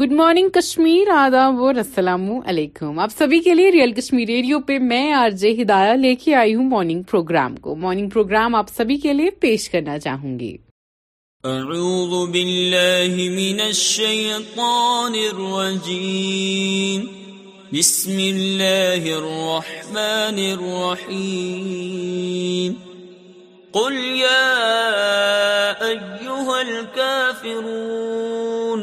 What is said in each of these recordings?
Good morning Kashmir آداب اور السلام علیکم آپ سبھی کے لیے ریئل کشمیر ریڈیو پہ میں آر جے ہدایہ لے کے آئی ہوں مارننگ پروگرام کو مارننگ پروگرام آپ سبھی کے لیے پیش کرنا چاہوں گی اعوذ باللہ من الشیطان الرجیم بسم اللہ الرحمن الرحیم قل یا الكافرون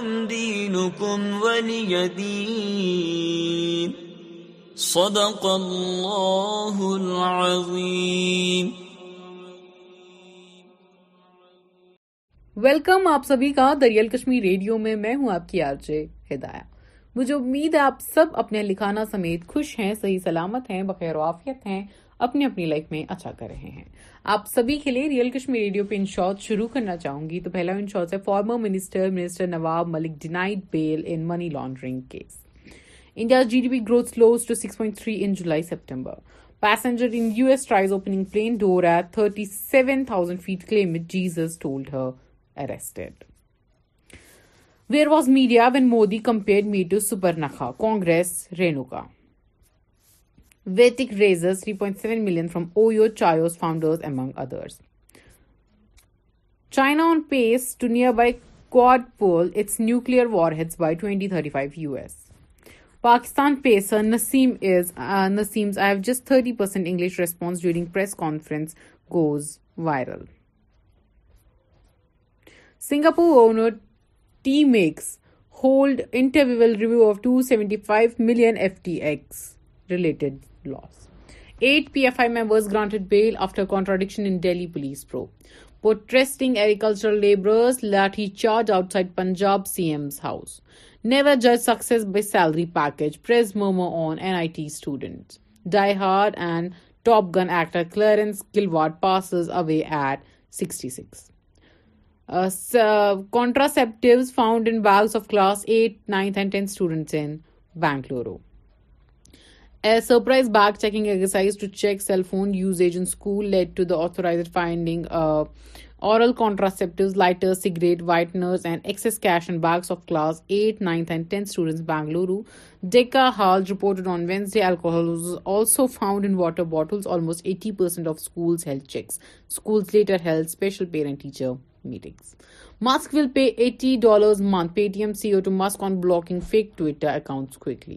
صدق اللہ العظیم ویلکم آپ سبھی کا دریال کشمیر ریڈیو میں میں ہوں آپ کی آرچے ہدایہ مجھے امید ہے آپ سب اپنے لکھانا سمیت خوش ہیں صحیح سلامت ہیں بخیر وافیت ہیں اپنی اپنی لائف میں اچھا کر رہے ہیں آپ سبھی کے لیے ریئل کشمیر ریڈیو پہ ان شارٹ شروع کرنا چاہوں گی تو پہلا ان شارٹ ہے former minister minister Nawab Malik denied bail in money laundering case India G D P growth to six point three in July September passenger in U S tries opening plane door at thirty seven thousand feet claim it Jesus told arrest where was media when Modi compare نخا Congress رینو کا Vedic raises 3.7 million from OYO Chayo's founders, among others. China on pace to nearby quadruple its nuclear warheads by 2035 US. Pakistan pacer uh, Naseem's "I have just 30% English" response during press conference goes viral. Singapore owner T-Mex hold interview review of 275 million FTX related loss. 8 PFI members granted bail after contradiction in Delhi police probe. Protesting agricultural labourers lathi charge outside Punjab CM's house. Never judge success by salary package. Press murmur on NIT students. Die Hard and Top Gun actor Clarence Gilward passes away at 66. Uh, uh, contraceptives found in bags of class 8, 9th and 10th students in Bangalore. A uh, surprise bag checking exercise to check cell phone usage in school led to the authorities finding oral contraceptives, lighters, cigarette whiteners, and excess cash in bags of class 8, 9th, and 10th students, Bangalore. Deka Halj reported on Wednesday alcohol was also found in water bottles. Almost 80% of schools held checks. Schools later held special parent-teacher meetings. Musk will pay $80 a month. Paytm CEO to Musk on blocking fake Twitter accounts quickly.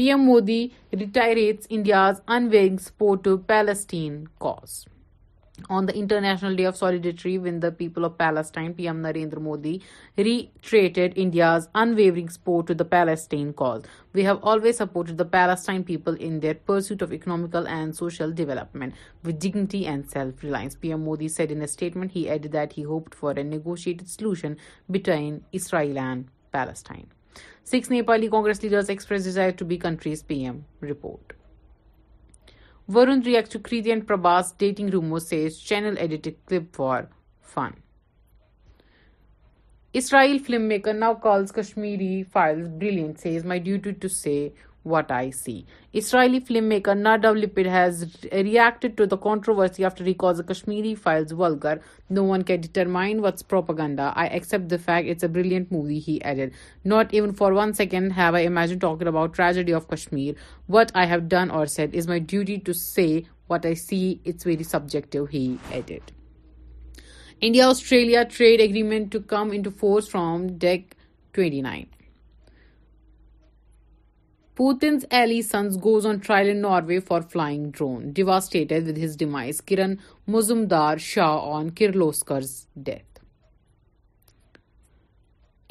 PM Modi reiterates India's unwavering support to Palestine cause. On the International Day of Solidarity with the people of Palestine, PM Narendra Modi reiterated India's unwavering support to the Palestine cause. We have always supported the Palestine people in their pursuit of economical and social development with dignity and self-reliance, PM Modi said in a statement. He added that he hoped for a negotiated solution between Israel and Palestine. 6 Nepali Congress leaders expressed desire to be country's PM. Report. Varun reacts to Kriti and Prabhas dating rumor, says channel edited clip for fun. Israel filmmaker now calls Kashmiri Files brilliant, says my duty to say what I see. Israeli filmmaker Nadav Lipid has reacted to the controversy after he calls the Kashmiri Files vulgar. No one can determine what's propaganda. I accept the fact it's a brilliant movie, he added. Not even for one second have I imagined talking about tragedy of Kashmir. What I have done or said is my duty to say what I see. It's very subjective, he added. India-Australia trade agreement to come into force from Dec 29. Putin's ally sons goes on trial in Norway for flying drone diva states with his demise Kiran Mazumdar Shaw on Kirloskar's death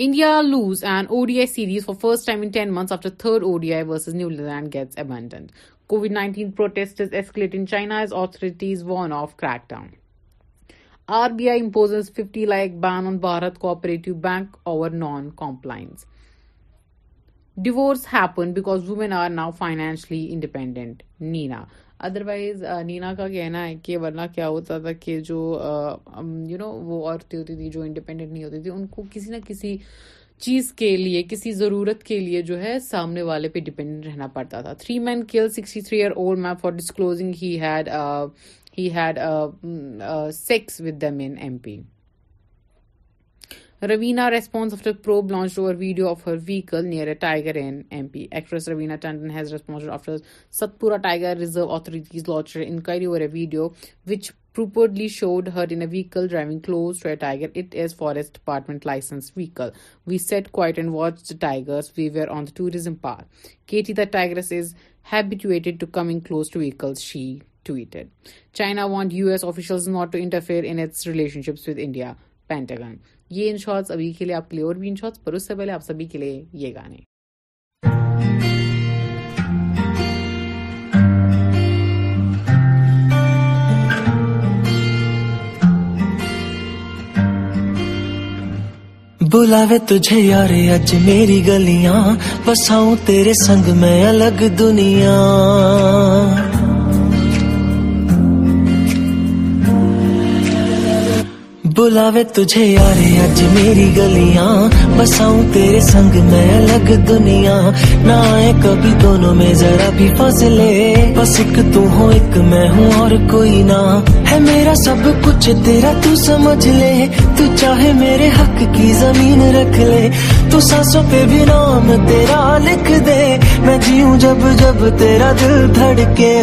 India lose and O D I series for first time انتس after third O D I versus New Zealand gets کووڈینسٹ ایسکل China's authorities warn of crackdown B I fifty lakh ban on Bharat co bank اور non compliance divorce happen because women are now financially independent Neena otherwise نینا کا کہنا ہے کہ ورنہ کیا ہوتا تھا کہ جو یو نو وہ عورتیں ہوتی تھیں جو انڈیپینڈنٹ نہیں ہوتی تھی ان کو کسی نہ کسی چیز کے لیے کسی ضرورت کے لیے جو ہے سامنے والے پہ ڈپینڈنٹ رہنا پڑتا تھا three men kill sixty three year old man for disclosing head head sex with the man M P Ravina responds after probe launched over video of her vehicle near a tiger in MP. Actress Ravina Tandon has responded after Satpura Tiger Reserve authorities launched an inquiry over a video which purportedly showed her in a vehicle driving close to a tiger. It is Forest Department licensed vehicle. We sat quiet and watched the tigers. We were on the tourism path. Katie the tigress is habituated to coming close to vehicles, she tweeted. China warned US officials not to interfere in its relationships with India. Pentagon. یہ in shots ابھی کے لیے آپ کے لیے اور بھی ان shots پر اس سے پہلے آپ سبھی کے لیے یہ گانے بلاوے تجھے یار اج میری گلیاں بساؤں تیرے سنگ میں الگ دنیا بلاوے تجھے میری گلیاں بساؤں تیرے سنگ میں ہوں اور کوئی نہ ہے میرا سب کچھ تیرا تو سمجھ لے تو چاہے میرے حق کی زمین رکھ لے تو سانسوں پہ بھی نام تیرا لکھ دے میں جیوں جب جب تیرا دل دھڑکے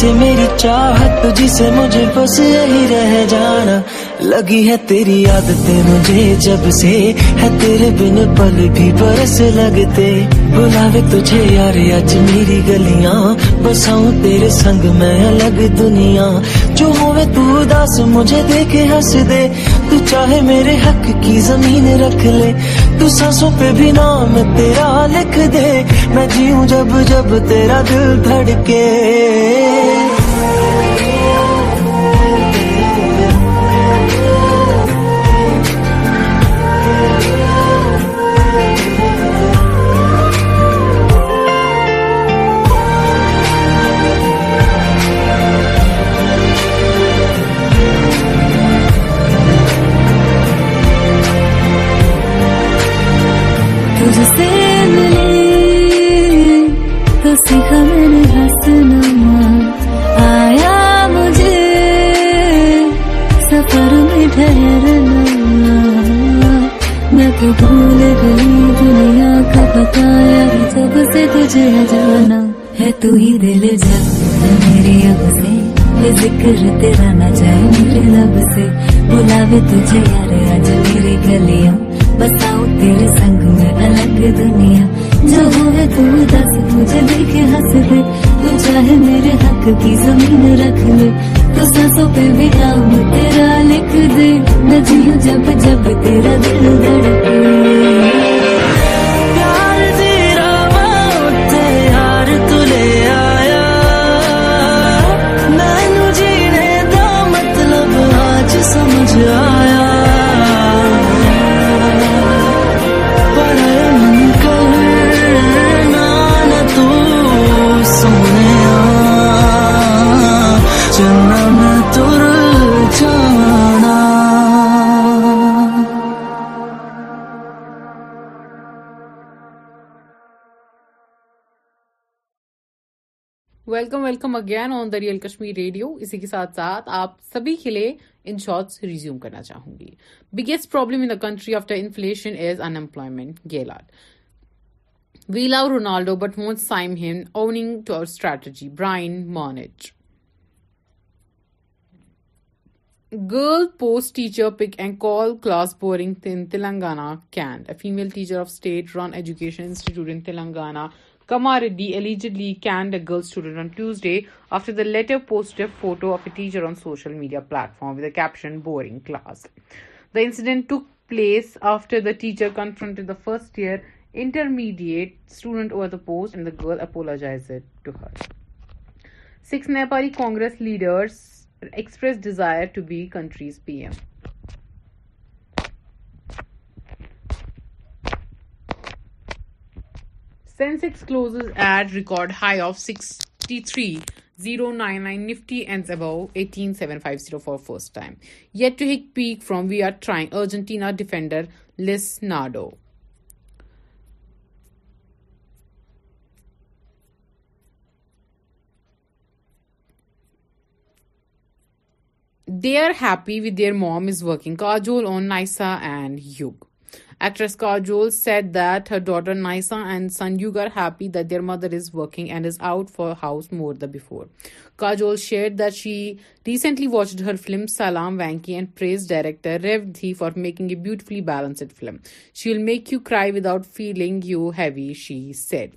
سے میری چاہت جسے مجھے بس یہی رہ جانا لگی ہے تیری عادتیں مجھے جب سے ہے تیرے بن پل بھی برس لگتے بلاوے تجھے یار میری گلیاں بساؤں تیرے سنگ میں الگ دنیا جو ہوئے تو اداس مجھے دیکھے ہنس دے تو چاہے میرے حق کی زمین رکھ لے تو سانسوں پہ بھی نام تیرا لکھ دے میں جیوں جب جب تیرا دل دھڑکے نیا مجھے سفر میں بتایا جب سے تجھے ہجانا ہے تھی دل جب میرے لب سے یہ ذکر رترا جائے میرے لب سے بلا تجھے یار آج میرے گلیاں بساؤ تیرے سنگ میں الگ دنیا جو ہو دس مجھے لے کے ہنسی تو چاہے میرے حق کی زمین رکھ لے تو سانسوں پہ بھی لاؤ تیرا لکھ دے نہ جی جب جب تیرا دل دھڑکے welcome again on the real Kashmir radio اسی کے ساتھ ساتھ آپ سبھی کے لیے ان شارٹس ریزیوم کرنا چاہوں گی biggest problem in the country after inflation is unemployment Gehlot we love Ronaldo but won't sign him owing to our strategy Bayern Munich girl posts teacher pic and call class boring Telangana can a female teacher of state run education institute in Telangana Kamareddy E allegedly caned the girls student on Tuesday after the latter post photo of a teacher on social media platform with caption boring class the incident took place after the ٹیڈ the first year intermediate student O at post girl six Nepali کاسپریس desire to be countries P M Sensex closes at record high of 63,099. Nifty ends above 18,750 for first time. Yet to hit peak from we are trying Argentina defender Leonardo. They are happy with their mom is working. Kajol on Nysaa and Yug. Actress Kajol said that her daughter Naisa and son Yug are happy that their mother is working and is out for house more than before. Kajol shared that she recently watched her film Salaam Wanky and praised director Revdi for making a beautifully balanced film. She will make you cry without feeling you heavy, she said.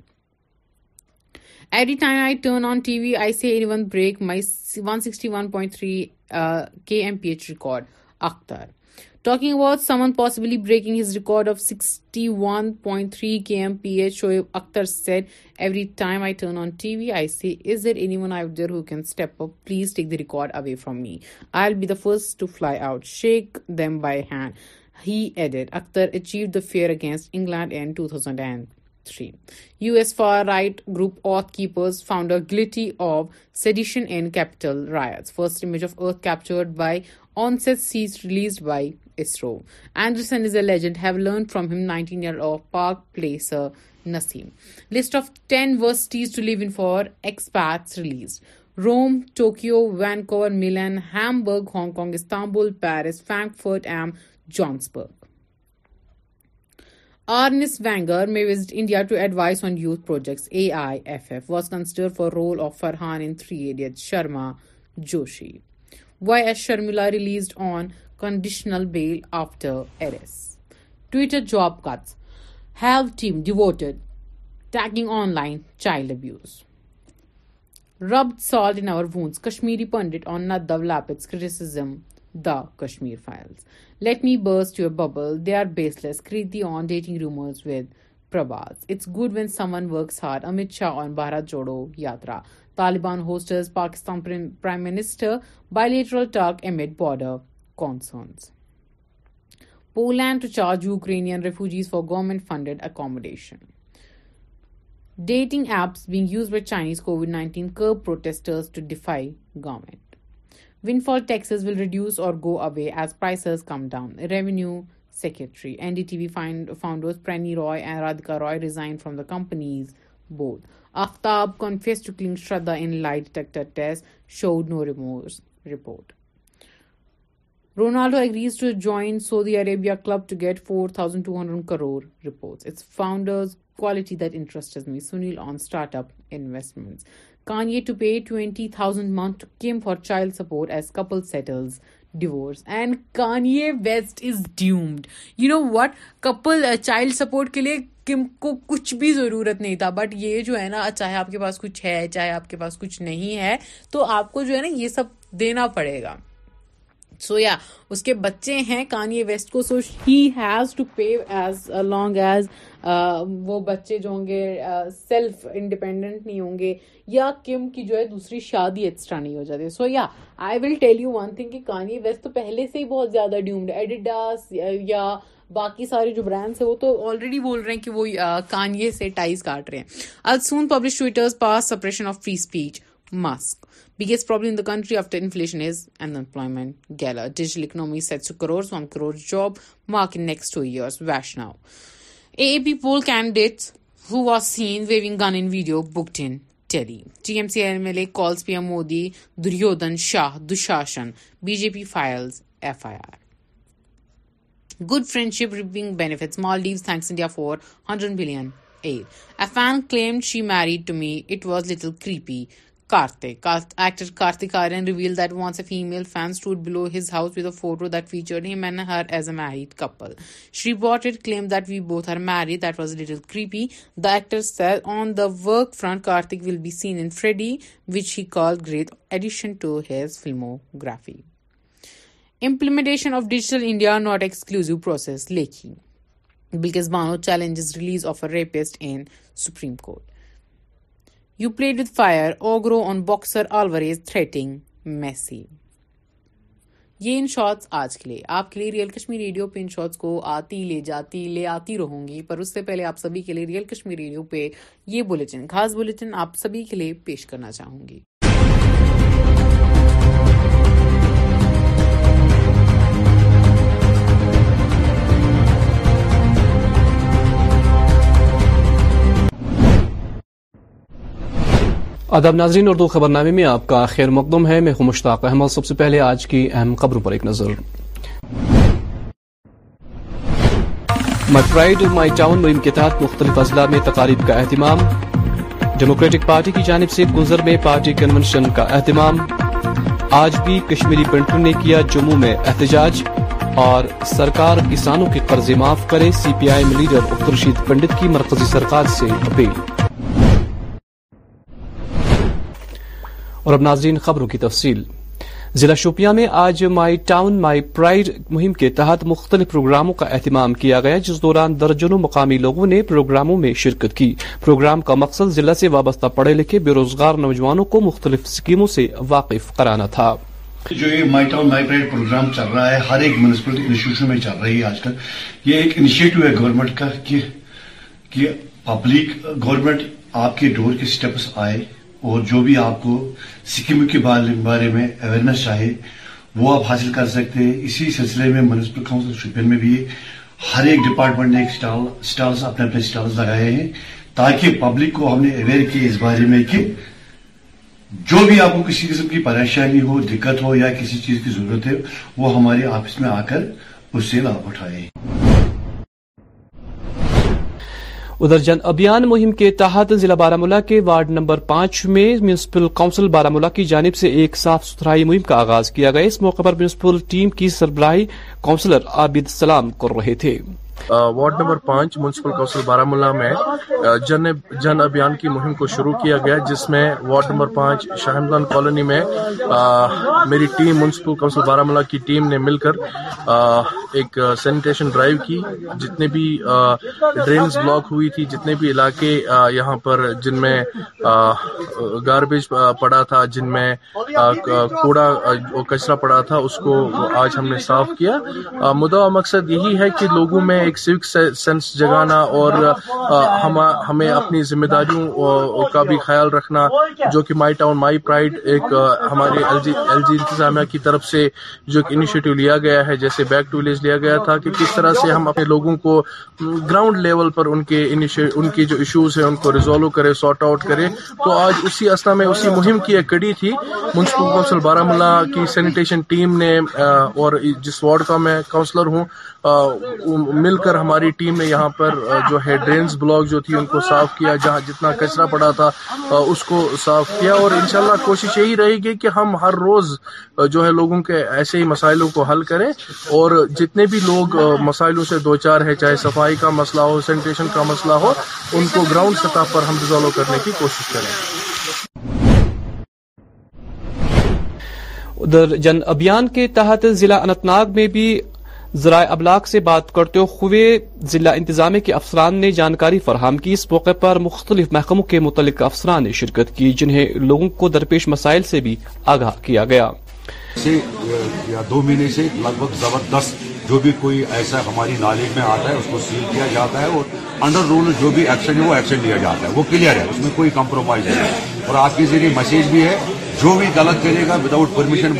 Every time I turn on TV, I say anyone break my 161.3 uh, kmph record, Akhtar. Talking about someone possibly breaking his record of 61.3 kmph, Shoaib Akhtar said, "Every time I turn on TV, I say, is there anyone out there who can step up? Please take the record away from me. I'll be the first to fly out. Shake them by hand," he added. Akhtar achieved the feat against England in 2003. U.S. far-right group Oath Keepers found her guilty of sedition and capital riots. First image of Oath captured by onset seeds released by ISRO. Anderson is alleged to have learned from him 19-year-old park placer Naseem. List of 10 worst cities to live in for expats released. Rome, Tokyo, Vancouver, Milan, Hamburg, Hong Kong, Istanbul, Paris, Frankfurt and Johannesburg. Ernest Wenger may visit India to advise on youth projects. AIFF was considered for role of Farhan in Three Idiots. Sharma Joshi. Y S Sharmila released on conditional bail after arrest Twitter job cuts hit team devoted taking online child abuse rubbed salt Kashmiri Pandit on no the Kashmir files let me burst your bubble they are baseless Kriti on dating rumours with Prabhas it's good when someone works hard Amit Shah on Bharat Jodo Yatra Taliban hosts Pakistan prime minister bilateral talk M border concerns Poland to charge Ukraine refugees for government funded accommodation dating apps being used by Chinese COVID nineteen کر پروٹسٹر government one for taxes will reduce or go away as prices come down ریوی new secretary N D T V founders Prannoy Roy and Radhika Roy resign from the company's board Aftab confessed to killing Shraddha in lie detector test, showed no remorse. Report. Ronaldo agrees to join Saudi Arabia club to get 4,200 crore reports. Its founders' quality that interests me. Sunil on startup investments. Kanye to pay 20,000 month to Kim for child support as couple settles divorce and Kanye West is deemed you know what couple child support کے لیے Kim کو کچھ بھی ضرورت نہیں تھا but یہ جو ہے نا چاہے آپ کے پاس کچھ ہے چاہے آپ کے پاس کچھ نہیں ہے تو آپ کو جو ہے نا یہ سب دینا پڑے گا سو یا اس کے بچے ہیں کان یہ ویسٹ کو so has to pay as long as وہ بچے جو ہوں گے سیلف انڈیپینڈنٹ نہیں ہوں گے یا کم کی جو ہے دوسری شادی ایکسٹرا نہیں ہو جاتی سو یا I will tell you one thing کہ کانے ویسے پہلے سے ہی بہت زیادہ ڈیومڈ ایڈیڈاس یا باقی سارے جو برانڈس ہیں وہ تو آلریڈی بول رہے ہیں کہ وہ کانیے سے ٹائز کاٹ رہے ہیں soon publish pass suppression of free speech mask biggest problem in country after inflation is employment گیلر digital economy crore crore job mark years Vishnu A P poll candidates who was seen waving gun in video booked in tele T M C M L A calls P M Modi Duryodhan Shah Dushasan B J P files F I R good friendship ریبنگ Maldives thanks India for hundred billion eight a fan claim she married to me it was little creepy Karthik. Actor Karthik Aaryan revealed that once a female fan stood below his house with a photo that featured him and her as a married couple. She bought it, claimed that we both are married. That was a little creepy, the actor said. On the work front, Karthik will be seen in Freddy, which he called great addition to his filmography. Implementation of Digital India not exclusive process. Lekhi. Bilkis Bano challenges release of a rapist in Supreme Court. You played fire اوگرو on boxer آلوریز threatening Messi یہ in shorts آج کے لیے آپ کے لیے real Kashmir radio پہ ان shorts کو آتی لے جاتی لے آتی رہوں گی پر اس سے پہلے آپ سبھی کے لیے ریئل کشمیر ریڈیو پہ یہ بلٹن خاص بلٹن آپ سبھی کے لیے پیش کرنا چاہوں گی ادب ناظرین اردو خبر نامے میں آپ کا خیر مقدم ہے میں مشتاق احمد سب سے پہلے آج کی اہم خبروں پر ایک نظر مائی ٹاؤن مہم کے تحت مختلف اضلاع میں تقاریب کا اہتمام ڈیموکریٹک پارٹی کی جانب سے گزر میں پارٹی کنونشن کا اہتمام آج بھی کشمیری پنٹن نے کیا جموں میں احتجاج اور سرکار کسانوں کے قرضے معاف کرے سی پی آئی لیڈر عبد پنڈت کی مرکزی سرکار سے اپیل اور اب ناظرین خبروں کی تفصیل ضلع شوپیاں میں آج مائی ٹاؤن مائی پرائڈ مہم کے تحت مختلف پروگراموں کا اہتمام کیا گیا جس دوران درجنوں مقامی لوگوں نے پروگراموں میں شرکت کی پروگرام کا مقصد ضلع سے وابستہ پڑھے لکھے بے روزگار نوجوانوں کو مختلف اسکیموں سے واقف کرانا تھا جو یہ مائی مائی ٹاؤن پروگرام چل رہا ہے ہر ایک میونسپل انسٹیٹیوشن میں چل رہی ہے آج کل یہ ایک انیشیٹو ہے گورنمنٹ کا کہ پبلک گورنمنٹ آپ کے کے ڈور سٹیپس آئے اور جو بھی آپ کو سکم کے بارے میں اویئرنس چاہے وہ آپ حاصل کر سکتے ہیں اسی سلسلے میں میونسپل کاؤنسل شوپین میں بھی ہر ایک ڈپارٹمنٹ نے ایک سٹالز اپنے اپنے سٹالز لگائے ہیں تاکہ پبلک کو ہم نے اویئر کیے اس بارے میں کہ جو بھی آپ کو کسی قسم کی پریشانی ہو دقت ہو یا کسی چیز کی ضرورت ہے وہ ہمارے آفس میں آ کر اس سے لابھ اٹھائے ادھر جن ابھیان مہم کے تحت ضلع بارہملہ کے وارڈ نمبر پانچ میں میونسپل کاؤنسل بارہ ملا کی جانب سے ایک صاف ستھرائی مہم کا آغاز کیا گیا اس موقع پر میونسپل ٹیم کی سربراہی کاؤنسلر عابد سلام کر رہے تھے وارڈ نمبر پانچ میونسپل کاؤنسل ملا میں جن ابھیان کی مہم کو شروع کیا گیا جس میں وارڈ نمبر پانچ شاہمدان کالونی میں میری team municipal council Baramulla کی ٹیم نے مل کر ایک سینیٹیشن ڈرائیو کی جتنے بھی ڈرینز بلاک ہوئی تھی جتنے بھی علاقے یہاں پر جن میں گاربیج پڑا تھا جن میں کوڑا کچرا پڑا تھا اس کو آج ہم نے صاف کیا مدعا مقصد یہی ہے کہ لوگوں میں ایک سیوک سینس جگانا اور ہمیں اپنی ذمہ داریوں کا بھی خیال رکھنا جو کہ مائی ٹاؤن مائی پرائڈ ایک ہمارے ایل جی انتظامیہ کی طرف سے جو ایک انیشیٹو لیا گیا ہے جیسے بیک ٹو ولیج لیا گیا تھا کہ کس طرح سے ہم اپنے لوگوں کو گراؤنڈ لیول پر ان کے ان کی جو ایشوز ہیں ان کو ریزالو کرے سارٹ آؤٹ کرے تو آج اسی اسنا میں اسی مہم کی ایک کڑی تھی میونسپل کونسل بارہ ملا کی سینیٹیشن ٹیم نے اور جس وارڈ کا میں کاؤنسلر ہوں مل مل کر ہماری ٹیم یہاں پر جو جو ہے ڈرینز تھی ان کو صاف کیا جہاں جتنا پڑا تھا اس کو صاف کیا اور انشاءاللہ کوشش یہی رہے گی کہ ہم ہر روز جو ہے لوگوں کے ایسے ہی مسائلوں کو حل کریں اور جتنے بھی لوگ مسائلوں سے دو چار ہے چاہے صفائی کا مسئلہ ہو سینیٹیشن کا مسئلہ ہو ان کو گراؤنڈ سطح پر ہم ڈیزالو کرنے کی کوشش کریں ادھر جن ابھیان کے تحت ضلع انتناگ ناگ میں بھی ذرائع ابلاغ سے بات کرتے ہوئے ضلع انتظامیہ کے افسران نے جانکاری فراہم کی اس موقع پر مختلف محکموں کے متعلق افسران نے شرکت کی جنہیں لوگوں کو درپیش مسائل سے بھی آگاہ کیا گیا دو مہینے سے لگ بھگ زبردست جو بھی کوئی ایسا ہماری نالج میں آتا ہے اس کو سیل کیا جاتا ہے اور انڈر رول جو بھی ایکشن ہے وہ ایکشن لیا جاتا ہے وہ کلیئر ہے اس میں کوئی کمپرومائز نہیں اور آپ کے ذریعے مسجد بھی ہے جو بھی غلط کرے گا پرمیشن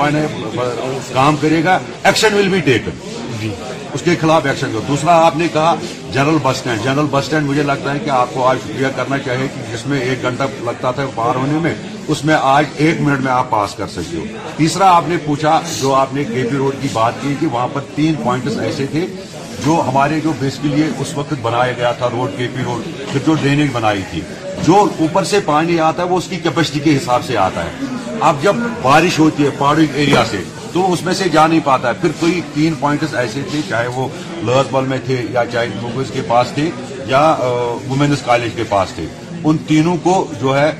کام کرے گا ایکشن بی ٹیکن جی اس کے خلاف ایکشن کرو دوسرا آپ نے کہا general bus stand general bus stand مجھے لگتا ہے کہ آپ کو آج شکریہ کرنا چاہیے کہ جس میں ایک گھنٹہ لگتا تھا پار ہونے میں اس میں آج ایک منٹ میں آپ پاس کر سکتے ہو تیسرا آپ نے پوچھا جو آپ نے کے پی روڈ کی بات کی کہ وہاں پر تین پوائنٹس ایسے تھے جو ہمارے جو بیسکلی اس وقت بنایا گیا تھا روڈ کے پی روڈ پھر جو ڈرینیج بنائی تھی جو اوپر سے پانی آتا ہے وہ اس کی کیپیسٹی کے حساب سے آتا ہے اب جب بارش ہوتی ہے پہاڑی ایریا سے تو اس میں سے جا نہیں پاتا ہے پھر کوئی تین پوائنٹس ایسے تھے چاہے وہ لرز بال میں تھے یا چاہے کے پاس تھے یا وومینس کالج کے پاس تھے ان تینوں کو جو ہے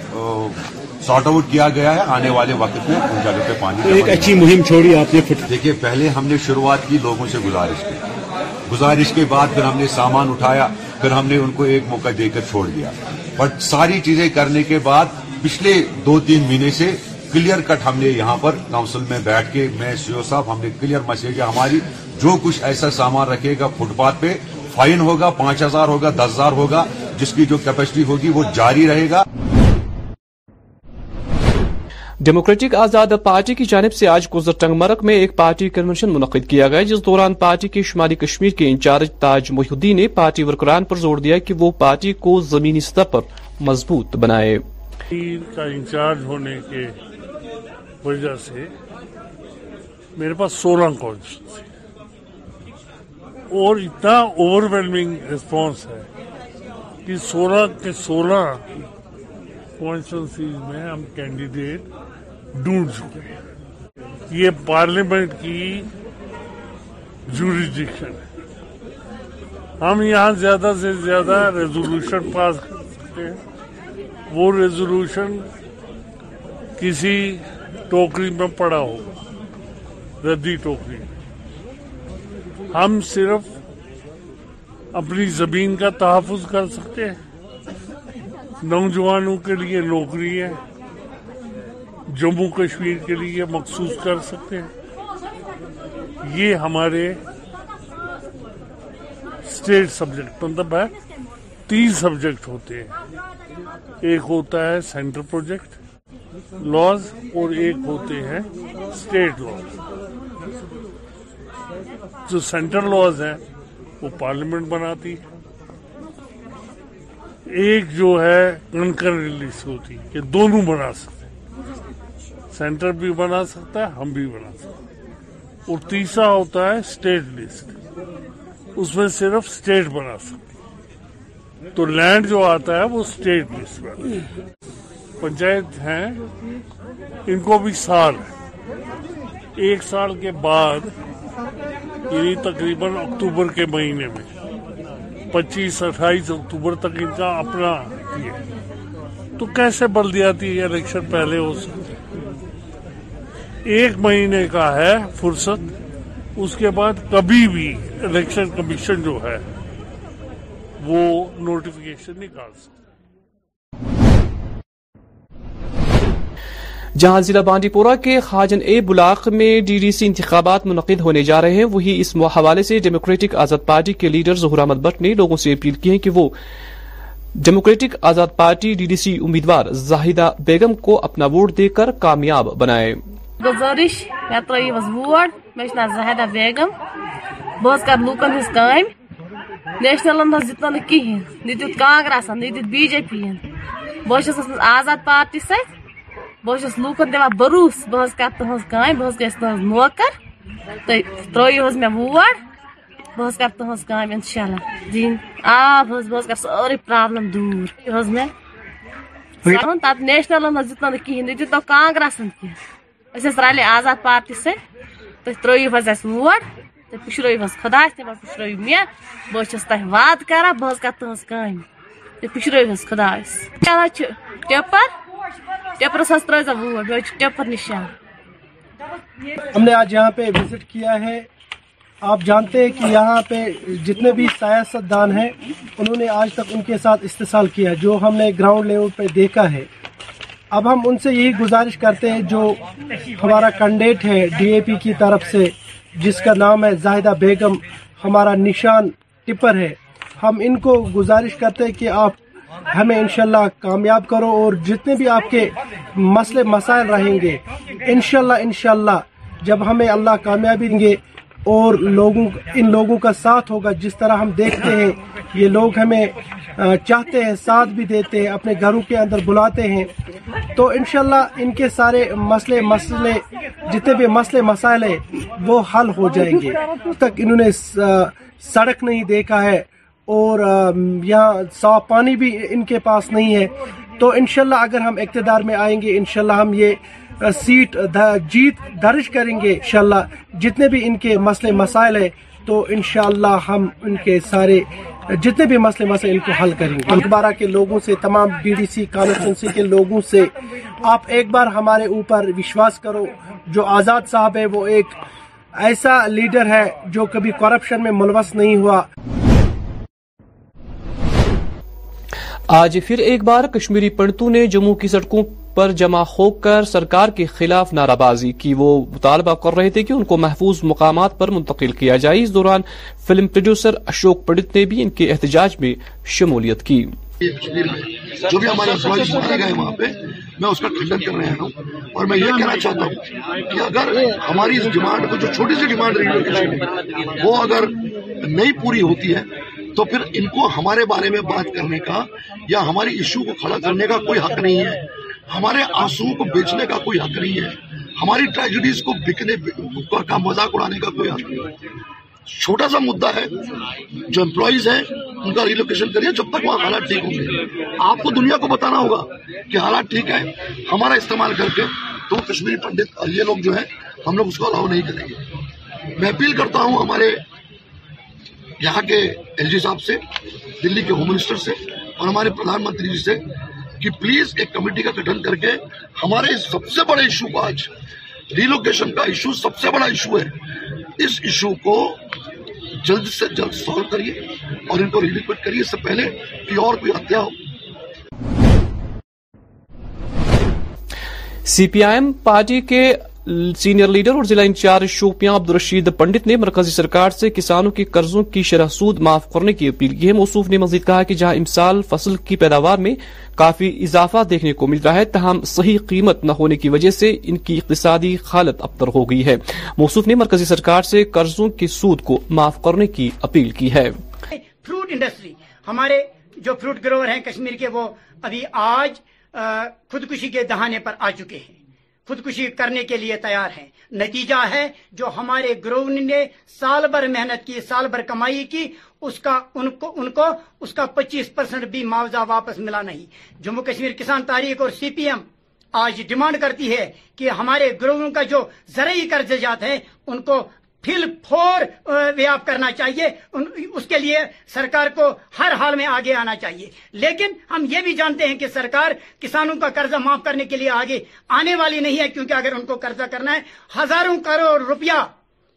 سارٹ آؤٹ کیا گیا ہے آنے والے وقت میں ان جگہ پہ پانی ایک اچھی مہم چھوڑی آپ نے دیکھیے پہلے ہم نے شروعات کی لوگوں سے گزارش کی گزارش کے بعد پھر ہم نے سامان اٹھایا پھر ہم نے ان کو ایک موقع دے کر چھوڑ دیا بٹ ساری چیزیں کرنے کے بعد پچھلے دو تین مہینے سے کلیئر کٹ ہم نے یہاں پر کاؤنسل میں بیٹھ کے میں e صاحب ہم نے ہماری جو کچھ ایسا سامان رکھے گا فٹ پاتھ پہ فائن ہوگا پانچ ہزار ہوگا دس ہزار ہوگا جس کی جو کیپیسٹی ہوگی وہ جاری رہے گا ڈیموکریٹک آزاد پارٹی کی جانب سے آج کزر ٹنگمرگ میں ایک پارٹی کنونشن منعقد کیا گیا جس دوران پارٹی کے شمالی کشمیر کے انچارج تاج محیودی نے پارٹی ورکران پر زور دیا کہ وہ پارٹی کو زمینی سطح پر مضبوط بنائے کا انچارج ہونے کے وجہ سے میرے پاس سولہ تھے اور اتنا اوور ویلمنگ ریسپانس ہے کہ سولہ کے سولہ کانسٹ میں ہم کینڈیڈیٹ چکے ہیں یہ پارلیمنٹ کی جوریڈکشن ہے ہم یہاں زیادہ سے زیادہ ریزولوشن پاس کر سکتے ہیں وہ ریزولوشن کسی ٹوکری میں پڑا ہوگا ردی ٹوکری ہم صرف اپنی زمین کا تحفظ کر سکتے ہیں نوجوانوں کے لیے نوکری ہے جموں کشمیر کے لیے مخصوص کر سکتے ہیں یہ ہمارے اسٹیٹ سبجیکٹ مطلب ہے تین سبجیکٹ ہوتے ہیں ایک ہوتا ہے سینٹر پروجیکٹ لاز اور ایک ہوتے ہیں اسٹیٹ لاز جو سینٹرل لاز ہیں وہ پارلیمنٹ بناتی ہے ایک جو ہے کنکر لسٹ ہوتی ہے کہ دونوں بنا سکتے سینٹر بھی بنا سکتا ہے ہم بھی بنا سکتے اور تیسرا ہوتا ہے اسٹیٹ لسٹ اس میں صرف اسٹیٹ بنا سکتے تو لینڈ جو آتا ہے وہ اسٹیٹ لسٹ پنچایت ہیں ان کو بھی سال ایک سال کے بعد یعنی تقریباً اکتوبر کے مہینے میں پچیس اٹھائیس اکتوبر تک ان کا اپنا یہ تو کیسے بلدیاتی الیکشن پہلے ہو سکتے ایک مہینے کا ہے فرصت اس کے بعد کبھی بھی الیکشن کمیشن جو ہے وہ نوٹیفکیشن نکال سکتا جہاں ضلع بانڈی پورہ کے خاجن اے بلاق میں ڈی ڈی سی انتخابات منعقد ہونے جا رہے ہیں وہی اس حوالے سے ڈیموکریٹک آزاد پارٹی کے لیڈر ظہور احمد بٹ نے لوگوں سے اپیل کی ہے کہ وہ democratic Azad party D D C امیدوار زاہدہ بیگم کو اپنا ووٹ دے کر کامیاب بنائے گزارش مے ترو حس ووٹ مے چھ زاہدہ بیگم بہت کر لوکن ہز کام نیشنل ہز دت نہ کہین نہ دت کانگرسن نہ دت بی جے پی بہت چھس آزاد پارٹی سے بہس لوکن دہ بروس بہت کرائیں بہت گیس تہذ نوکر ترویو حے ووٹ بہت کر تمہ انہ آ سوری پابر یہ نیشنل نا دیں کہین دت نو کانگریسن کی رالے آزاد پارٹی سر اتر ووٹ تشرو خدا پشرو مے بہت تعداد کر تنہی پشر خدا ٹپر ٹیپر نشان ہم نے آج یہاں پہ وزٹ کیا ہے آپ جانتے ہیں کہ یہاں پہ جتنے بھی ہیں انہوں نے آج تک ان کے ساتھ استحصال کیا جو ہم نے گراؤنڈ لیول پہ دیکھا ہے اب ہم ان سے یہی گزارش کرتے ہیں جو ہمارا کنڈیٹ ہے ڈی اے پی کی طرف سے جس کا نام ہے زاہدہ بیگم ہمارا نشان ٹپر ہے ہم ان کو گزارش کرتے ہیں کہ آپ ہمیں انشاءاللہ کامیاب کرو اور جتنے بھی آپ کے مسئلے مسائل رہیں گے انشاءاللہ انشاءاللہ جب ہمیں اللہ کامیابی گے اور لوگوں ان لوگوں کا ساتھ ہوگا جس طرح ہم دیکھتے ہیں یہ لوگ ہمیں چاہتے ہیں ساتھ بھی دیتے ہیں اپنے گھروں کے اندر بلاتے ہیں تو انشاءاللہ ان کے سارے مسئلے مسئلے جتنے بھی مسئلے مسائل ہیں وہ حل ہو جائیں گے تک انہوں نے سڑک نہیں دیکھا ہے اور یہاں صاف پانی بھی ان کے پاس نہیں ہے تو انشاءاللہ اگر ہم اقتدار میں آئیں گے انشاءاللہ ہم یہ سیٹ جیت درج کریں گے انشاءاللہ جتنے بھی ان کے مسئلے مسائل ہیں تو انشاءاللہ ہم ان کے سارے جتنے بھی مسئلے مسائل ان کو حل کریں گے اخبارہ کے لوگوں سے تمام بی ڈی سی کانسٹنسی کے لوگوں سے آپ ایک بار ہمارے اوپر وشواس کرو جو آزاد صاحب ہے وہ ایک ایسا لیڈر ہے جو کبھی کرپشن میں ملوث نہیں ہوا آج پھر ایک بار کشمیری پنڈتوں نے جموں کی سڑکوں پر جمع ہو کر سرکار کے خلاف نعرہ بازی کی وہ مطالبہ کر رہے تھے کہ ان کو محفوظ مقامات پر منتقل کیا جائے اس دوران فلم پروڈیوسر اشوک پنڈت نے بھی ان کے احتجاج میں شمولیت کی جو بھی ہمارے امپلائیز مارے گئے وہاں پہ میں اس کا کھنڈن کر رہا ہوں اور میں یہ کہنا چاہتا ہوں کہ اگر ہماری اس ڈیمانڈ کو جو چھوٹی سی ڈیمانڈ رہی ہے وہ اگر نہیں پوری ہوتی ہے تو پھر ان کو ہمارے بارے میں بات کرنے کا یا ہماری ایشو کو کھڑا کرنے کا کوئی حق نہیں ہے ہمارے آنسو کو بیچنے کا کوئی حق نہیں ہے ہماری ٹریجڈیز کو بکنے کا مذاق اڑانے کا کوئی حق نہیں ہے چھوٹا سا مدہ ہے جو امپلائیز ہیں ان کا ریلوکیشن کریے جب تک وہاں حالات ٹھیک ہوں گے آپ کو دنیا کو بتانا ہوگا کہ حالات ٹھیک ہیں ہمارا استعمال کر کے تو کشمیری پنڈت لوگ جو ہیں ہم لوگ اس کو الاؤ نہیں کریں گے میں اپیل کرتا ہوں ہمارے یہاں کے ایل جی صاحب سے دلی کے ہوم منسٹر سے اور ہمارے پردان منتری جی سے کہ پلیز ایک کمیٹی کا گٹھن کر کے ہمارے سب سے بڑے ایشو کو آج ریلوکیشن کا ایشو سب سے بڑا ایشو ہے اس ایشو کو جلد سے جلد سالو کریے اور ان کو ریلیکویٹ کریے اس سے پہلے کہ اور کوئی ہتیا ہو C P I M party کے سینئر لیڈر اور ضلع انچارج شوپیاں عبدالرشید پنڈت نے مرکزی سرکار سے کسانوں کے قرضوں کی شرح سود معاف کرنے کی اپیل کی ہے موصوف نے مزید کہا کہ جہاں امسال فصل کی پیداوار میں کافی اضافہ دیکھنے کو مل رہا ہے تاہم صحیح قیمت نہ ہونے کی وجہ سے ان کی اقتصادی حالت ابتر ہو گئی ہے موصوف نے مرکزی سرکار سے قرضوں کے سود کو معاف کرنے کی اپیل کی ہے فروٹ انڈسٹری ہمارے جو فروٹ گروور ہیں کشمیر کے وہ ابھی آج خودکشی کے دہانے پر آ چکے ہیں خودکشی کرنے کے لیے تیار ہیں نتیجہ ہے جو ہمارے گروہ نے سال بھر محنت کی سال بھر کمائی کی اس کا ان کو ان کو اس کا پچیس پرسنٹ بھی معاوضہ واپس ملا نہیں جموں کشمیر کسان تاریخ اور سی پی ایم آج ڈیمانڈ کرتی ہے کہ ہمارے گروہوں کا جو زرعی قرض جات ہے ان کو پھل فور ویاپ آپ کرنا چاہیے اس کے لیے سرکار کو ہر حال میں آگے آنا چاہیے لیکن ہم یہ بھی جانتے ہیں کہ سرکار کسانوں کا قرضہ معاف کرنے کے لیے آگے آنے والی نہیں ہے کیونکہ اگر ان کو قرضہ کرنا ہے ہزاروں کروڑ روپیہ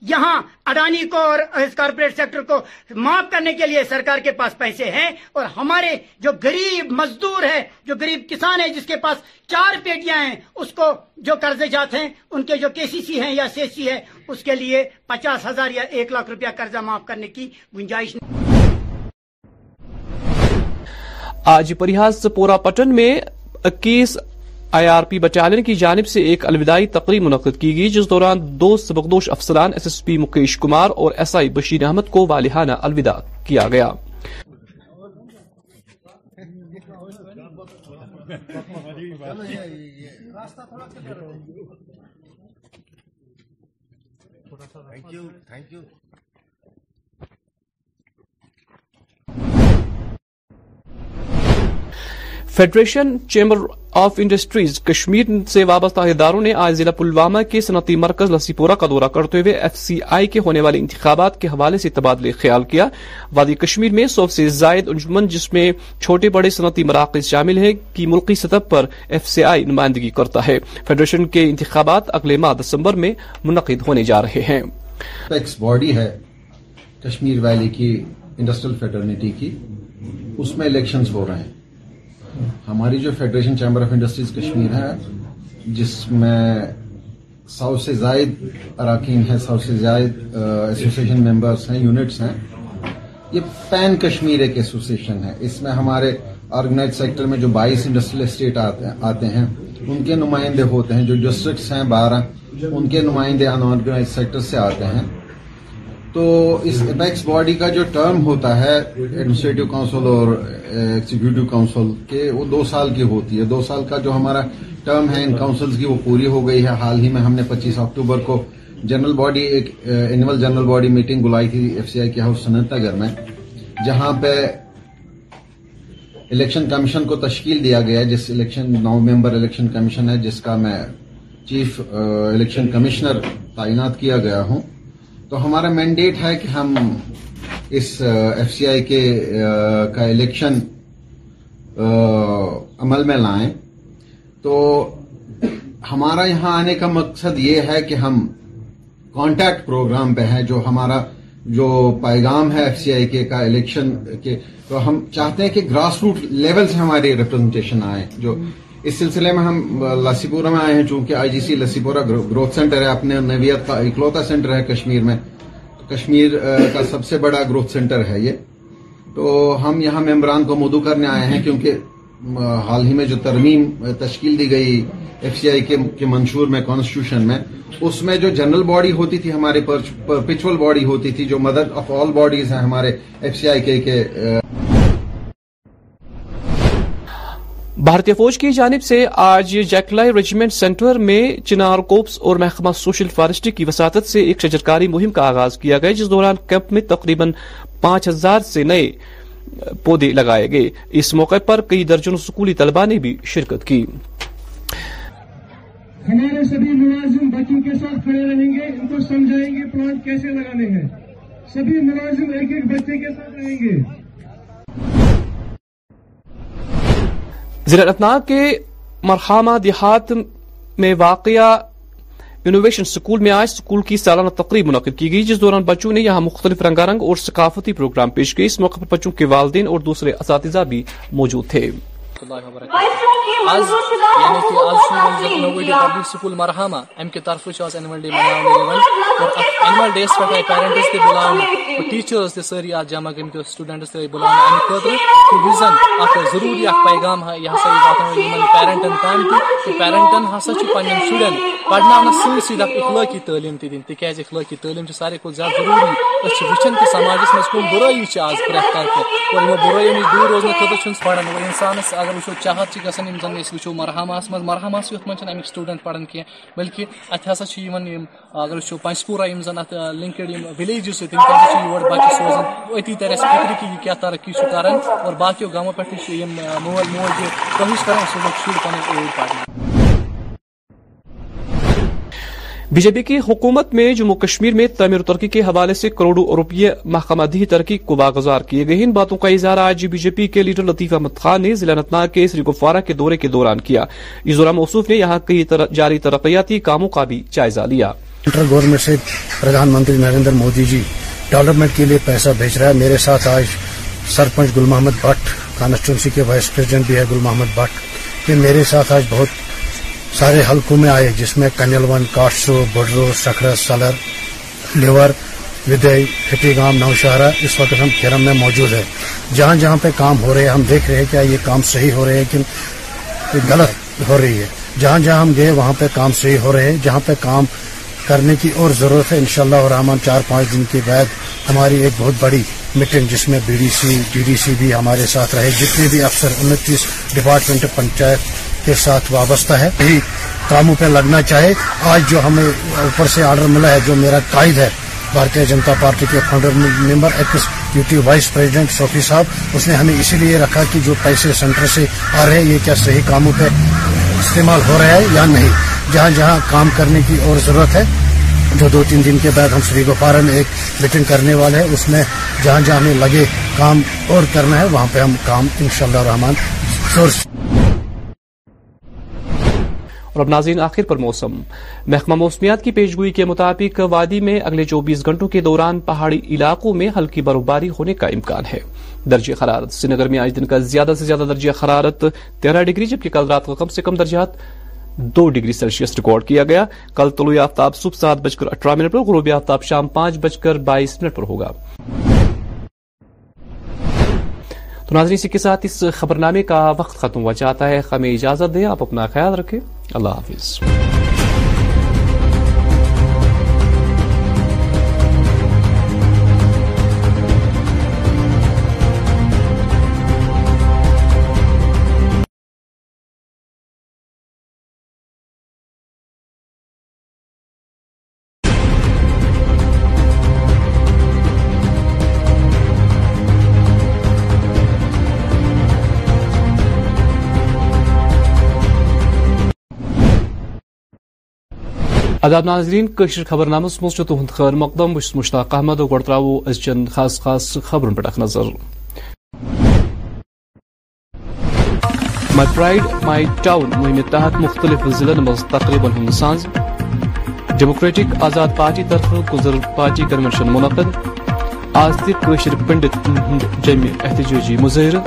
یہاں اڈانی کو اور اس کارپوریٹ سیکٹر کو معاف کرنے کے لیے سرکار کے پاس پیسے ہیں اور ہمارے جو گریب مزدور ہے جو گریب کسان ہے جس کے پاس چار پیٹیاں ہیں اس کو جو قرضے جات ہیں ان کے جو کے سی سی ہیں یا سی سی ہے اس کے لیے پچاس ہزار یا ایک لاکھ روپیہ قرضہ معاف کرنے کی گنجائش نہیں آج پریا پورا پٹن میں اکیس آئی آر پی بٹالین کی جانب سے ایک الوداعی تقریب منعقد کی گئی جس دوران دو سبکدوش افسران S S P Mukesh Kumar اور ایس آئی بشیر احمد کو والحانہ الوداع کیا گیا federation chamber of industries Kashmir سے وابستہ اداروں نے آج ضلع پلوامہ کے صنعتی مرکز لسی پورہ کا دورہ کرتے ہوئے ایف سی آئی کے ہونے والے انتخابات کے حوالے سے تبادلے خیال کیا وادی کشمیر میں سو سے زائد انجمن جس میں چھوٹے بڑے صنعتی مراکز شامل ہیں کی ملکی سطح پر ایف سی آئی نمائندگی کرتا ہے فیڈریشن کے انتخابات اگلے ماہ دسمبر میں منعقد ہونے جا رہے ہیں باڈی ہے کشمیر ویلی کی کی اس میں الیکشنز ہو رہے ہیں ہماری جو federation chamber of industries Kashmir ہے جس میں سو سے زائد اراکین ہیں سو سے زائد ایسوسیشن ممبرس ہیں یونٹس ہیں یہ پین کشمیر ایک ایسوسیشن ہے اس میں ہمارے آرگنائز سیکٹر میں جو بائیس انڈسٹریل اسٹیٹ آتے ہیں ان کے نمائندے ہوتے ہیں جو ڈسٹرکٹس ہیں بارہ ان کے نمائندے ان آرگنائز سیکٹر سے آتے ہیں تو اس اپیکس باڈی کا جو ٹرم ہوتا ہے ایڈمنسٹریٹو کاؤنسل اور ایگزیکٹو eh, کاؤنسل کے وہ دو سال کی ہوتی ہے دو سال کا جو ہمارا ٹرم ہے ان کاؤنسلز کی وہ پوری ہو گئی ہے حال ہی میں ہم نے پچیس اکتوبر کو جنرل باڈی ایک اینول جنرل باڈی میٹنگ بلائی تھی F C I K house Sanat Nagar میں جہاں پہ الیکشن کمیشن کو تشکیل دیا گیا جس الیکشن نو ممبر الیکشن کمیشن ہے جس کا میں چیف الیکشن کمشنر تعینات کیا گیا ہوں تو ہمارا مینڈیٹ ہے کہ ہم اس ایف سی آئی کے کا الیکشن عمل میں لائیں تو ہمارا یہاں آنے کا مقصد یہ ہے کہ ہم کانٹیکٹ پروگرام پہ ہیں جو ہمارا جو پیغام ہے ایف سی آئی کے کا الیکشن کے تو ہم چاہتے ہیں کہ گراس روٹ لیول سے ہماری ریپرزنٹیشن آئے جو اس سلسلے میں ہم لسی پورہ میں آئے ہیں چونکہ آئی جی سی لسی پورہ گروتھ سینٹر ہے اپنے نویت کا اکلوتا سینٹر ہے کشمیر میں کشمیر کا سب سے بڑا گروتھ سینٹر ہے یہ تو ہم یہاں ممبران کو مدو کرنے آئے ہیں کیونکہ حال ہی میں جو ترمیم تشکیل دی گئی ایف سی آئی کے منشور میں کانسٹیٹیوشن میں اس میں جو جنرل باڈی ہوتی تھی ہمارے پرپیچول باڈی ہوتی تھی جو مدر آف آل باڈیز ہیں ہمارے ایف سی آئی کے بھارتی فوج کی جانب سے آج جیکلائی رجمنٹ سینٹر میں چنار کوپس اور محکمہ سوشل فارسٹی کی وساطت سے ایک شجرکاری مہم کا آغاز کیا گیا جس دوران کیمپ میں تقریباً پانچ ہزار سے نئے پودے لگائے گئے اس موقع پر کئی درجن سکولی طلبہ نے بھی شرکت کی ہمارے سبھی ملازم بچوں کے ساتھ کھڑے رہیں گے ان کو سمجھائیں گے پلانٹ کیسے لگانے ہیں سبھی ملازم ایک ایک بچے کے ساتھ رہیں گے ضلع انتناگ کے مرحامہ دیہات میں واقعہ انوویشن اسکول میں آج اسکول کی سالانہ تقریب منعقد کی گئی جس دوران بچوں نے یہاں مختلف رنگا رنگ اور ثقافتی پروگرام پیش کیے اس موقع پر بچوں کے والدین اور دوسرے اساتذہ بھی موجود تھے اللہ و برکاتہ یعنی کہ مرحمہ امکہ طرف اینول ڈے ملانے اینول ڈے آئی پیرنٹس تلانہ ٹیچرس سیری آج جمع سٹوڈینٹس آئی بلانے امت خطنگ ضروری اخبار پیغام پیرنٹن پیرنٹن ہسا کے پن شن پڑھنس سی سی افلاقی تعلیم تین تازہ اخلاقی تعلیم ساری زیادہ ضروری اس وا سماجی کم برائویش آج پری برائیں نش دور روزہ خطرہ پڑا انسان اگر وچو چاہت چھ گسن یم زن اس وچو مرحما اس مز مرحما اس یت من چھن ام سٹوڈنٹ پڑھن کی بلکہ اتھ ہسا چھ یمن یم اگر وچو پنچپورہ پورا یم زن اتھ لنکڈ یم ویلیج سے تم کر چھ یور باقی سوزن اتی طرح سکری کی کیا ترقی چھ کرن اور باقیو گامو پٹھ چھ یم مول مول جو کوشش کرن سو شروع کرن اے پارٹی بی جے پی کی حکومت میں جموں کشمیر میں تعمیر ترقی کے حوالے سے کروڑوں روپیے محکمہ دی ترقی کو باغذار کیے گئے ان باتوں کا اظہار آج بی جے پی کے لیڈر لطیف احمد خان نے ضلع انتناگ کے سری گفوارہ کے دورے کے دوران کیا اس دوران موصوف نے یہاں کئی جاری ترقیاتی کاموں کا بھی جائزہ لیا سینٹرل گورنمنٹ سے پردھان منتری نریندر مودی جی ڈیولپمنٹ کے لیے پیسہ بھیج رہا ہے میرے ساتھ آج سرپنچ گل محمد بٹ کانسٹیچنسی کے وائس پریزیڈنٹ بھی ہے گل محمد بٹ میرے ساتھ آج بہت سارے حلقوں میں آئے جس میں کنل ون کاٹسو سکھرس سلر گام نوشہرہ اس وقت ہم کھیرم میں موجود ہے جہاں جہاں پہ کام ہو رہے ہیں ہم دیکھ رہے ہیں کیا یہ کام صحیح ہو رہے ہیں کہ غلط ہو رہی ہے جہاں جہاں ہم گئے وہاں پہ کام صحیح ہو رہے ہیں جہاں پہ کام کرنے کی اور ضرورت ہے انشاءاللہ اور رحمان چار پانچ دن کے بعد ہماری ایک بہت بڑی میٹنگ جس میں B D C D D C بھی ہمارے ساتھ رہے جتنے بھی افسر انتیس ڈپارٹمنٹ پنچایت کے ساتھ وابستہ ہے کاموں پہ لگنا چاہے آج جو ہمیں اوپر سے آرڈر ملا ہے جو میرا قائد ہے بھارتی جنتا پارٹی کے founder member vice president Sufi Sahab اس نے ہمیں اسی لیے رکھا کہ جو پیسے سینٹر سے آ رہے ہیں یہ کیا صحیح کاموں پہ استعمال ہو رہا ہے یا نہیں جہاں جہاں کام کرنے کی اور ضرورت ہے جو دو تین دن کے بعد ہم سری گوپارا میں ایک میٹنگ کرنے والے ہیں اس میں جہاں جہاں ہمیں لگے کام اور کرنا ہے وہاں پہ ہم کام انشاءاللہ شاء اللہ رحمان اور اب ناظرین آخر پر موسم محکمہ موسمیات کی پیشگوئی کے مطابق وادی میں اگلے چوبیس گھنٹوں کے دوران پہاڑی علاقوں میں ہلکی برفباری ہونے کا امکان ہے درجہ نگر میں آج دن کا زیادہ سے زیادہ درجہ حرارت تیرہ ڈگری جبکہ کل رات کا کم سے کم درجات دو ڈگری سیلسیس ریکارڈ کیا گیا کل طلوع آفتاب صبح سات بج کر اٹھارہ منٹ پر غروب آفتاب شام پانچ بج کر بائیس منٹ پر ہوگا تو ناظرین اسی کے ساتھ اس خبرنامے کا وقت ختم ہو جاتا ہے ہمیں اجازت دیں آپ اپنا خیال رکھیں اللہ حافظ آداب ناظرین قشر خبر نامس مز تہد خیر مقدم بس مشتاق احمد و ترو ازچن خاص خاص خبرن پہ اخ نظر مائی پرائڈ مائی ٹاؤن مہم تحت مختلف ضلع مز تقریباً سز ڈیموکریٹک آزاد پارٹی طرف گزر پارٹی کنوینشن منعقد آز تشر پنڈت ہند جمع احتجاجی مظاہرہ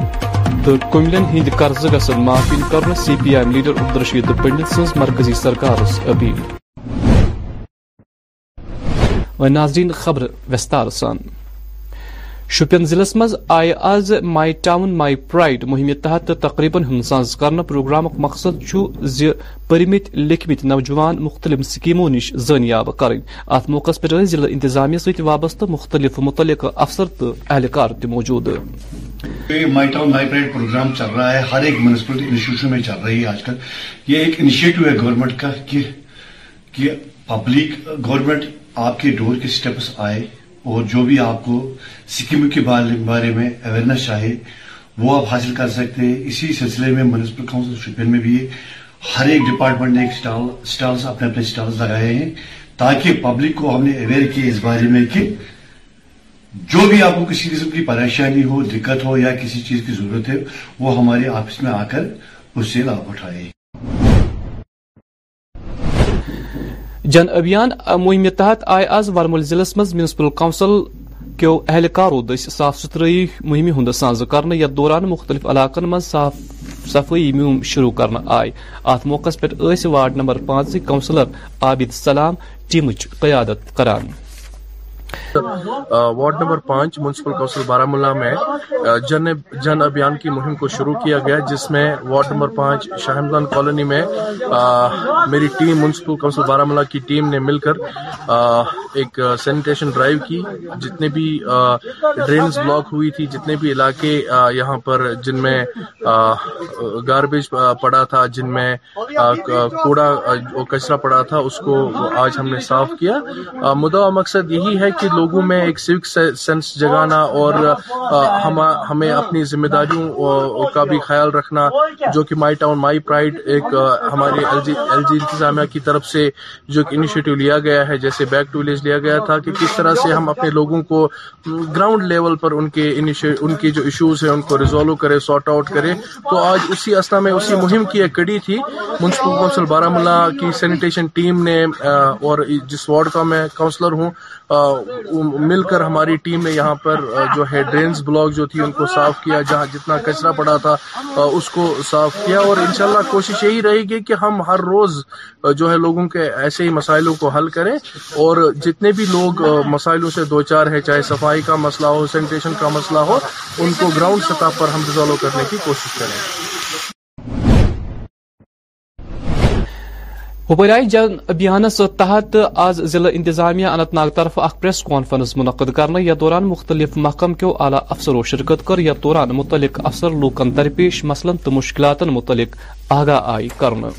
تو کملین ہند قرض گھن معافی کر C P M leader Abdul Rashid Pandit سن مرکزی سرکار اپیل ناظرین خبر وستار سان شپین ضلع مز آز مائی ٹاؤن مائی پرائڈ مہم تحت تقریباً ہنساز کرنا پروگرام مقصد زی پرمت لکھمت نوجوان مختلف سکیموں نش زنیاب کریں ات موقع پہ ضلع انتظامیہ ست وابستہ مختلف متعلق افسر تو اہلکار موجود my my town pride program چل چل رہا ہے ہے ہے ہر ایک ایک انسٹیٹیوشن میں رہی آج کل یہ انیشیٹو گورنمنٹ کا کہ پبلک گورنمنٹ آپ کے ڈور کے سٹیپس آئے اور جو بھی آپ کو سکم کے بارے میں اویئرنیس چاہے وہ آپ حاصل کر سکتے ہیں اسی سلسلے میں میونسپل کاؤنسل آف شوپین میں بھی ہر ایک ڈپارٹمنٹ نے ایک سٹالز اپنے اپنے سٹالز لگائے ہیں تاکہ پبلک کو ہم نے اویئر کیا اس بارے میں کہ جو بھی آپ کو کسی قسم کی پریشانی ہو دقت ہو یا کسی چیز کی ضرورت ہے وہ ہمارے آفس میں آ کر اس سے لابھ اٹھائے جن ابھیان مہم تحت آئے آج ضلع مز میونسپل مونسپل کیو اہلکارو دس صاف ستھرائی مہم ہند سانز کرنے یتھ دوران مختلف علاقن من صاف صفائی مہم شروع کرنے آئے ات موقع پہ واڈ نمبر پانچ کونسلر عابد سلام ٹیمچ قیادت کران وارڈ نمبر پانچ میونسپل کونسل بارہ ملا میں جن ابھیان کی مہم کو شروع کیا گیا جس میں وارڈ نمبر پانچ شاہ کالونی میں میری ٹیم بارہ ملا کی ٹیم نے مل کر ایک سینیٹیشن ڈرائیو کی جتنے بھی ڈرینز بلاک ہوئی تھی جتنے بھی علاقے یہاں پر جن میں گاربیج پڑا تھا جن میں کوڑا کچرا پڑا تھا اس کو آج ہم نے صاف کیا مدعا مقصد یہی ہے کہ لوگوں میں ایک سیوک سینس جگانا اور ہمیں اپنی ذمہ داریوں کا بھی خیال رکھنا جو کہ مائی مائی ٹاؤن ایک ایک انتظامیہ کی طرف سے جو انیشیٹیو لیا گیا ہے جیسے بیک ولیج لیا گیا تھا کہ کس طرح سے ہم اپنے لوگوں کو گراؤنڈ لیول پر ان کے ان کی جو ایشوز ہیں ان کو ریزالو کرے سارٹ آؤٹ کرے تو آج اسی اسنا میں اسی مہم کی ایک کڑی تھی میونسپل کونسل بارہ ملا کی سینیٹیشن ٹیم نے اور جس وارڈ کا میں کاؤنسلر ہوں مل کر ہماری ٹیم نے یہاں پر جو ہے ڈرینز بلاک جو تھی ان کو صاف کیا جہاں جتنا کچرا پڑا تھا اس کو صاف کیا اور انشاءاللہ کوشش یہی رہے گی کہ ہم ہر روز جو ہے لوگوں کے ایسے ہی مسائلوں کو حل کریں اور جتنے بھی لوگ مسائلوں سے دو چار ہیں چاہے صفائی کا مسئلہ ہو سینیٹیشن کا مسئلہ ہو ان کو گراؤنڈ سطح پر ہم ریزالو کرنے کی کوشش کریں ہوپ جن ابھیانس تحت آز ضلع انتظامیہ اننت ناگ طرف اخ پریس کانفرنس منعقد کرنے یا دوران مختلف محکم کیو اعلی افسرو شرکت کر دوران متعلق افسر لوکن درپیش مثلاً مشکلات متعلق آگاہ آئی کرنا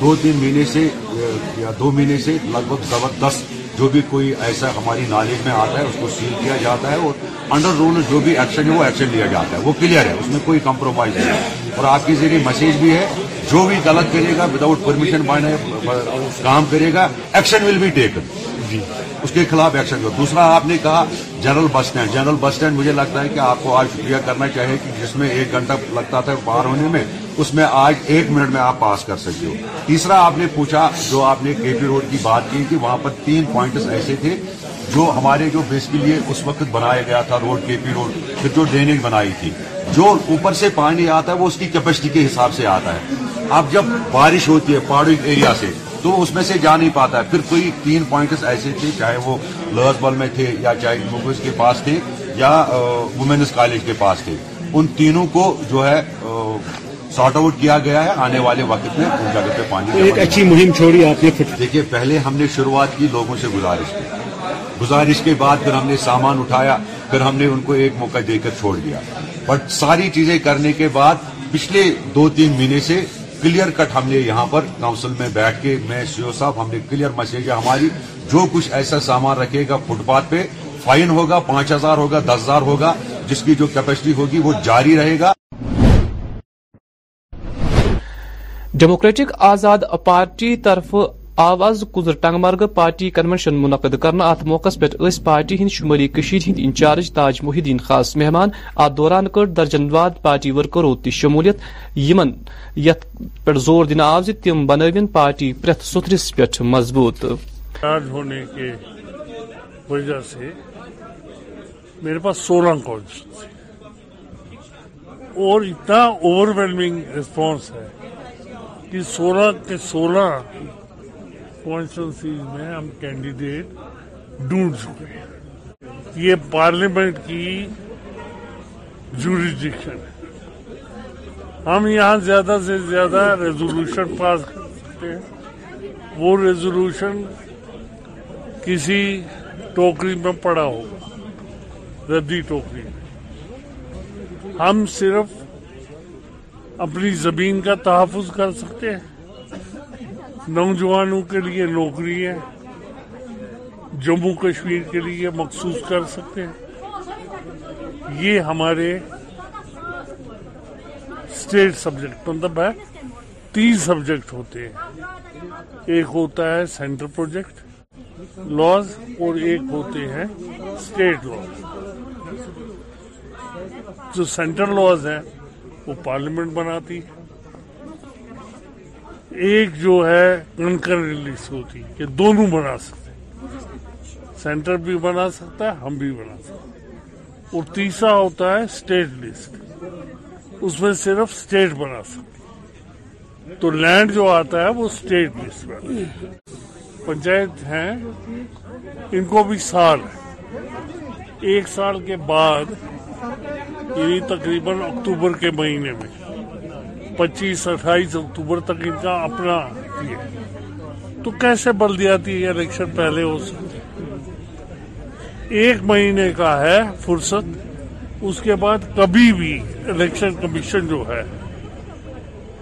دو دو تین مہینے مہینے سے سے یا لگ بھگ زبردست جو بھی کوئی ایسا ہماری نالج میں آتا ہے اس کو سیل کیا جاتا ہے اور انڈر رول جو بھی ایکشن ہے وہ ایکشن لیا جاتا ہے وہ کلیئر ہے اس میں کوئی کمپرومائز نہیں ہے اور آپ کے ذریعے میسج بھی ہے جو بھی غلط کرے گا وداؤٹ پرمیشن کام کرے گا ایکشن ول بی ٹیکن جی اس کے خلاف ایکشن کرو دوسرا آپ نے کہا general bus stand general bus stand مجھے لگتا ہے کہ آپ کو آج شکریہ کرنا چاہیے کہ جس میں ایک گھنٹہ لگتا تھا پار ہونے میں اس میں آج ایک منٹ میں آپ پاس کر سکتے ہو تیسرا آپ نے پوچھا جو آپ نے کے پی روڈ کی بات کی کہ وہاں پر تین پوائنٹس ایسے تھے جو ہمارے جو بیسکلی اس وقت بنایا گیا تھا روڈ کے پی روڈ پھر جو ڈرینیج بنائی تھی جو اوپر سے پانی آتا ہے وہ اس کی کیپیسٹی کے حساب سے آتا ہے اب جب بارش ہوتی ہے پہاڑی ایریا سے تو اس میں سے جا نہیں پاتا ہے پھر کوئی تین پوائنٹس ایسے تھے چاہے وہ لرز بال میں تھے یا چاہے کے پاس تھے یا وومینس کالج کے پاس تھے ان تینوں کو جو ہے سارٹ آؤٹ کیا گیا ہے آنے والے وقت میں ان جگہ پہ پانی ایک اچھی مہم چھوڑی آپ نے دیکھیے پہلے ہم نے شروعات کی لوگوں سے گزارش کی گزارش کے بعد پھر ہم نے سامان اٹھایا پھر ہم نے ان کو ایک موقع دے کر چھوڑ دیا بٹ ساری چیزیں کرنے کے بعد پچھلے دو تین مہینے سے کلیئر کٹ ہم نے یہاں پر کاؤنسل میں بیٹھ کے میں سیو e صاحب ہم نے کلیئر ہے ہماری جو کچھ ایسا سامان رکھے گا فٹ پاتھ پہ فائن ہوگا پانچ ہزار ہوگا دس ہزار ہوگا جس کی جو کیپیسٹی ہوگی وہ جاری رہے گا ڈیموکریٹک آزاد پارٹی طرف آواز کزر ٹنگ مرگ پارٹی کنونشن منعقد کرنا ات موقع پہ اس پارٹی ہند شمالی کشید ہند انچارج تاج محی الدین خاص مہمان ات دوران کر درجن واد پارٹی ورکرو تی شمولیت یمن یت پہ زور دن آو تم بنوین پارٹی پریت سترس پہ مضبوط چارج ہونے کے وجہ سے میرے پاس سولہ کانسٹیچوئنسی اور اتنا اوور ویلمنگ رسپانس ہے کہ سولہ کے سولہ میں ہم کینڈیڈیٹ ہیں یہ پارلیمنٹ کی جوریڈکشن ہے ہم یہاں زیادہ سے زیادہ ریزولوشن پاس کر سکتے ہیں وہ ریزولوشن کسی ٹوکری میں پڑا ہوگا ردی ٹوکری میں ہم صرف اپنی زمین کا تحفظ کر سکتے ہیں نوجوانوں کے لیے نوکری ہے جموں کشمیر کے لیے مخصوص کر سکتے ہیں یہ ہمارے اسٹیٹ سبجیکٹ مطلب ہے تین سبجیکٹ ہوتے ہیں ایک ہوتا ہے سینٹر پروجیکٹ لاز اور ایک ہوتے ہیں اسٹیٹ لاز جو سینٹر لاز ہیں وہ پارلیمنٹ بناتی ہے ایک جو ہے کنکر لسٹ ہوتی ہے کہ دونوں بنا سکتے ہیں سینٹر بھی بنا سکتا ہے ہم بھی بنا سکتے ہیں اور تیسرا ہوتا ہے اسٹیٹ لسٹ اس میں صرف اسٹیٹ بنا سکتے تو لینڈ جو آتا ہے وہ اسٹیٹ لسٹ بنا پنچایت ہیں ان کو بھی سال ہے ایک سال کے بعد یعنی تقریباً اکتوبر کے مہینے میں پچیس اٹھائیس اکتوبر تک ان کا اپنا تو کیسے بلدیاتی الیکشن پہلے ہو سکتے ایک مہینے کا ہے فرصت اس کے بعد کبھی بھی الیکشن کمیشن جو ہے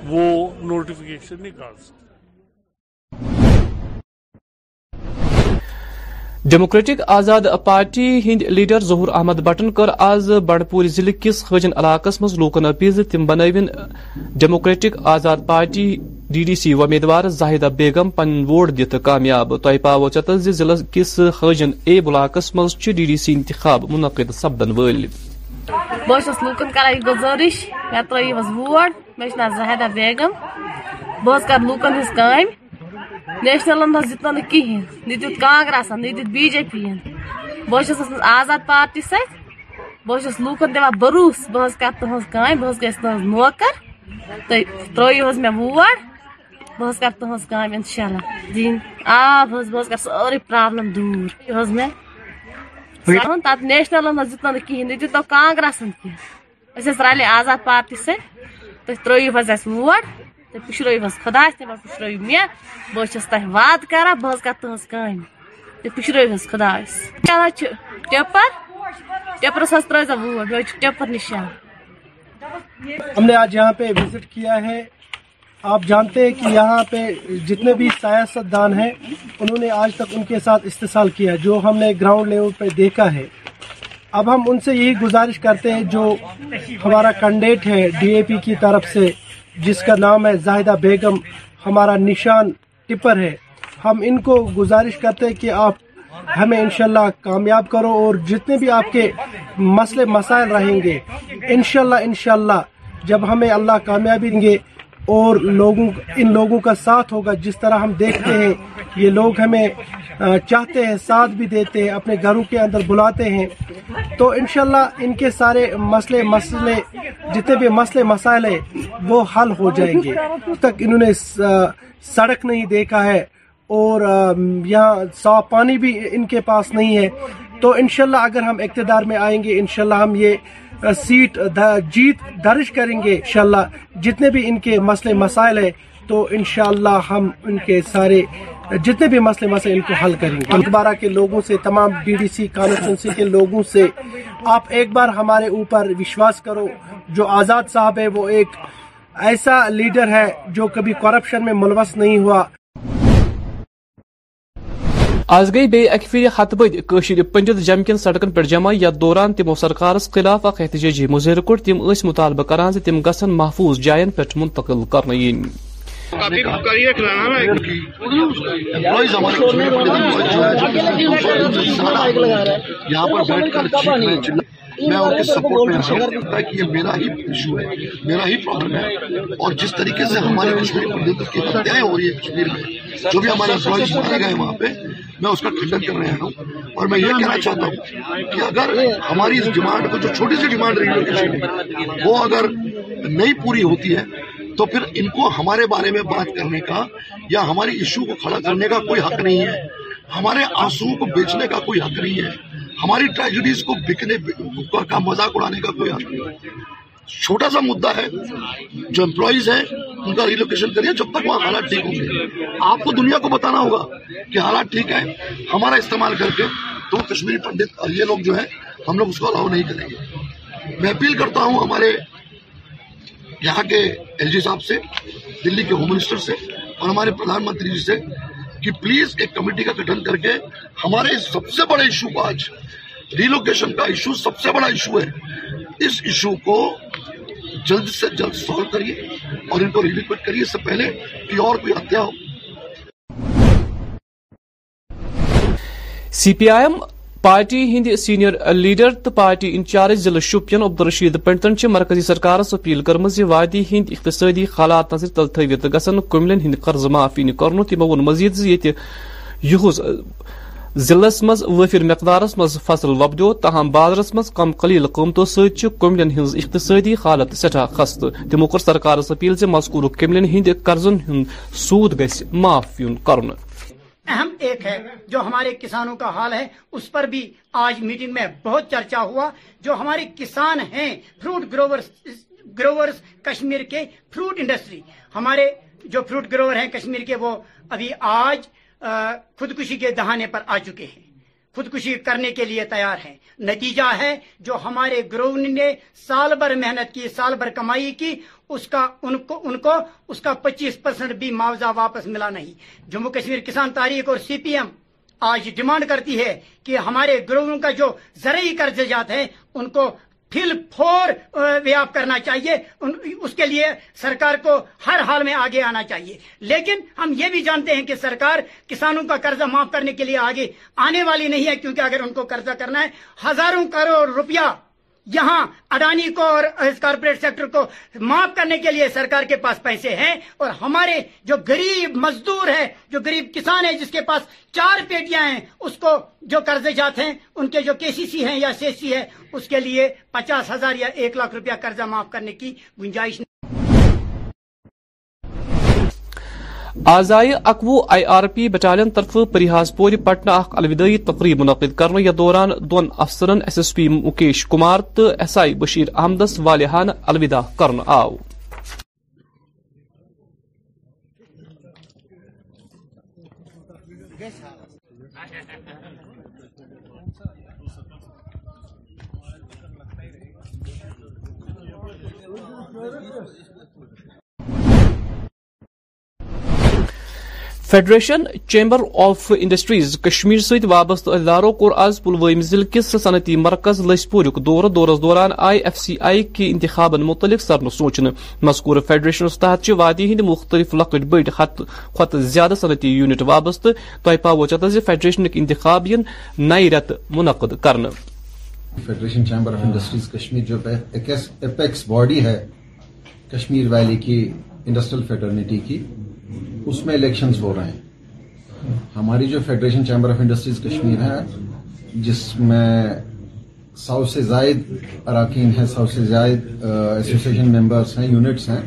وہ نہیں نکال سکتا ڈیموکریٹک آزاد پارٹی ہند لیڈر ظہور احمد بٹن کر آز بنڈپور ضلع کس خجن علاقس مز لوکن اپیل تم بنوین democratic Azad party D D C امیدوار زاہدہ بیگم پن ووٹ دت کامیاب تہ پاو چی ضلع کس خجن اے بلاک مز ڈی ڈی سی انتخاب منعقد سپدن کام نیشنلن نیشنل نا دین دیکگ بی جے پی بتم آزاد پارٹی سی بس لکن دیں بروس بہت کر تائ بہت گیس تہن نوکر تروہ بہت کر تنہیں اِنشاء اللہ دین آ سوری پابلم دور یہ نیشنل نا دین دانگریس کی رالی آزاد پارٹی سر ووٹ تُہۍ پُشرٲیِو حظ خۄدایَس تہِ مہ پُشرٲیِو مےٚ بہٕ حظ چھَس تۄہہِ وعدٕ کَران بہٕ حظ کَرٕ تُہٕنٛز کامہِ تُہۍ پُشرٲیِو حظ خۄدایَس کیٛاہ حظ چھِ ٹٮ۪پَر ٹیپرس حظ ترٲزا ووٹ یہ ٹیپر نشان ہم نے آج یہاں پہ وزٹ کیا ہے آپ جانتے ہیں کہ یہاں پہ جتنے بھی سیاست دان ہیں انہوں نے آج تک ان کے ساتھ استحصال کیا جو ہم نے گراؤنڈ لیول پہ دیکھا ہے اب ہم ان سے یہی گزارش کرتے ہیں جو ہمارا کنڈیٹ ہے ڈی اے پی کی طرف سے جس کا نام ہے زاہدہ بیگم ہمارا نشان ٹپر ہے ہم ان کو گزارش کرتے ہیں کہ آپ ہمیں انشاءاللہ کامیاب کرو اور جتنے بھی آپ کے مسئلے مسائل رہیں گے انشاءاللہ انشاءاللہ جب ہمیں اللہ کامیابی دیں گے اور لوگوں ان لوگوں کا ساتھ ہوگا جس طرح ہم دیکھتے ہیں یہ لوگ ہمیں چاہتے ہیں ساتھ بھی دیتے ہیں اپنے گھروں کے اندر بلاتے ہیں تو انشاءاللہ ان کے سارے مسئلے مسئلے جتنے بھی مسئلے مسائل ہیں وہ حل ہو جائیں گے تک انہوں نے سڑک نہیں دیکھا ہے اور یہاں صاف پانی بھی ان کے پاس نہیں ہے تو انشاءاللہ اگر ہم اقتدار میں آئیں گے انشاءاللہ ہم یہ سیٹ جیت درج کریں گے انشاءاللہ جتنے بھی ان کے مسئلے مسائل ہیں تو انشاءاللہ ہم ان کے سارے جتنے بھی مسئلے مسائل ان کو حل کریں گے اخبارہ کے لوگوں سے تمام بی ڈی سی کانسٹنسی کے لوگوں سے آپ ایک بار ہمارے اوپر وشواس کرو جو آزاد صاحب ہے وہ ایک ایسا لیڈر ہے جو کبھی کرپشن میں ملوث نہیں ہوا آج گئی بے اکی پہ ہتھ بدھی پنڈت جم کن سڑکن پہ جمع یا دوران تمو سرکارس خلاف احتجاجی مظاہرہ کور تم مطالبہ کران محفوظ جائن پہ منتقل کرنے ین میں ان کے سپورٹ میں کہ یہ میرا میرا ہی ہی ایشو ہے ہے پرابلم اور جس طریقے سے ہماری کشمیر کی ہتیاں ہو رہی ہے کشمیر میں جو بھی ہمارے افواج مارے گئے وہاں پہ میں اس کا کھنڈن کر رہا ہوں اور میں یہ ہاں، کہنا چاہتا ہوں کہ اگر ہماری اس ڈیمانڈ کو جو چھوٹی سی ڈیمانڈ رہی ہے وہ اگر نہیں پوری ہوتی ہے تو پھر ان کو ہمارے بارے میں بات کرنے کا یا ہماری ایشو کو کھڑا کرنے کا کوئی حق نہیں ہے ہمارے آنسو کو بیچنے کا کوئی حق نہیں ہے ہماری ٹریجڈیز کو بکنے کا مذاق سا مدہ ہے جو امپلائیز ہیں ان کا ریلوکیشن کریے جب تک وہاں حالات ٹھیک ہوں گے آپ کو دنیا کو بتانا ہوگا کہ حالات ٹھیک ہیں ہمارا استعمال کر کے تو کشمیری پنڈت یہ لوگ جو ہیں ہم لوگ اس کو الاؤ نہیں کریں گے میں اپیل کرتا ہوں ہمارے یہاں کے ایل جی صاحب سے دلی کے ہوم منسٹر سے اور ہمارے پردھان منتری جی سے کہ پلیز ایک کمیٹی کا گٹھن کر کے ہمارے سب سے بڑے ایشو کو آج ریلوکیشن کا ایشو سب سے بڑا ایشو ہے اس ایشو کو جلد سے جلد سالو کریے اور ان کو ریلیکٹ کریے اس سے پہلے کہ اور کوئی ہتیا ہو C P I M party Hind senior leader تو پارٹی انچارج ضلع شوپین عبدالرشید پنڈتن مرکزی سرکارس اپیل کرم وادی ہند اقتصادی حالات نظر تل تھوت گھن کملین ہند قرض معافی کر تمو مزید زیت یہوز ضلع مز وفر مقدارس مز فصل وپديو تاہم بازرس مز کم قلیل قیمتوں ست کملین ہز اقتصادی حالت سٹھا خست تمو کر سرکارس اپیل كے مذکور کملین ہند قرضن ہند سود گھ معاف یون کر اہم ایک ہے جو ہمارے کسانوں کا حال ہے اس پر بھی آج میٹنگ میں بہت چرچا ہوا جو ہمارے کسان ہیں فروٹ گروورز گروورز کشمیر کے فروٹ انڈسٹری ہمارے جو فروٹ گروور ہیں کشمیر کے وہ ابھی آج خودکشی کے دہانے پر آ چکے ہیں خودکشی کرنے کے لیے تیار ہیں نتیجہ ہے جو ہمارے گرو نے سال بھر محنت کی سال بھر کمائی کی اس کا ان کو ان کو اس کا پچیس پرسنٹ بھی معاوضہ واپس ملا نہیں جموں کشمیر کسان تاریخ اور سی پی ایم آج ڈیمانڈ کرتی ہے کہ ہمارے گروہوں کا جو زرعی قرض جات ہیں ان کو فل فور کرنا چاہیے اس کے لیے سرکار کو ہر حال میں آگے آنا چاہیے لیکن ہم یہ بھی جانتے ہیں کہ سرکار کسانوں کا قرضہ معاف کرنے کے لیے آگے آنے والی نہیں ہے کیونکہ اگر ان کو قرضہ کرنا ہے ہزاروں کروڑ روپیہ یہاں اڈانی کو اور اس کارپوریٹ سیکٹر کو معاف کرنے کے لیے سرکار کے پاس پیسے ہیں اور ہمارے جو گریب مزدور ہے جو گریب کسان ہے جس کے پاس چار پیٹیاں ہیں اس کو جو قرضے جات ہیں ان کے جو کے سی سی ہیں یا سی سی ہے اس کے لیے پچاس ہزار یا ایک لاکھ روپیہ قرضہ معاف کرنے کی گنجائش نہیں آزہ اکوہ آئی آر پی بٹالین طرف پریہاز پوری پٹنا اخ الوداعی تقریب منعقد کرنے یا دوران دون افسرن S S P Mukesh Kumar تو ایس آئی بشیر احمدس والیان الوداع کرنے آؤ federation chamber of industries Kashmir ست سابسطہ اداروں کو پلوام ضلع کس صنعتی مرکز پور دور دورس دوران آئی ایف سی آئی کے انتخاب متعلق سرن سوچنے مذکور فیڈریشنس تحت وادی وادی مختلف لکٹ بٹ کھت زیادہ صنعتی یونٹ وابستہ تہ پاؤ فیڈریشن فیڈریشنک انتخاب ان نئی رت منعقد کرنے اس میں الیکشنز ہو رہے ہیں ہماری جو federation chamber of industries Kashmir ہے جس میں سو سے زائد اراکین ہیں سو سے زائد ایسوسیشن ممبرس ہیں یونٹس ہیں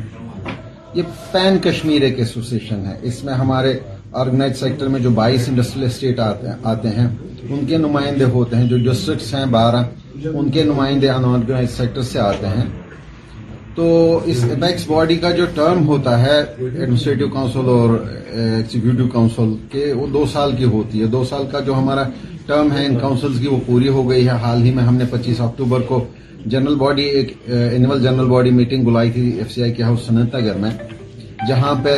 یہ پین کشمیر ایک ایسوسیشن ہے اس میں ہمارے آرگنائز سیکٹر میں جو بائیس انڈسٹریل اسٹیٹ آتے ہیں ان کے نمائندے ہوتے ہیں جو ڈسٹرکٹس ہیں بارہ ان کے نمائندے سیکٹر سے آتے ہیں تو اس اپیکس باڈی کا جو ٹرم ہوتا ہے ایڈمنسٹریٹو کاؤنسل اور ایگزیکٹو eh, کاؤنسل کے وہ دو سال کی ہوتی ہے دو سال کا جو ہمارا ٹرم ہے ان کاؤنسلز کی وہ پوری ہو گئی ہے حال ہی میں ہم نے پچیس اکتوبر کو جنرل باڈی ایک اینول جنرل باڈی میٹنگ بلائی تھی F C I K house سنتا گھر میں جہاں پہ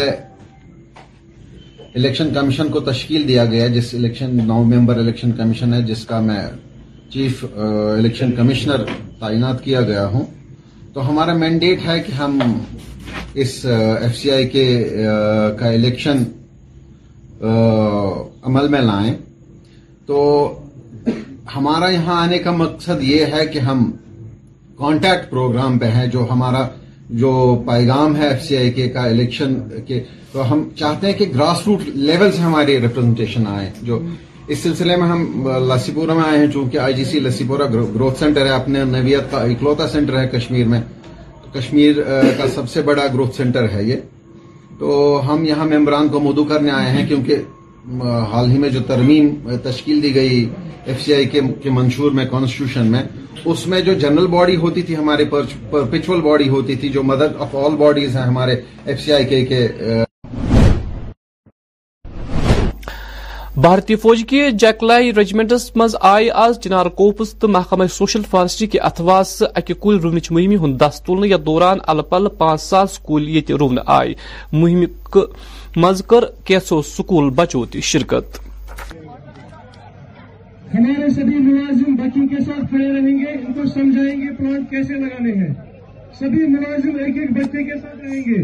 الیکشن کمیشن کو تشکیل دیا گیا جس الیکشن نو ممبر الیکشن کمیشن ہے جس کا میں چیف الیکشن کمشنر تعینات کیا گیا ہوں تو ہمارا مینڈیٹ ہے کہ ہم اس ایف سی آئی کے کا الیکشن عمل میں لائیں تو ہمارا یہاں آنے کا مقصد یہ ہے کہ ہم کانٹیکٹ پروگرام پہ ہیں جو ہمارا جو پیغام ہے ایف سی آئی کے کا الیکشن کے تو ہم چاہتے ہیں کہ گراس روٹ لیول سے ہماری ریپرزنٹیشن آئے جو اس سلسلے میں ہم لسی پورہ میں آئے ہیں چونکہ آئی جی سی لسی پورہ گروتھ سینٹر ہے اپنے نویت کا اکلوتا سینٹر ہے کشمیر میں کشمیر کا سب سے بڑا گروتھ سینٹر ہے یہ تو ہم یہاں ممبران کو مدو کرنے آئے ہیں کیونکہ حال ہی میں جو ترمیم تشکیل دی گئی ایف سی آئی کے منشور میں کانسٹیٹیوشن میں اس میں جو جنرل باڈی ہوتی تھی ہمارے پرپیچول باڈی ہوتی تھی جو مدر آف آل باڈیز ہیں ہمارے ایف سی آئی کے بھارتی فوج کی جیکلائی رجمنٹس مز آئی آز چنار کوپس تو محکمہ سوشل فارسٹی کے اتواس اکہ کل رونچ مہم ہند دس تلنے یا دوران الپل پانچ ساس کل یت رون آئی مہم مز کر کیسو سکول بچو تی شرکت ہمارے سبھی ملازم بچوں کے ساتھ کھڑے رہیں گے ان کو سمجھائیں گے پلانٹ کیسے لگانے ہیں سبھی ملازم ایک ایک بچے کے ساتھ رہیں گے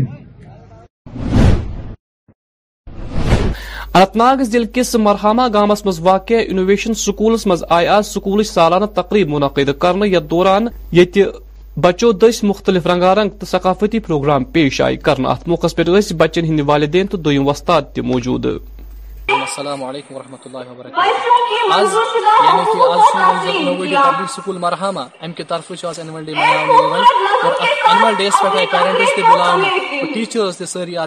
اننت ناگ ضلع کس مرہامہ گامس مز واقع انوویشن سکولس مز آئی آج سکول سالانہ تقریب منعقد کرنے یتھ دوران یت بچو دس مختلف رنگا رنگ تو ثقافتی پروگرام پیش آئی کرنا ات موقع پہ بچن ہند والدین تو دم تہ موجود السلام علیکم ورحمۃ اللہ وبرکاتہ یعنی, ہاں، یعنی کہ طرف اینول ڈے اینول ڈے پہ آئی پیرنٹس بلانے ٹیچرس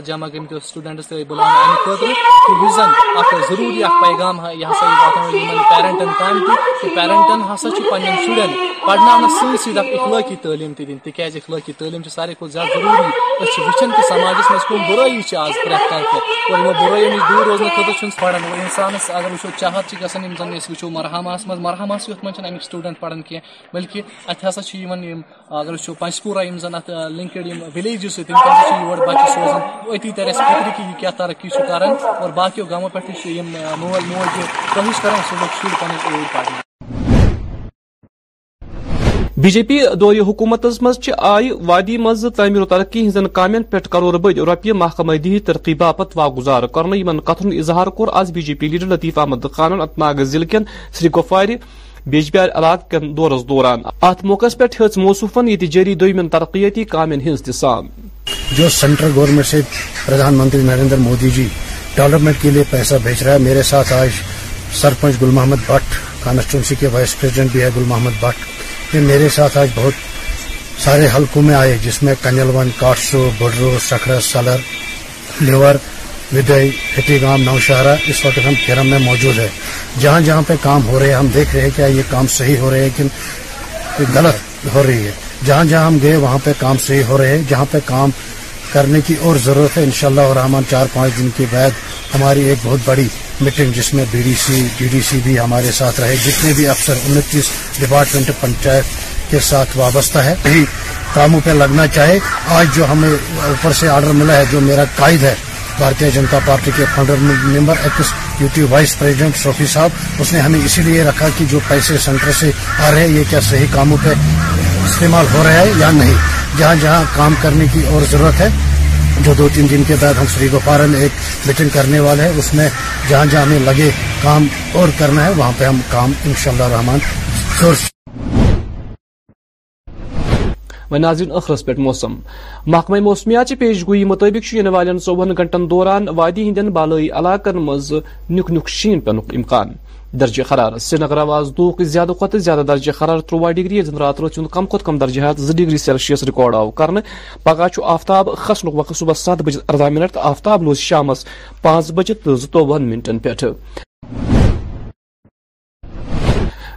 جمع گو سٹوڈینٹس بل خطرے ضروری یہ پیغام یہ پیرنٹن پیرنٹن ہسا چن شروع پڑھانا سی سی ڈھک اختیی تعلیم تین تیز اخلاقی تعلیم ساری زیادہ ضروری اچھے وچان سماج من برائی پانچ برائیوں نش دور روزہ خطرہ پھر انسانس اگر وو چاہت گاس و مرحامہ مرحمہ امیک سٹوڈنٹ پڑان کی بلکہ اتحم اگر زن یا لنکڈ ولیجز سمجھا یور بچہ سوزان اتر اہم قبل کہ یہ کیا ترقی کرانا اور باقی گاٹھے مو موجود کمیشن اوڑ پھر بی جے پی دور حکومت آئی وادی مز تعمیر و ترقی ہزن پہ کرور بد روپی محکمہ دہی ترقی باپت واگزار گزار کتن اظہار کور آج B J P leader Latif Ahmad Khan Anantnag ضلع سری گفار بیجبار علاقہ کن دورس دوران ات موقع پہ ہز یہ جاری دن کامین ہز تسان جو سینٹرل گورنمنٹ سے پردھان منتری نریندر مودی جی ڈیولپمنٹ کے لیے پیسہ بھیج رہا ہے میرے ساتھ آج سرپنچ گل محمد بٹ کانسٹیچوئنسی کے وائس پریزیڈنٹ بھی ہے گل محمد بٹ یہ میرے ساتھ آج بہت سارے حلقوں میں آئے جس میں کنل ون کاٹسو بڈرو سکھرا سلر لیور ودئی گام نوشہرہ اس وقت ہم میں موجود ہے جہاں جہاں پہ کام ہو رہے ہیں ہم دیکھ رہے ہیں کیا یہ کام صحیح ہو رہے ہیں کہ غلط ہو رہی ہے جہاں جہاں ہم گئے وہاں پہ کام صحیح ہو رہے ہیں جہاں پہ کام کرنے کی اور ضرورت ہے انشاءاللہ اور رحمان چار پانچ دن کے بعد ہماری ایک بہت بڑی میٹنگ جس میں B D C D D C بھی ہمارے ساتھ رہے جتنے بھی افسر انتیس ڈپارٹمنٹ پنچایت کے ساتھ وابستہ ہے کاموں پہ لگنا چاہے آج جو ہمیں اوپر سے آرڈر ملا ہے جو میرا قائد ہے بھارتی جنتا پارٹی کے founder member executive vice president Sufi صاحب اس نے ہمیں اسی لیے رکھا کہ جو پیسے سنٹر سے آ رہے یہ کیا صحیح کاموں پہ استعمال ہو رہا ہے یا نہیں جہاں جہاں کام کرنے کی اور ضرورت ہے جو دو تین دن کے بعد ہم سری میں ایک میٹنگ کرنے والے ہیں اس میں جہاں جہاں ہمیں لگے کام اور کرنا ہے وہاں پہ ہم کام انشاءاللہ ناظرین اخرس پہ موسم محکمہ موسمیا پیش گوئی مطابق والن چوین گنٹن دوران وادی ہندین بالائی علاقن مز نیک نیک شین پینک امکان درجہ حرار سری نگر آز دہ زیادہ زیادہ درج حرار تروہ ڈگری رات روز کم کھت کم درجہ ڈگری سیلسیس ریکارڈ آو پگہ آفتاب کھسن وقت صبح ست بجے اردہ منٹ تو آفتاب روز شام پانچ بجے تو زوہ منٹن پہ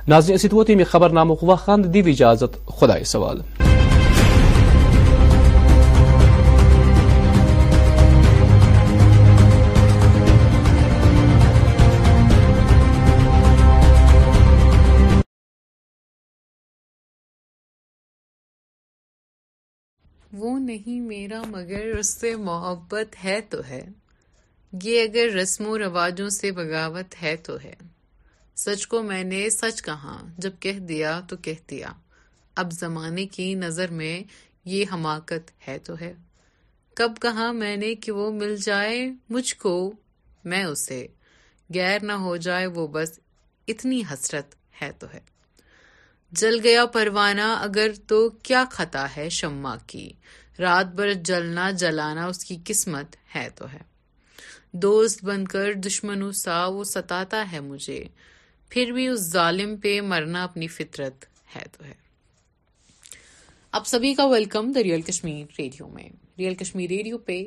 ناظرین اسی خبر نامک وقت نامکت خدا وہ نہیں میرا مگر اس سے محبت ہے تو ہے یہ اگر رسم و رواجوں سے بغاوت ہے تو ہے سچ کو میں نے سچ کہا جب کہہ دیا تو کہہ دیا اب زمانے کی نظر میں یہ حماقت ہے تو ہے کب کہا میں نے کہ وہ مل جائے مجھ کو میں اسے غیر نہ ہو جائے وہ بس اتنی حسرت ہے تو ہے جل گیا پروانہ اگر تو کیا خطا ہے شمع کی رات بھر جلنا جلانا اس کی قسمت ہے تو ہے دوست بن کر دشمن سا وہ ستاتا ہے مجھے پھر بھی اس ظالم پہ مرنا اپنی فطرت ہے تو ہے آپ سبھی کا welcome the real Kashmir radio میں ریئل کشمیر ریڈیو پہ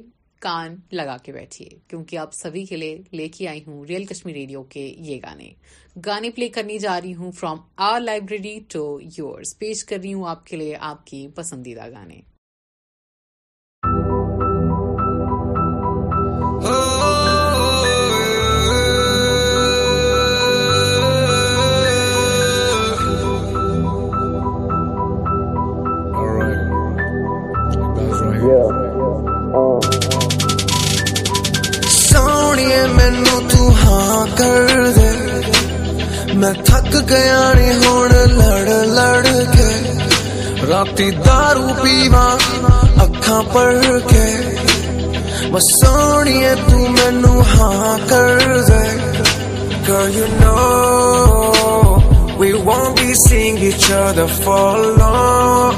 کان لگا کے بیٹھیے کیونکہ آپ سبھی کے لیے لے کے آئی ہوں ریئل کشمیر ریڈیو کے یہ گانے گانے پلے کرنی جا رہی ہوں from our library to yours پیش کر رہی ہوں آپ کے لیے آپ کی پسندیدہ گانے کر دے میں تھک گیا نی ہون لڑ لڑ کے راتی دارو پیوا اکھاں پڑ کے مسونی ہے تو میں ہاں کر دے Girl you know We won't be seeing each other for long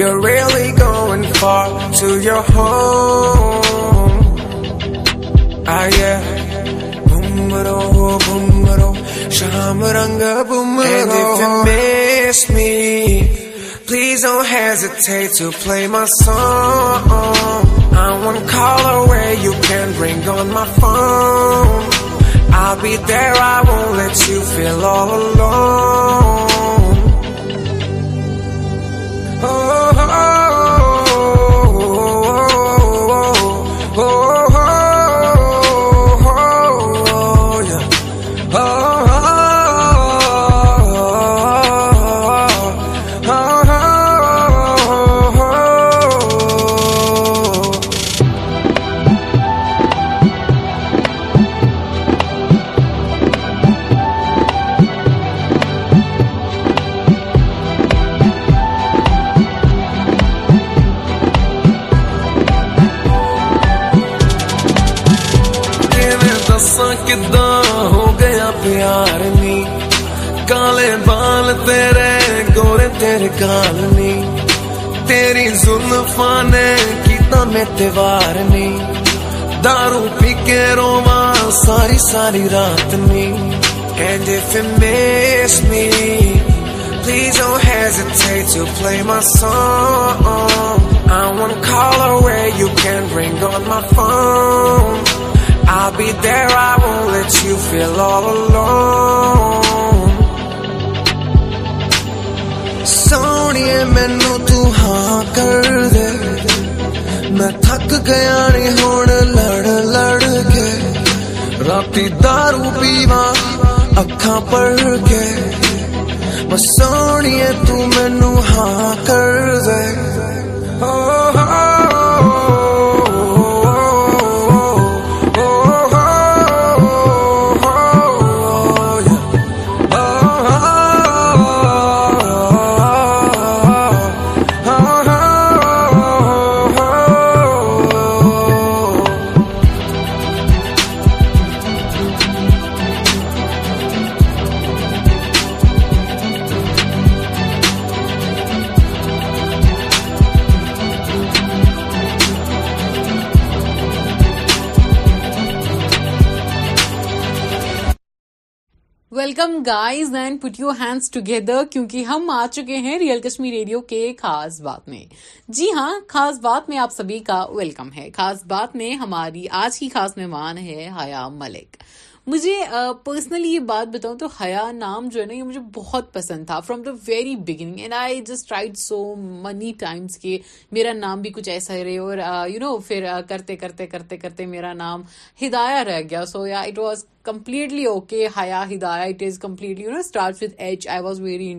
You're really going far to your home Ah yeah رو بنگ بھمی پلیز اے مسا you can ring me the bell گال نہیں تیری زلفا نے کیتا میں تیوار نہیں دارو پی کے رو ساری ساری رات نہیں And if it miss me Please don't hesitate to play my song I wanna call her where you can ring on my phone I'll be there, I won't let you feel all alone میں تھک گیا نی ہو گی داروی ماہ اکھا پر گئے وہ سونی تینو ہاں کر دے guys and put you hands together کیونکہ ہم آ چکے ہیں ریئل کشمیر ریڈیو کے خاص بات میں جی ہاں خاص بات میں آپ سبھی کا ویلکم ہے خاص بات میں ہماری آج کی خاص مہمان ہے حیا ملک مجھے پرسنلی یہ بات بتاؤں تو حیا نام جو ہے نا یہ مجھے بہت پسند تھا from the very beginning and I just tried so many times کے میرا نام بھی کچھ ایسا ہی رہے اور یو نو پھر کرتے کرتے کرتے کرتے میرا نام ہدایا رہ گیا سو یا it was completely okay it is completely you know start with H I was very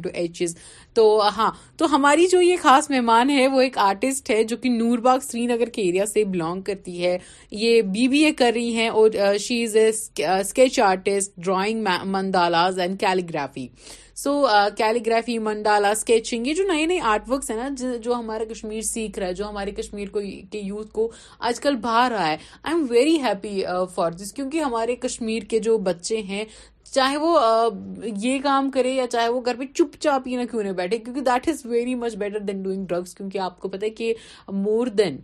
تو ہاں تو ہماری جو یہ خاص مہمان ہے وہ ایک آرٹسٹ ہے جو کہ نور باغ سری نگر کے ایریا سے بلانگ کرتی ہے یہ بی بی اے کر رہی ہیں اور she is a sketch artist drawing mandalas and calligraphy so calligraphy mandala sketching یہ جو نئے نئے آرٹ ورکس ہیں نا جو ہمارا کشمیر سیکھ رہا ہے جو ہمارے کشمیر کو کے یوتھ کو آج کل بہا رہا ہے I'm very happy for this کیونکہ ہمارے کشمیر کے جو بچے ہیں چاہے وہ uh, یہ کام کرے یا چاہے وہ گھر پہ چپ نہ کیوں نہیں بیٹھے کیونکہ that is very much better than doing drugs کیونکہ آپ کو پتا کہ مور دین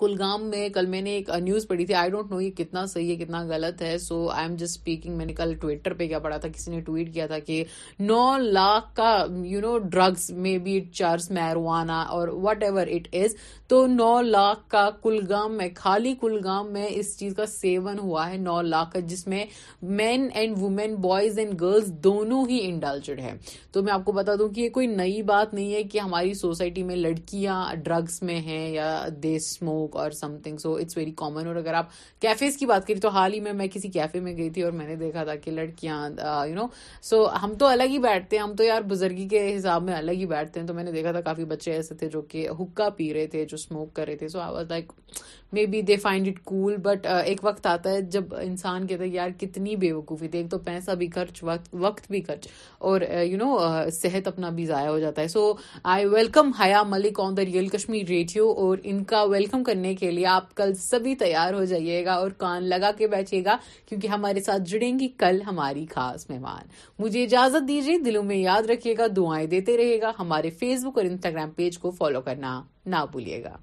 کلگام میں کل میں نے ایک نیوز پڑھی تھی آئی ڈونٹ نو یہ کتنا صحیح ہے کتنا غلط ہے so I am just speaking میں نے کل ٹویٹر پہ کیا پڑھا تھا کسی نے ٹویٹ کیا تھا کہ نو لاکھ کا you know drugs maybe it marijuana اور وٹ ایور اٹ از تو نو لاکھ کا کلگام میں خالی کلگام میں اس چیز کا سیون ہوا ہے نو لاکھ کا جس میں men and women boys and girls دونوں ہی انڈالچڈ ہے تو میں آپ کو بتا دوں کہ یہ کوئی نئی بات نہیں ہے کہ ہماری سوسائٹی میں لڑکیاں ڈرگس میں ہیں یا دے اسموک کوک اور something so it's very common اور اگر آپ کیفیز کی بات کریں تو حال ہی میں میں کسی کیفے میں گئی تھی اور میں نے دیکھا تھا کہ لڑکیاں یو نو سو ہم تو الگ ہی بیٹھتے ہیں ہم تو یار بزرگی کے حساب میں الگ ہی بیٹھتے ہیں تو میں نے دیکھا تھا کافی بچے ایسے تھے جو کہ حکا پی رہے تھے جو اسموک کر رہے تھے so I was like maybe they find it cool but ایک وقت آتا ہے جب انسان کہتا ہے یار کتنی بے وقوفی تھی ایک تو پیسہ بھی خرچ وقت بھی خرچ اور یو uh, نو uh, صحت اپنا بھی ضائع ہو جاتا ہے so I welcome Haya Malik on the real Kashmir radio اور ان کا ویلکم کرنے کے لیے آپ کل سبھی تیار ہو جائیے گا اور کان لگا کے بیٹھیے گا کیونکہ ہمارے ساتھ جڑیں گی کل ہماری خاص مہمان مجھے اجازت دیجیے دلوں میں یاد رکھیے گا دعائیں دیتے رہے گا ہمارے فیس بک اور انسٹاگرام پیج کو فالو کرنا نہ بھولیے گا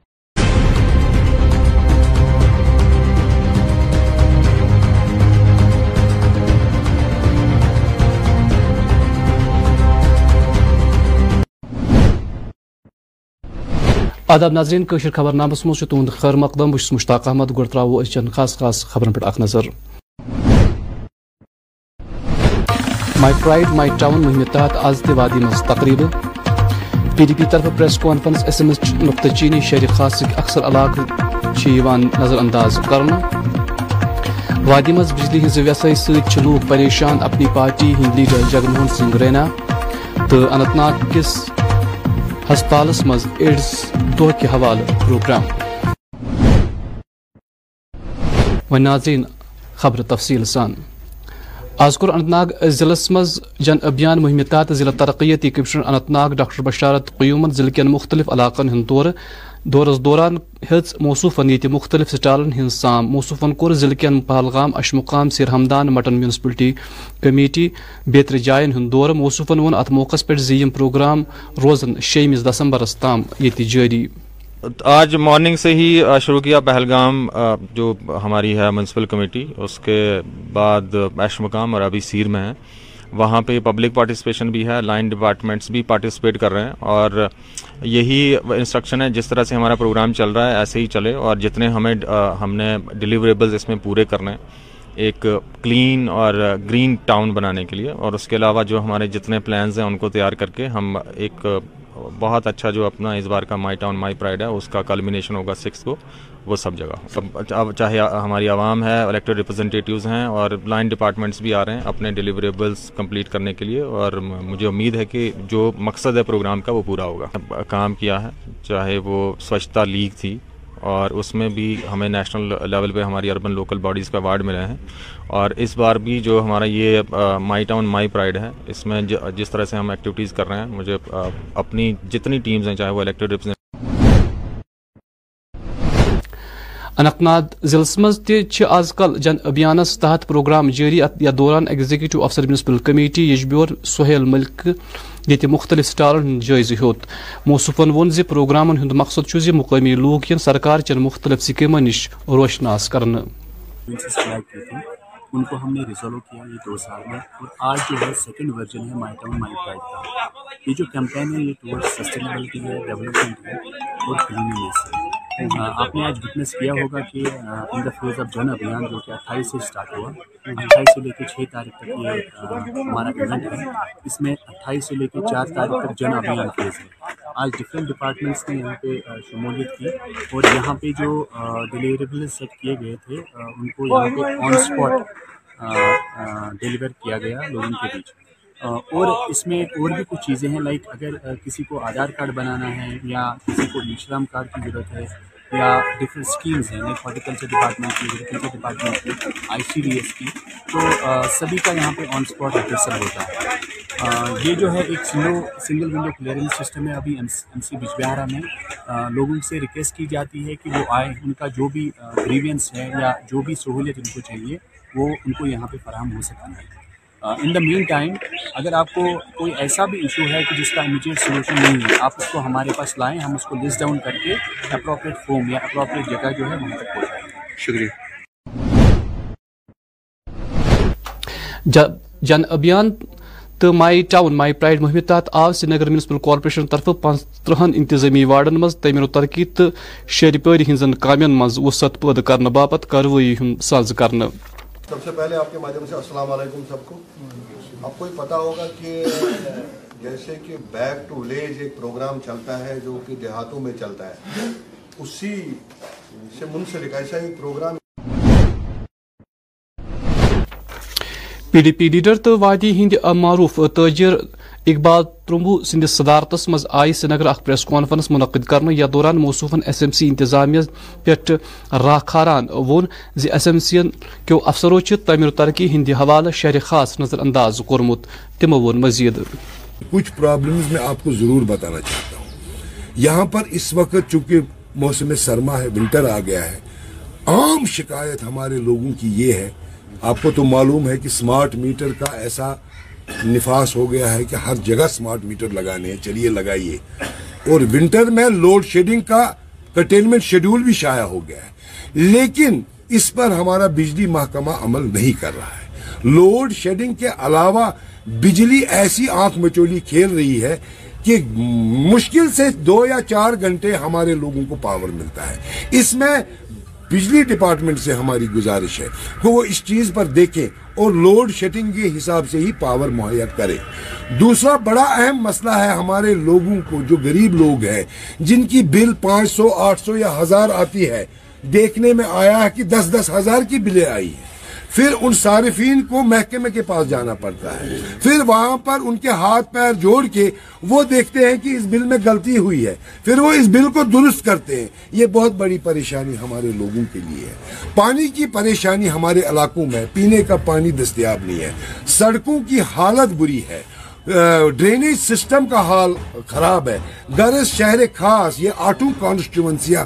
آداب ناظرین کشر خبر نامس مز خیر مقدم بس مشتاق احمد ترو چن خاص خاص خبر پہ اخ نظر مائی پرائڈ مائی ٹاؤن مہم تحت آز تہ وادی مز تقریب پی ڈی پی طرف press conference S M S نقطہ چینی شہری خاص اکثر علاقہ نظر انداز کر وادی مز بجلی ہز ویسائی لوگ پریشان اپنی پارٹی ہند لیڈر جگن موہن سنگھ رینا تو انت ناگ کس ہسپتالس مز ایڈز دہ کے حوالہ پروگرام ناظرین خبر تفصیل سان آز کور اننت ناگ ضلع مز جن ابھیان مہم تحت ضلع ترقیتی کمشنر اننت ناگ ڈاکٹر بشارت قیومن ضلع کن مختلف علاقن ہند دورہ دورس دوران یہ مختلف سٹالن ہن سام کور ضلع کن پہلگام اشمقام سیر ہمدان مٹن میونسپلٹی کمیٹی بیتر جائن ہند دور موصوفن موقع پہ زیم پروگرام روزن شیمس دسمبرس تام یہ جاری آج مارننگ سے ہی شروع کیا پہلگام جو ہماری ہے میونسپل کمیٹی اس کے بعد اشمقام اور ابھی سیر میں ہیں وہاں پہ پبلک پارٹیسپیشن بھی ہے لائن ڈپارٹمنٹس بھی پارٹیسپیٹ کر رہے ہیں اور یہی انسٹرکشن ہے جس طرح سے ہمارا پروگرام چل رہا ہے ایسے ہی چلے اور جتنے ہمیں ہم نے ڈیلیوریبلز اس میں پورے کرنے ایک کلین اور گرین ٹاؤن بنانے کے لیے اور اس کے علاوہ جو ہمارے جتنے پلانز ہیں ان کو تیار کر کے ہم ایک بہت اچھا جو اپنا اس بار کا مائی ٹاؤن مائی پرائڈ ہے اس کا کلمنیشن ہوگا سکس کو وہ سب جگہ سب اچھا، چاہے ہماری عوام ہے الیکٹڈ ریپرزنٹیٹیوز ہیں اور لائن ڈپارٹمنٹس بھی آ رہے ہیں اپنے ڈیلیوریبلس کمپلیٹ کرنے کے لیے اور مجھے امید ہے کہ جو مقصد ہے پروگرام کا وہ پورا ہوگا کام کیا ہے چاہے وہ سوچھتا لیگ تھی اور اس میں بھی ہمیں نیشنل لیول پہ ہماری اربن لوکل باڈیز کا ایوارڈ ملے ہیں اور اس بار بھی جو ہمارا یہ مائی ٹاؤن مائی پرائڈ ہے اس میں جس طرح سے ہم ایکٹیویٹیز کر رہے ہیں مجھے اپنی جتنی ٹیمز ہیں چاہے وہ الیکٹڈ اننت ناگ ضلع من آز کل جن ابھیانس تحت پروگرام جاری یا دوران ایگزیکٹو افسر میونسپل کمیٹی یجبیور سہیل ملک یق مختلف سٹالن ہوت ہوصفن وون ہند مقصد چھ مقامی لوک ین چن مختلف سکیمن نش روشناس کرنا ان کو ہم نے ریزالو کیا یہ یہ یہ دو سال میں اور اور آج جو جو ہے ہے ہے ہے ہے second version my my town pride کا کیمپین ٹورڈ سسٹینیبلٹی ڈیولپمنٹ روشنس ہے ہاں، ہاں، آپ نے آج وٹنس کیا ہوگا کہ in the phase of Jan Abhiyan جو کہ اٹھائیس سے اسٹارٹ ہوا ہاں۔ اٹھائیس سے لے کے چھ تاریخ تک یہ ہمارا ایونٹ ہے اس میں اٹھائیس سے لے کے چار تاریخ تک جن ابھیان فیز ہے آج ڈفرینٹ ڈپارٹمنٹس نے یہاں پہ شمولیت کی اور یہاں پہ جو ڈیلیوریبل سیٹ کیے گئے تھے ان کو یہاں پہ آن اسپاٹ ڈیلیور کیا گیا لوگوں کے بیچ اور اس میں اور بھی کچھ چیزیں ہیں لائک اگر کسی کو آدھار کارڈ بنانا ہے یا کسی کو نشرام کارڈ کی ضرورت ہے یا ڈفرینٹ اسکیمز ہیں ہارٹی کلچر ڈپارٹمنٹ کی ایگریکلچر ڈپارٹمنٹ کی آئی سی ڈی ایس کی تو سبھی کا یہاں پہ آن اسپاٹ اپریسل ہوتا ہے یہ جو ہے ایک single single window clearance system ہے ابھی ایم سی بہارا میں لوگوں سے ریکویسٹ کی جاتی ہے کہ وہ آئیں ان کا جو بھی گریوینس ہے یا جو بھی سہولیت ان کو چاہیے وہ ان کو یہاں پہ فراہم ہو سکتا ہے ان دا مین ٹائم اگر آپ کو کوئی ایسا بھی ایشو ہے کہ جس کا امیجیٹ سلوشن نہیں ہے آپ اس کو ہمارے پاس لائیں ہم اس کو لسٹ ڈاؤن کر کے اپروپریٹ فارم یا اپروپریٹ جگہ جو ہے وہاں تک پہنچائیں شکریہ جن ابھیان تو مائی ٹاؤن مائی پرائڈ مہم تحت آو سری نگر میونسپل کارپوریشن طرف پانچ ترہن انتظامی وارڈن مز تعمیر و ترقی تو شہری پری ہن کامین مز وسعت پید کرنے باپت کاروی ہند ساز کرنے سب سے پہلے آپ کے مادھیم سے السلام علیکم سب کو آپ کو یہ پتا ہوگا کہ جیسے کہ بیک ٹو ولیج ایک پروگرام چلتا ہے جو کہ دیہاتوں میں چلتا ہے اسی سے منسلک ایسا ہی program P D P leader تو وادی ہند معروف تاجر اقبال ترمبو سندس صدارتس مز آئی سری نگر اخ پریس کانفرنس منعقد کرنے دوران ایس ایم سی انتظامیہ پہ راہ کھاران وون زی ایس ایم سی کیو افسرو تعمیر ترقی ہند حوالہ شہر خاص نظر انداز کورمت تمو وون مزید کچھ پرابلمز میں آپ کو ضرور بتانا چاہتا ہوں یہاں پر اس وقت چونکہ موسم سرما ہے ونٹر آ گیا ہے عام شکایت ہمارے لوگوں کی یہ ہے آپ کو تو معلوم ہے کہ سمارٹ میٹر کا ایسا نفاس ہو گیا ہے کہ ہر جگہ سمارٹ میٹر لگانے ہیں چلیے لگائیے اور ونٹر میں لوڈ شیڈنگ کا شیڈول بھی شائع ہو گیا ہے لیکن اس پر ہمارا بجلی محکمہ عمل نہیں کر رہا ہے لوڈ شیڈنگ کے علاوہ بجلی ایسی آنکھ مچولی کھیل رہی ہے کہ مشکل سے دو یا چار گھنٹے ہمارے لوگوں کو پاور ملتا ہے اس میں بجلی ڈپارٹمنٹ سے ہماری گزارش ہے کہ وہ اس چیز پر دیکھیں اور لوڈ شیڈنگ کے حساب سے ہی پاور مہیا کرے دوسرا بڑا اہم مسئلہ ہے ہمارے لوگوں کو جو غریب لوگ ہیں جن کی بل پانچ سو آٹھ سو یا ہزار آتی ہے دیکھنے میں آیا ہے کہ دس دس ہزار کی بلیں آئی ہیں پھر ان صارفین کو محکمے کے پاس جانا پڑتا ہے پھر وہاں پر ان کے ہاتھ پیر جوڑ کے وہ دیکھتے ہیں کہ اس بل میں گلتی ہوئی ہے پھر وہ اس بل کو درست کرتے ہیں یہ بہت بڑی پریشانی ہمارے لوگوں کے لیے ہے پانی کی پریشانی ہمارے علاقوں میں پینے کا پانی دستیاب نہیں ہے سڑکوں کی حالت بری ہے ڈرینیج سسٹم کا حال خراب ہے گرس شہر خاص یہ آٹو کانسٹیونسیاں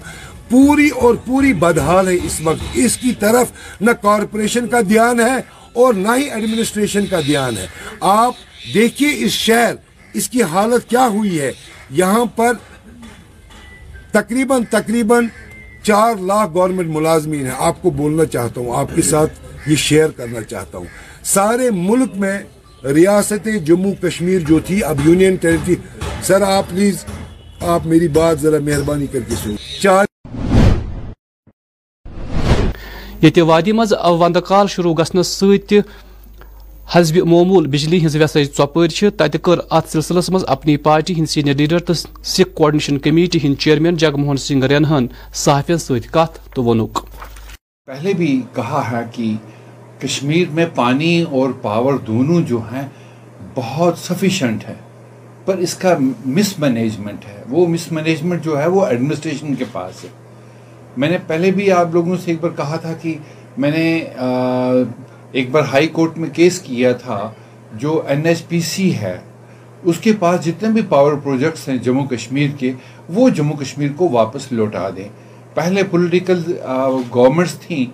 پوری اور پوری بدحال ہے اس وقت اس کی طرف نہ کارپوریشن کا دھیان ہے اور نہ ہی ایڈمنسٹریشن کا دھیان ہے آپ دیکھیے اس شہر اس کی حالت کیا ہوئی ہے یہاں پر تقریباً تقریباً چار لاکھ گورنمنٹ ملازمین ہیں آپ کو بولنا چاہتا ہوں آپ کے ساتھ یہ شیئر کرنا چاہتا ہوں سارے ملک میں ریاست جموں کشمیر جو تھی اب یونین ٹیریٹری سر آپ پلیز آپ میری بات ذرا مہربانی کر کے سو چار یہ وادی کال شروع گھنس ست حزب معمول بجلی ہز ویسائی ٹوپر سلسلس مز اپنی پارٹی ہند سینئر لیڈر تو سکھ کوڈنیشن کمیٹی ہند چیئرمین جگموہن سنگھ رینہن صحافی ست تو ونک پہلے بھی کہا ہے کہ کشمیر میں پانی اور پاور دونوں جو ہیں بہت سفیشینٹ ہے پر اس کا مس مینجمنٹ ہے وہ مس مینجمنٹ جو ہے وہ ایڈمنسٹریشن کے پاس ہے میں نے پہلے بھی آپ لوگوں سے ایک بار کہا تھا کہ میں نے ایک بار ہائی کورٹ میں کیس کیا تھا جو این ایچ پی سی ہے اس کے پاس جتنے بھی پاور پروجیکٹس ہیں جموں کشمیر کے وہ جموں کشمیر کو واپس لوٹا دیں پہلے پولیٹیکل گورنمنٹس تھیں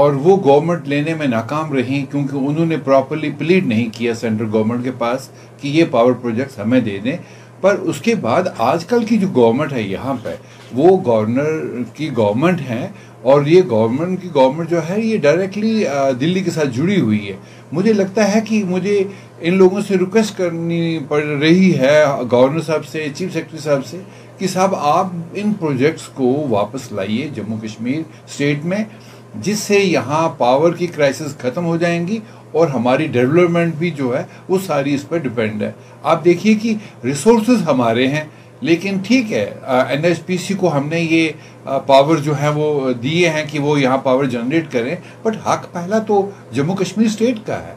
اور وہ گورنمنٹ لینے میں ناکام رہیں کیونکہ انہوں نے پراپرلی پلیڈ نہیں کیا سینٹرل گورنمنٹ کے پاس کہ یہ پاور پروجیکٹس ہمیں دے دیں پر اس کے بعد آج کل کی جو گورنمنٹ ہے یہاں پہ وہ گورنر کی گورنمنٹ ہے اور یہ گورنمنٹ کی گورنمنٹ جو ہے یہ ڈائریکٹلی دلی کے ساتھ جڑی ہوئی ہے مجھے لگتا ہے کہ مجھے ان لوگوں سے ریکویسٹ کرنی پڑ رہی ہے گورنر صاحب سے چیف سیکرٹری صاحب سے کہ صاحب آپ ان پروجیکٹس کو واپس لائیے جموں کشمیر اسٹیٹ میں جس سے یہاں پاور کی کرائسس ختم ہو جائیں گی اور ہماری ڈیولپمنٹ بھی جو ہے وہ ساری اس پہ ڈیپینڈ ہے آپ دیکھیے کہ ریسورسز ہمارے ہیں لیکن ٹھیک ہے این ایس پی سی کو ہم نے یہ پاور جو ہیں وہ دیے ہیں کہ وہ یہاں پاور جنریٹ کریں بٹ حق پہلا تو جموں کشمیر اسٹیٹ کا ہے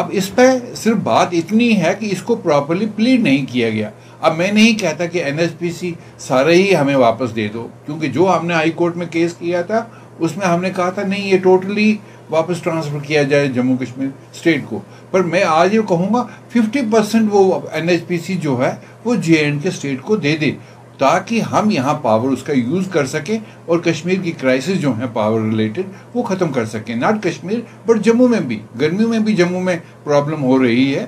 اب اس پہ صرف بات اتنی ہے کہ اس کو پراپرلی پلیڈ نہیں کیا گیا اب میں نہیں کہتا کہ این ایس پی سی سارے ہی ہمیں واپس دے دو کیونکہ جو ہم نے ہائی کورٹ میں کیس کیا تھا اس میں ہم نے کہا تھا نہیں یہ ٹوٹلی واپس ٹرانسفر کیا جائے جموں کشمیر اسٹیٹ کو پر میں آج یہ کہوں گا ففٹی پرسینٹ وہ این ایچ پی سی جو ہے وہ جے اینڈ کے اسٹیٹ کو دے دے تاکہ ہم یہاں پاور اس کا یوز کر سکیں اور کشمیر کی کرائسس جو ہیں پاور ریلیٹڈ وہ ختم کر سکیں ناٹ کشمیر بٹ جموں میں بھی گرمیوں میں بھی جموں میں پرابلم ہو رہی ہے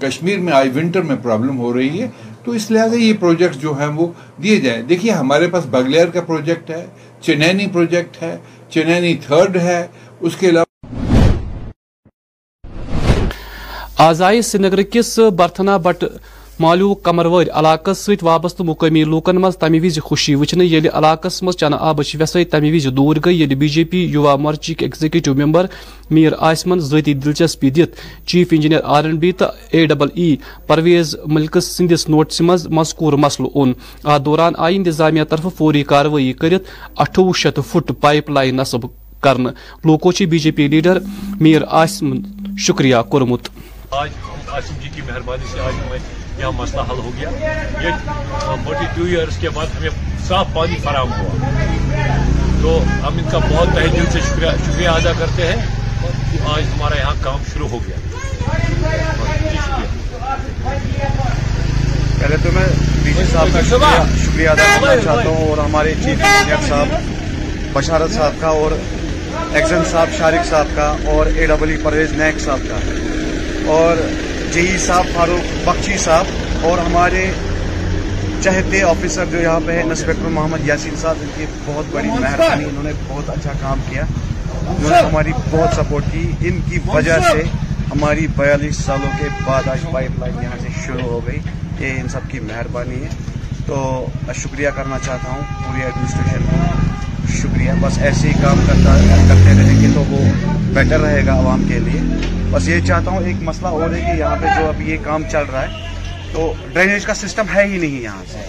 کشمیر میں آئی ونٹر میں پرابلم ہو رہی ہے تو اس لحاظ یہ پروجیکٹ جو ہیں وہ دیے جائیں دیکھیے ہمارے پاس بگلیر کا پروجیکٹ ہے چنینی پروجیکٹ ہے چنینی تھرڈ ہے اس کے علاوہ آزائی سری کس برتھنا بٹ مالو کمرور علاقہ ست وابست مقامی لوکن مز تمی وز خوشی یل علاقہ مز چنہ آب و ویسے وز دور گئی بی جے پی یوا کے ایگزیکٹو ممبر میر آسمن ذاتی دلچسپی chief engineer R N B تو A double E Parvez Malik سندس نوٹس مز مذکور مسل اون ات دوران آئی انتظامیہ طرف فوری کاروائی کرت اٹھو شیت فٹ پائپ لائن نصب لوگوں بی جے پی لیڈر میرا جی مسئلہ حل ہو گیا صاف پانی تو ہم ان کا بہت سے شکریہ ادا کرتے ہیں آج ہمارا یہاں کام شروع ہو گیا جی، پہلے تو میں صاحب کا شکریہ کرنا چاہتا ہوں اور ہمارے چیف انجینئر صاحب بشارت صاحب کا اور ایکزن صاحب شارق صاحب کا اور اے ای پرویز نیک صاحب کا اور جئی صاحب فاروق بخشی صاحب اور ہمارے چہتے آفیسر جو یہاں پہ ہیں انسپیکٹر محمد یاسین صاحب ان کی بہت بڑی مہربانی انہوں نے بہت اچھا کام کیا انہوں نے ہماری بہت سپورٹ کی ان کی وجہ سے ہماری بیالیس سالوں کے بعد آج پائپ لائن یہاں سے شروع ہو گئی یہ ان سب کی مہربانی ہے تو شکریہ کرنا چاہتا ہوں پوری ایڈمنسٹریشن کو شکریہ بس ایسے ہی کام کرتا کرتے رہیں گے تو وہ بیٹر رہے گا عوام کے لیے بس یہ چاہتا ہوں ایک مسئلہ اور ہے کہ یہاں پہ جو اب یہ کام چل رہا ہے تو ڈرینیج کا سسٹم ہے ہی نہیں یہاں سے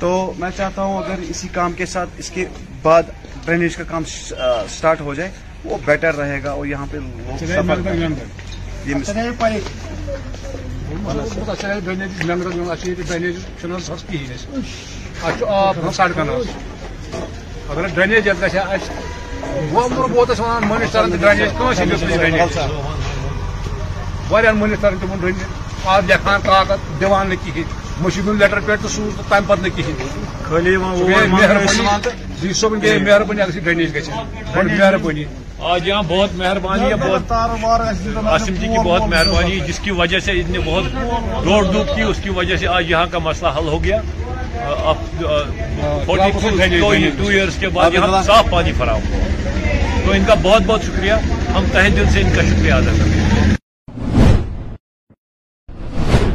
تو میں چاہتا ہوں اگر اسی کام کے ساتھ اس کے بعد ڈرینیج کا کام سٹارٹ ہو جائے وہ بیٹر رہے گا اور یہاں پہ اگر ڈرینیج یت گیا وومر بوتس وان منسٹر ڈرینیج کھانا منسٹر تم ڈرینیج آج لکھان طاقت دان نکی مشی دن لیٹر پیٹ تو سوز تم پہ نکی خالی مہربانی ڈی صبح گئی مہربانی اگر ڈرینیج گھر مہربانی آج یہاں بہت مہربانی ہے بہت عاصم جی کی بہت مہربانی جس کی وجہ سے ان نے بہت دوڑ دھوپ کی اس کی وجہ سے آج یہاں کا مسئلہ حل ہو گیا اب ٹو ایئرس کے بعد یہاں صاف پانی فراہم ہو تو ان کا بہت بہت شکریہ ہم تہ دل سے ان کا شکریہ ادا کرتے ہیں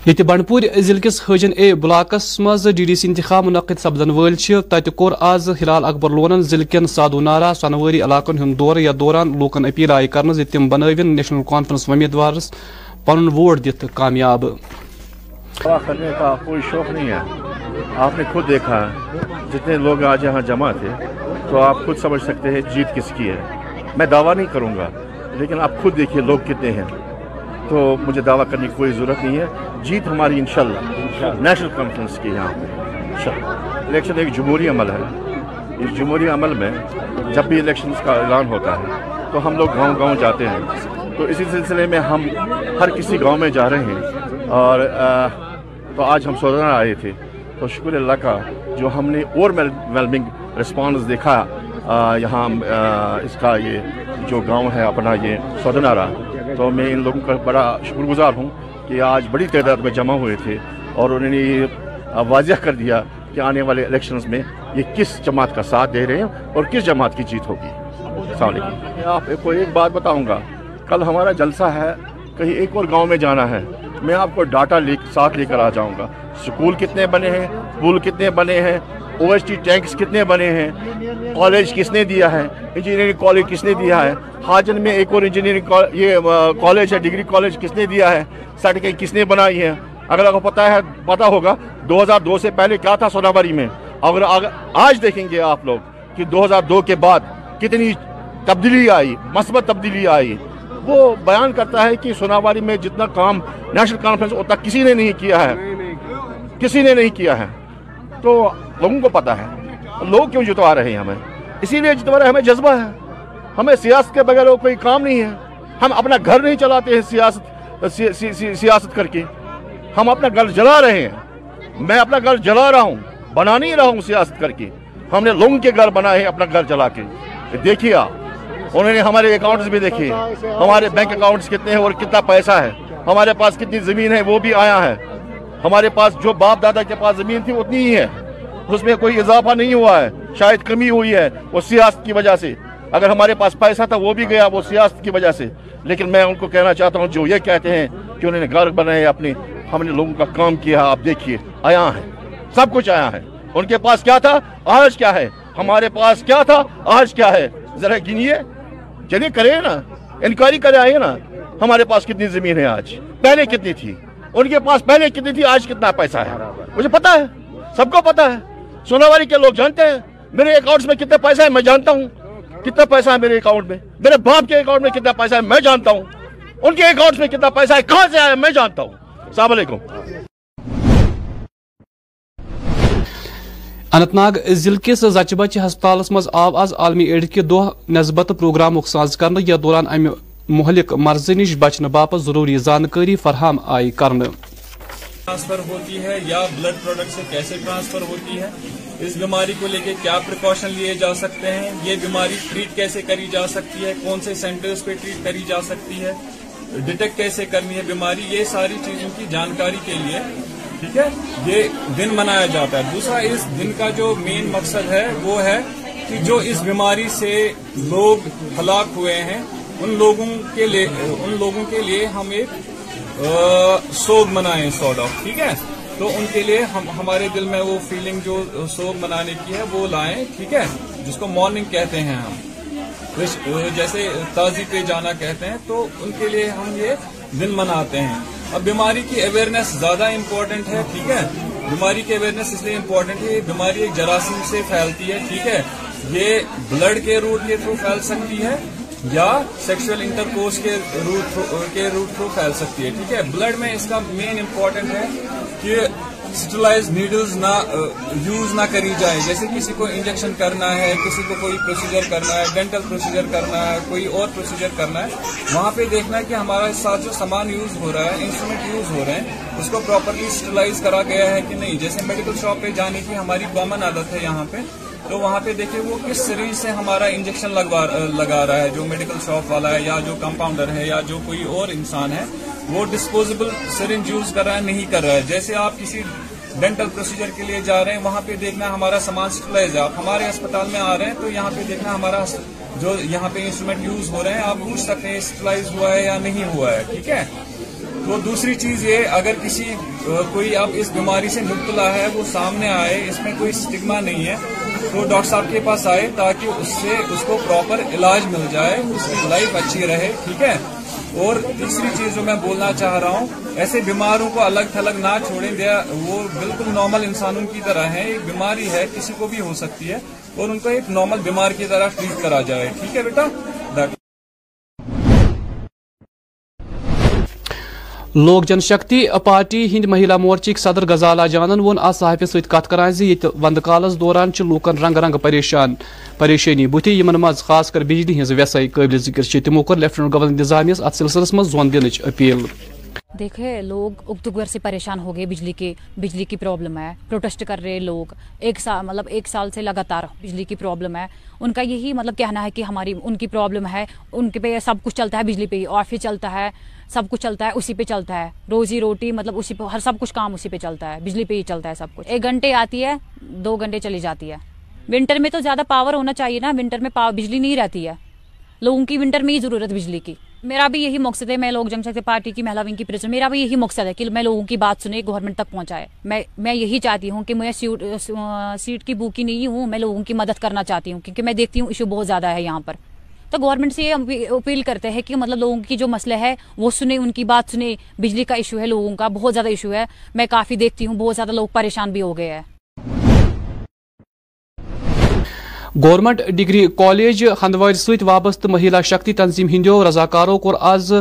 ییت بنڈپور ضلع کس حجن اے بلاکس مز ڈی ڈی سی انتخاب منعقد سپدن ول تت کور آز ہلال اکبر لونن ضلع کن سادو نارا سنوری علاقن ہند دور یا دوران لوکن اپیل آئی کر تم بنوین نیشنل کانفرنس امیدوارس پن ووٹ دت کامیاب کرنے کا کوئی شوق نہیں ہے آپ نے خود دیکھا جتنے لوگ آج یہاں جمع تھے تو آپ خود سمجھ سکتے ہیں جیت کس کی ہے میں دعویٰ نہیں کروں گا لیکن آپ خود دیکھیے لوگ کتنے ہیں تو مجھے دعویٰ کرنے کی کوئی ضرورت نہیں ہے جیت ہماری انشاءاللہ نیشنل کانفرنس کی یہاں انشاءاللہ الیکشن ایک جمہوری عمل ہے اس جمہوری عمل میں جب بھی الیکشن کا اعلان ہوتا ہے تو ہم لوگ گاؤں گاؤں جاتے ہیں تو اسی سلسلے میں ہم ہر کسی گاؤں میں جا رہے ہیں اور تو آج ہم سوزانہ آئے تھے تو شکر اللہ کا جو ہم نے اور ویلمنگ رسپانس دیکھا یہاں اس کا یہ جو گاؤں ہے اپنا یہ سودنارا تو میں ان لوگوں کا بڑا شکر گزار ہوں کہ آج بڑی تعداد میں جمع ہوئے تھے اور انہوں نے یہ واضح کر دیا کہ آنے والے الیکشنز میں یہ کس جماعت کا ساتھ دے رہے ہیں اور کس جماعت کی جیت ہوگی السلام علیکم میں آپ کو ایک بات بتاؤں گا کل ہمارا جلسہ ہے کہیں ایک اور گاؤں میں جانا ہے میں آپ کو ڈاٹا ساتھ لے کر آ جاؤں گا سکول کتنے بنے ہیں پل کتنے بنے ہیں او ایس ٹی ٹینکس کتنے بنے ہیں کالج کس نے دیا ہے انجینئرنگ کالج کس نے دیا ہے حاجن میں ایک اور انجینئرنگ یہ کالج ہے ڈگری کالج کس نے دیا ہے سرٹیفکیٹ کس نے بنائی ہے اگر آپ کو پتا ہے پتا ہوگا دو ہزار دو سے پہلے کیا تھا سوناباری میں اگر آج دیکھیں گے آپ لوگ کہ دو ہزار دو کے بعد کتنی تبدیلی آئی مثبت تبدیلی آئی وہ بیان کرتا ہے کہ سوناباری میں جتنا کام نیشنل کانفرنس اتنا کسی نے نہیں کیا ہے کسی نے نہیں کیا ہے تو لوگوں کو پتا ہے لوگ کیوں جتوا رہے ہیں ہمیں اسی لیے جتوا رہے ہمیں جذبہ ہے ہمیں سیاست کے بغیر کوئی کام نہیں ہے ہم اپنا گھر نہیں چلاتے ہیں سیاست سیاست کر کے ہم اپنا گھر جلا رہے ہیں میں اپنا گھر جلا رہا ہوں بنا نہیں رہا ہوں سیاست کر کے ہم نے لوگوں کے گھر بنائے ہیں اپنا گھر جلا کے دیکھیے آپ انہوں نے ہمارے اکاؤنٹس بھی دیکھے ہمارے بینک اکاؤنٹس کتنے ہیں اور کتنا پیسہ ہے ہمارے پاس کتنی زمین ہے وہ بھی آیا ہے ہمارے پاس جو باپ دادا کے پاس زمین تھی اتنی ہی ہے اس میں کوئی اضافہ نہیں ہوا ہے شاید کمی ہوئی ہے وہ سیاست کی وجہ سے اگر ہمارے پاس پیسہ تھا وہ بھی گیا وہ سیاست کی وجہ سے لیکن میں ان کو کہنا چاہتا ہوں جو یہ کہتے ہیں کہ انہوں نے گھر بنائے اپنے ہم نے لوگوں کا کام کیا آپ دیکھیے آیا ہے سب کچھ آیا ہے ان کے پاس کیا تھا آج کیا ہے ہمارے پاس کیا تھا آج کیا ہے ذرا گنیے چلیے یعنی کریں نا انکوائری کرے آئیے نا ہمارے پاس کتنی زمین ہے آج پہلے کتنی تھی ان کے پاس پہلے کتنی تھی آج کتنا پیسہ ہے مجھے پتا ہے سب کو پتا ہے سونواری کے لوگ جانتے ہیں میرے اکاؤنٹس میں کتنے پیسہ ہے میں جانتا ہوں کتنا پیسہ ہے میرے اکاؤنٹ میں میرے باپ کے اکاؤنٹ میں کتنا پیسہ ہے میں جانتا ہوں ان کے اکاؤنٹس میں کتنا پیسہ ہے کہاں سے آیا میں جانتا ہوں السلام علیکم اننت ناگ ضلع کس زچہ بچہ ہسپتالس مز آو آز عالمی ایڈ کے دہ نسبت پروگرام ساز کرنے یا دوران امہ مہلک مرض نش بچنے باپ ضروری زانکاری فراہم آئی کرنے ٹرانسفر ہوتی ہے یا بلڈ پروڈکٹ سے کیسے ٹرانسفر ہوتی ہے اس بیماری کو لے کے کیا پریکاشن لیے جا سکتے ہیں یہ بیماری ٹریٹ کیسے کری جا سکتی ہے کون سے سینٹرز پہ ٹریٹ کری جا سکتی ہے ڈیٹیکٹ کیسے کرنی ہے بیماری یہ ساری چیزوں کی جانکاری کے لیے ٹھیک ہے یہ دن منایا جاتا ہے دوسرا اس دن کا جو مین مقصد ہے وہ ہے کہ جو اس بیماری سے لوگ ہلاک ہوئے ہیں ان لوگوں کے لیے ان لوگوں کے لیے ہم ایک سوگ منائیں سوڈ آف ٹھیک ہے تو ان کے لیے ہمارے دل میں وہ فیلنگ جو سوگ منانے کی ہے وہ لائیں ٹھیک ہے جس کو مارننگ کہتے ہیں ہم جیسے تازی پہ جانا کہتے ہیں تو ان کے لیے ہم یہ دن مناتے ہیں اب بیماری کی اویئرنیس زیادہ امپورٹنٹ ہے ٹھیک ہے بیماری کی اویئرنیس اس لیے امپورٹنٹ ہے بیماری ایک جراثیم سے پھیلتی ہے ٹھیک ہے یہ بلڈ کے روٹ یہ تھرو پھیل سکتی ہے یا انٹر کورس کے روٹ uh, کے روٹ تھرو پھیل سکتی ہے ٹھیک ہے بلڈ میں اس کا مین امپورٹنٹ ہے کہ اسٹیلائز نیڈلز نہ یوز uh, نہ کری جائے جیسے کسی کو انجیکشن کرنا ہے کسی کو کوئی پروسیجر کرنا ہے ڈینٹل پروسیجر کرنا ہے کوئی اور پروسیجر کرنا ہے وہاں پہ دیکھنا ہے کہ ہمارا ساتھ جو سامان یوز ہو رہا ہے انسٹرومنٹ یوز ہو رہے ہیں اس کو پراپرلی اسٹیلائز کرا گیا ہے کہ نہیں جیسے میڈیکل شاپ پہ جانے کی ہماری کامن عادت ہے یہاں پہ تو وہاں پہ دیکھیں وہ کس سیرینج سے ہمارا انجیکشن لگا رہا ہے جو میڈیکل شاپ والا ہے یا جو کمپاؤنڈر ہے یا جو کوئی اور انسان ہے وہ ڈسپوزیبل سرنج یوز کر رہا ہے نہیں کر رہا ہے جیسے آپ کسی ڈینٹل پروسیجر کے لیے جا رہے ہیں وہاں پہ دیکھنا ہمارا سامان ہے آپ ہمارے اسپتال میں آ رہے ہیں تو یہاں پہ دیکھنا ہمارا جو یہاں پہ انسٹرومنٹ یوز ہو رہے ہیں آپ پوچھ سکتے ہیں اسٹیٹلائز ہوا ہے یا نہیں ہوا ہے ٹھیک ہے تو دوسری چیز یہ اگر کسی کوئی اب اس بیماری سے مبتلا ہے وہ سامنے آئے اس میں کوئی اسٹگما نہیں ہے تو ڈاکٹر صاحب کے پاس آئے تاکہ اس سے اس کو پراپر علاج مل جائے اس کی لائف اچھی رہے ٹھیک ہے اور تیسری چیز جو میں بولنا چاہ رہا ہوں ایسے بیماروں کو الگ تھلگ نہ چھوڑیں دیا وہ بالکل نارمل انسانوں کی طرح ہیں ایک بیماری ہے کسی کو بھی ہو سکتی ہے اور ان کو ایک نارمل بیمار کی طرح ٹریٹ کرا جائے ٹھیک ہے بیٹا لوک جن شکتی پارٹی ہند مہیلا مورچک صدر غزالہ جانن وون آ صحافی ست کت کران زی یت وند کالس دوران چ لوکن رنگ رنگ پریشان پریشانی بوتھی یمن مز خاص کر بجلی ہنز ویسائی قابل ذکر چھ تمو کر لیفٹنٹ گورنر انتظامیس ات سلسلس مز زون دنچ اپیل دیکھے لوگ اکتوبر سے پریشان ہو گئے بجلی کے بجلی کی پرابلم ہے پروٹیسٹ کر رہے لوگ ایک سال مطلب ایک سال سے لگاتار بجلی کی پرابلم ہے ان کا یہی مطلب کہنا ہے کہ ہماری ان کی پرابلم ہے ان کے پہ سب کچھ چلتا ہے بجلی پہ آفس چلتا ہے سب کچھ چلتا ہے اسی پہ چلتا ہے روزی روٹی مطلب اسی پہ ہر سب کچھ کام اسی پہ چلتا ہے بجلی پہ ہی چلتا ہے سب کچھ ایک گھنٹے آتی ہے دو گھنٹے چلی جاتی ہے ونٹر میں تو زیادہ پاور ہونا چاہیے نا ونٹر میں پاور بجلی نہیں رہتی ہے لوگوں کی ونٹر میں ہی ضرورت بجلی کی میرا بھی یہی مقصد ہے میں لوگ جم سکتے پارٹی کی مہلا ونگ کی پریزنٹ میرا بھی یہی مقصد ہے کہ میں لوگوں کی بات سنے گورنمنٹ تک پہنچائے میں میں یہی چاہتی ہوں کہ میں سیٹ کی بوکی نہیں ہوں میں لوگوں کی مدد کرنا چاہتی ہوں کیونکہ میں دیکھتی ہوں ایشو بہت زیادہ ہے یہاں پر تو گورنمنٹ سے یہ اپیل کرتے ہیں کہ مطلب لوگوں کی جو مسئلہ ہے وہ سنے ان کی بات سنے بجلی کا ایشو ہے لوگوں کا بہت زیادہ ایشو ہے میں کافی دیکھتی ہوں بہت زیادہ لوگ پریشان بھی ہو گئے ہیں گورنمنٹ ڈگری کالیج ہندوار ست وابست مہیلا شکتی تنظیم ہندو رضاکارو کور آز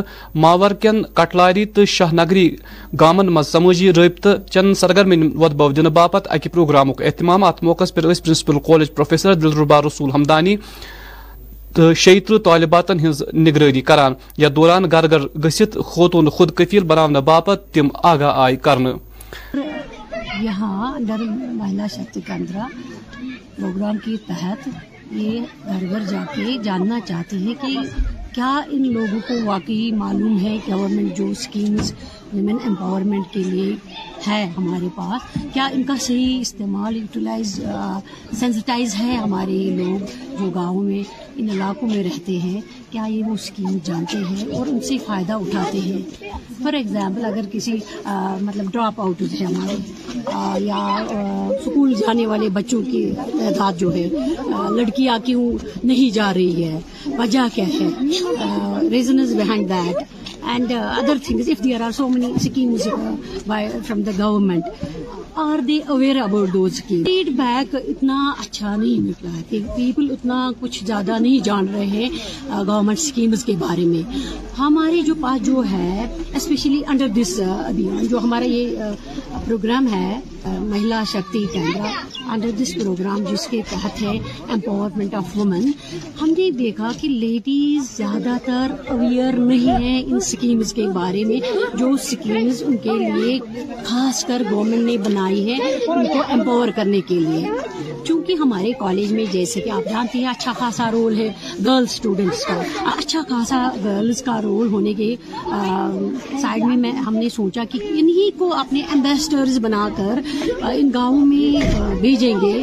ماور کن کٹلاری تو شاہ نگری گامن مز سماجی رابطہ چن سرگرمی ود بو دن باپت اکہ پروگرام اہتمام ات موقع پر principal college professor Dilruba Rasool Hamdani تو شیترہ طالباتن ہز نگرانی کران یا دوران گھر گھر گھت خوتون خود کفیل بنانے باپت تم آگاہ آئی کرنے یہاں در مہیلا شکتی کندرا پروگرام کے تحت یہ گھر گھر جا کے جاننا چاہتی ہے کہ کیا ان لوگوں کو واقعی معلوم ہے گورنمنٹ جو اسکیمز ویمن امپاورمنٹ کے لیے ہے ہمارے پاس کیا ان کا صحیح استعمال یوٹیلائز سینسٹائز ہے ہمارے لوگ جو گاؤں میں ان علاقوں میں رہتے ہیں کیا یہ وہ اسکیم جانتے ہیں اور ان سے فائدہ اٹھاتے ہیں فار ایگزامپل اگر کسی مطلب ڈراپ آؤٹ ہمارے یا اسکول جانے والے بچوں کی تعداد جو ہے لڑکیاں کیوں نہیں جا رہی ہے وجہ کیا ہے reasons behind that and other things if there are so many schemes from the government are they aware about those کی فیڈ بیک اتنا اچھا نہیں مل رہا ہے پیپل اتنا کچھ زیادہ نہیں جان رہے ہیں گورنمنٹ اسکیمز کے بارے میں ہمارے جو پاس جو ہے اسپیشلی انڈر دس ابھیان جو ہمارا یہ پروگرام ہے Mahila Shakti Kendra under this program جس کے تحت ہے امپاورمنٹ آف وومن ہم نے دیکھا کہ لیڈیز زیادہ تر اویئر نہیں ہیں ان سکیمز کے بارے میں جو سکیمز ان کے لیے خاص کر گورنمنٹ نے بنائی ہے ان کو امپاور کرنے کے لیے چونکہ ہمارے کالج میں جیسے کہ آپ جانتے ہیں اچھا خاصا رول ہے گرلز اسٹوڈینٹس کا اچھا خاصا گرلز کا رول ہونے کے سائڈ میں میں ہم نے سوچا کہ انہی کو اپنے امبیسڈرز بنا کر ان گاؤں میں بھیجیں گے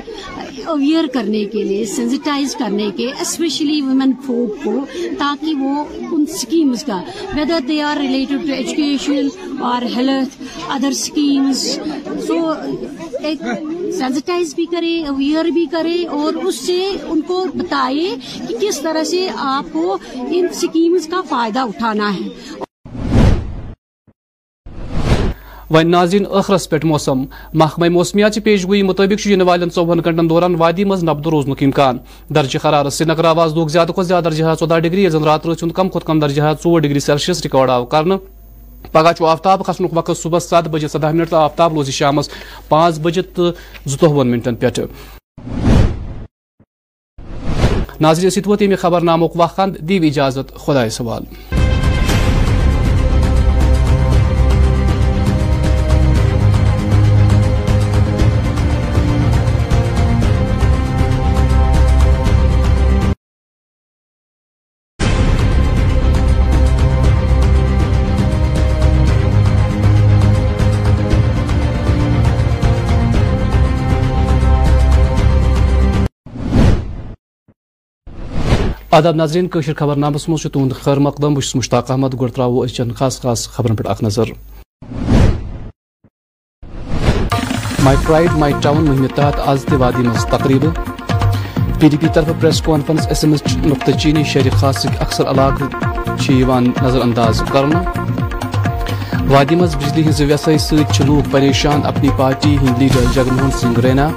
اویئر کرنے کے لیے سینسٹائز کرنے کے اسپیشلی ویمن فوک کو تاکہ وہ ان سکیمز کا whether they are related to education اور ہیلتھ ادر اسکیمز سو ایک سینسٹائز بھی کرے اویئر بھی کرے اور اس سے ان کو بتائے کہ کس طرح سے آپ کو ان سکیمز کا فائدہ اٹھانا ہے ویو ناظرین اخرس پہ موسم محکمہ موسمیات پیش گوئی مطابق والہ گن دوران وادی مز نبد روزن امکان درجہ حارہ سری نگر آواز لوگ زیادہ زیادہ درجہ ثدہ ڈگری زن رات کم کھت کم درجہ ٹور ڈگری سیلسیس ریکارڈ آو کر پگہ چھ آفتاب کھسن وقت صبح سات بجے سدہ منٹ تو آفتاب روز شام پانچ بجے تو زوہ منٹن پہ خبر نامک وقت اجازت خدا سوال آداب ناظرین کشر خبر نامس خیر مقدم بس مشتاق احمد ترو چن خاص خاص خبرن پہ اخ نظر مائی پرائڈ مائی ٹاؤن مہم تحت آز تادی تقریب پی ڈی پی طرف press conference S M S نقطہ چینی شہری خاص اکثر علاقہ نظر انداز کر وادی مز بجلی ہز ویسائی ست لوگ پریشان اپنی پارٹی ہند لیڈر جگموہن سنگھ رینا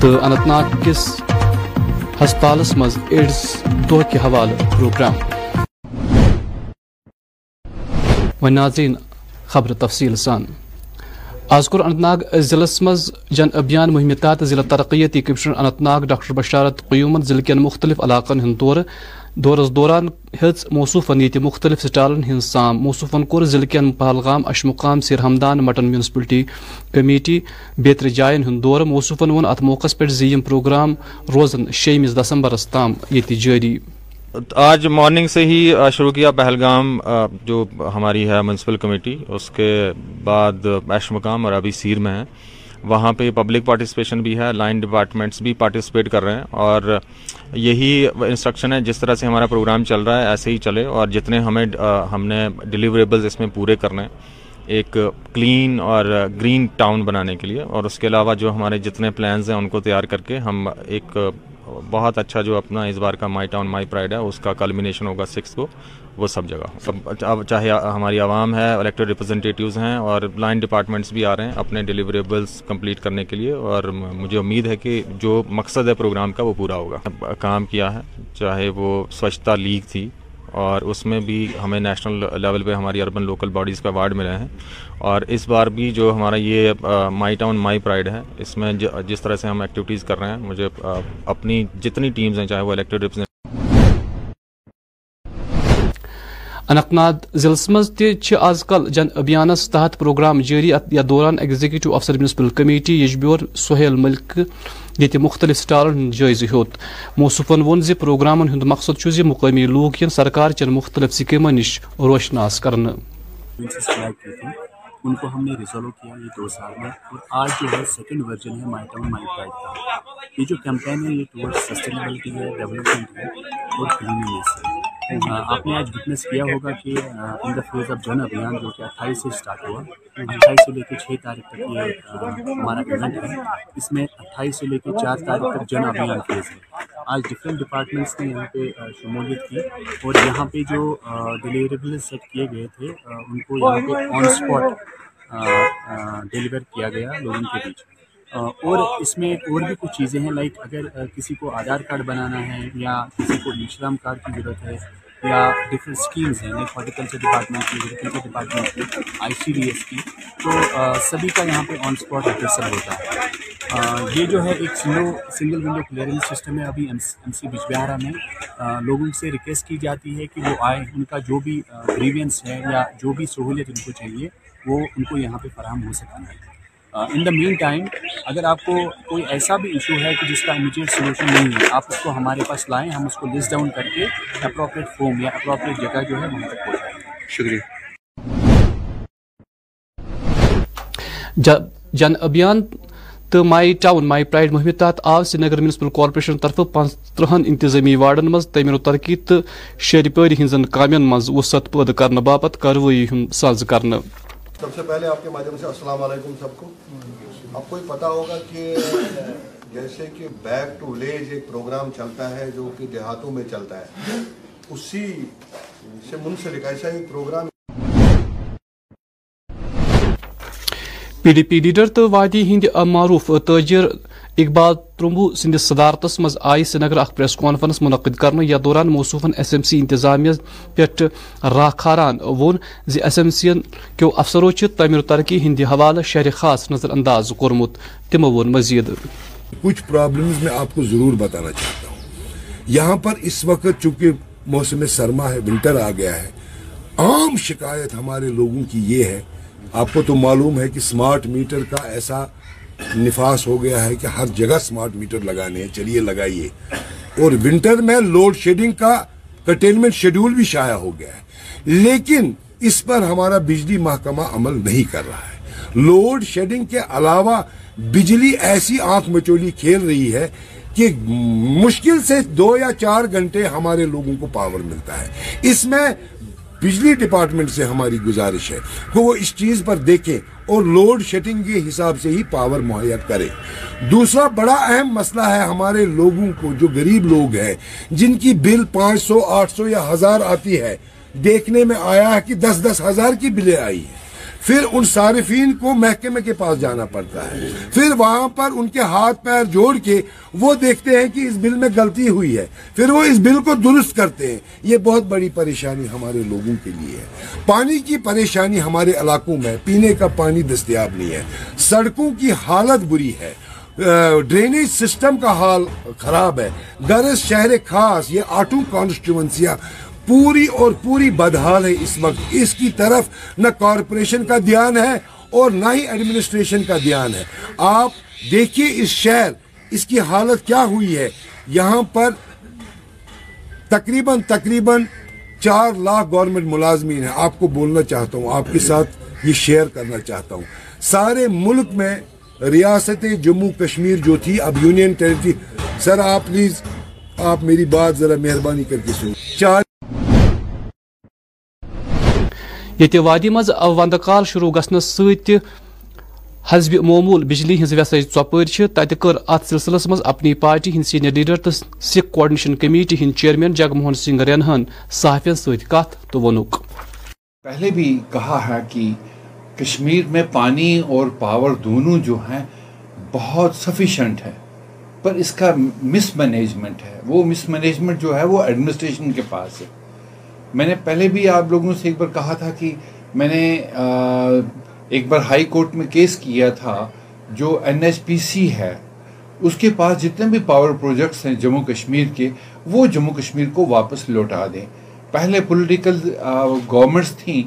تو انت ناگ کس ہسپتالس مز ایڈز دہ کے حوالہ پروگرام ناظرین خبر تفصیل سان آز کور انت ناگ ضلع مز جن ابھیان مہم تحت ضلع ترقیتی کمشنر اننت ناگ ڈاکٹر بشارت قیومن ضلع مختلف علاقن ہند دورہ دورس دوران موصوفن یہ مختلف اسٹالن ہز موصوفن کور ضلع کن پہلگام اشمقام سیر ہمدان مٹن میونسپلٹی کمیٹی بیتر جائن ہند دور موصوفن ات موقع پہ زم پروگرام روزن شیمس دسمبرس تام یہ جاری آج مارننگ سے ہی شروع کیا پہلگام جو ہماری ہے میونسپل کمیٹی اس کے بعد اشمقام اور ابھی سیر میں ہے وہاں پہ پبلک پارٹیسپیشن بھی ہے لائن ڈپارٹمنٹس بھی پارٹیسپیٹ کر رہے ہیں اور یہی انسٹرکشن ہے جس طرح سے ہمارا پروگرام چل رہا ہے ایسے ہی چلے اور جتنے ہمیں ہم نے ڈیلیوریبلز اس میں پورے کرنے ایک کلین اور گرین ٹاؤن بنانے کے لیے اور اس کے علاوہ جو ہمارے جتنے پلانز ہیں ان کو تیار کر کے ہم ایک بہت اچھا جو اپنا اس بار کا مائی ٹاؤن مائی پرائڈ ہے اس کا کلمینیشن ہوگا سکس کو وہ سب جگہ اب چاہے ہماری عوام ہے الیکٹڈ ریپرزنٹیٹیوز ہیں اور لائن ڈپارٹمنٹس بھی آ رہے ہیں اپنے ڈیلیوریبلس کمپلیٹ کرنے کے لیے اور مجھے امید ہے کہ جو مقصد ہے پروگرام کا وہ پورا ہوگا کام کیا ہے چاہے وہ سوچھتا لیگ تھی اور اس میں بھی ہمیں نیشنل لیول پہ ہماری اربن لوکل باڈیز کا ایوارڈ ملے ہیں اور اس بار بھی جو ہمارا یہ مائی ٹاؤن مائی پرائڈ ہے اس میں جس طرح سے ہم ایکٹیویٹیز کر رہے ہیں مجھے اپنی جتنی ٹیمز ہیں چاہے وہ الیکٹڈ ریپرزینٹیو اننت ناگ ضلع من آز کل جن ابھیانس تحت پروگرام جاری دوران ایگزیکٹو افسر میونسپل کمیٹی یجبیور سہیل ملک یق مختلف سٹالن ہوت ہوصفن وون زی پروامن ہوں مقصد چھ مقامی لوگ لوک سرکار چن مختلف سکیمن نش روشناس کرنا ان کو ہم نے ریزالو کیا یہ یہ یہ دو سال میں اور اور آج جو جو ہے ہے ہے ہے ہے second version my my town pride کا کیمپین ٹورڈ سسٹینیبلٹی ڈیولپمنٹ روشنس ہے ہاں، ہاں، آپ نے آج وٹنس کیا ہوگا کہ in the phase of Jan Abhiyan جو کہ اٹھائیس سے اسٹارٹ ہوا اٹھائیس سے لے کے چھ تاریخ تک یہ ہمارا ایونٹ ہے اس میں اٹھائیس سے لے کے چار تاریخ تک جن ابھیان فیز ہے آج ڈفرینٹ ڈپارٹمنٹس نے یہاں پہ شمولیت کی اور یہاں پہ جو ڈیلیوریبل سیٹ کیے گئے تھے ان کو یہاں پہ آن اسپاٹ ڈیلیور کیا گیا لوگوں کے بیچ اور اس میں اور بھی کچھ چیزیں ہیں لائک اگر کسی کو آدھار کارڈ بنانا ہے یا کسی کو انشدام کارڈ کی ضرورت ہے یا ڈفرینٹ اسکیمز ہیں ہارٹیکلچر ڈپارٹمنٹ کی ایگریکلچر ڈپارٹمنٹ کی آئی سی ڈی ایس کی تو سبھی کا یہاں پہ آن اسپاٹ حکثہ ہوتا ہے یہ جو ہے ایک single single window clearance system ہے ابھی ایم سی بج بہارا میں لوگوں سے ریکویسٹ کی جاتی ہے کہ وہ آئیں ان کا جو بھی گریوینس ہے یا جو بھی سہولیت ان کو چاہیے وہ ان کو یہاں پہ فراہم ہو سکتا ہے ان دا مین ٹائم اگر آپ کو کوئی ایسا بھی ایشو ہے کہ جس کا امیجیٹ سلوشن نہیں ہے آپ اس کو ہمارے پاس لائیں ہم اس کو لسٹ ڈاؤن کر کے اپروپریٹ فارم یا اپروپریٹ جگہ جو ہے وہاں تک پہنچائیں شکریہ جن ابھیان تو مائی ٹاؤن مائی پرائڈ مہم تحت آو سری نگر میونسپل کارپوریشن طرف پانچ ترہن انتظامی وارڈن مز تعمیر و ترقی تو شہری پاری ہن کامین مز وسعت پید کرنے باپت کاروی ہند ساز کرنے سب سے پہلے آپ کے مادھیم سے السلام علیکم سب کو آپ کو یہ پتا ہوگا کہ جیسے کہ بیک ٹو ولیج ایک پروگرام چلتا ہے جو کہ دیہاتوں میں چلتا ہے اسی سے منسلک ایسا ہی program P D P leader تو وادی ہند معروف تاجر اقبال ترمبو سندس صدارتس مز آئی سری نگر اخ پریس کانفرنس منعقد کرنے یا دوران موصوفن ایس ایم سی انتظامیہ پہ راہ کھاران وون زی ایس ایم سی کیو افسرو تعمیر ترقی ہند حوالہ شہر خاص نظر انداز کورمت تمو وون مزید کچھ پرابلمز میں آپ کو ضرور بتانا چاہتا ہوں یہاں پر اس وقت چونکہ موسم سرما ہے ونٹر آ گیا ہے عام شکایت ہمارے لوگوں کی یہ ہے آپ کو تو معلوم ہے کہ سمارٹ میٹر کا ایسا نفاس ہو گیا ہے کہ ہر جگہ سمارٹ میٹر لگانے ہیں چلیے لگائیے اور ونٹر میں لوڈ شیڈنگ کا کنٹینمنٹ شیڈول بھی شائع ہو گیا ہے لیکن اس پر ہمارا بجلی محکمہ عمل نہیں کر رہا ہے لوڈ شیڈنگ کے علاوہ بجلی ایسی آنکھ مچولی کھیل رہی ہے کہ مشکل سے دو یا چار گھنٹے ہمارے لوگوں کو پاور ملتا ہے اس میں بجلی ڈپارٹمنٹ سے ہماری گزارش ہے کہ وہ اس چیز پر دیکھیں اور لوڈ شیڈنگ کے حساب سے ہی پاور مہیا کرے دوسرا بڑا اہم مسئلہ ہے ہمارے لوگوں کو جو غریب لوگ ہیں جن کی بل پانچ سو آٹھ سو یا ہزار آتی ہے دیکھنے میں آیا ہے کہ دس دس ہزار کی بلیں آئی ہیں پھر ان صارفین کو محکمے کے پاس جانا پڑتا ہے پھر وہاں پر ان کے ہاتھ پیر جوڑ کے وہ دیکھتے ہیں کہ اس بل میں غلطی ہوئی ہے پھر وہ اس بل کو درست کرتے ہیں یہ بہت بڑی پریشانی ہمارے لوگوں کے لیے ہے پانی کی پریشانی ہمارے علاقوں میں پینے کا پانی دستیاب نہیں ہے سڑکوں کی حالت بری ہے ڈرینیج سسٹم کا حال خراب ہے گرس شہر خاص یہ آٹو کانسٹیونسیاں پوری اور پوری بدحال ہے اس وقت اس کی طرف نہ کارپوریشن کا دھیان ہے اور نہ ہی ایڈمنسٹریشن کا دھیان ہے آپ دیکھیے اس شہر اس کی حالت کیا ہوئی ہے یہاں پر تقریباً تقریباً چار لاکھ گورنمنٹ ملازمین ہیں آپ کو بولنا چاہتا ہوں آپ کے ساتھ یہ شیئر کرنا چاہتا ہوں سارے ملک میں ریاست جموں کشمیر جو تھی اب یونین ٹیریٹری سر آپ پلیز آپ میری بات ذرا مہربانی کر کے سن چار یہ وادی مز وند شروع گھنس سزب معمول بجلی ہز ویسے ٹوپر سلسلس مز اپنی پارٹی ہند سینئر لیڈر تو Sikh coordination committee Hind chairman Jag Mohan Singh رینہن صحافی ست تو ونک پہلے بھی کہا ہے کہ کشمیر میں پانی اور پاور دونوں جو ہیں بہت سفیشنٹ ہے پر اس کا مس مینجمنٹ ہے وہ مس مینجمنٹ جو ہے وہ ایڈمنسٹریشن کے پاس ہے میں نے پہلے بھی آپ لوگوں سے ایک بار کہا تھا کہ میں نے ایک بار ہائی کورٹ میں کیس کیا تھا جو این ایچ پی سی ہے اس کے پاس جتنے بھی پاور پروجیکٹس ہیں جموں کشمیر کے وہ جموں کشمیر کو واپس لوٹا دیں پہلے پولیٹیکل گورنمنٹس تھیں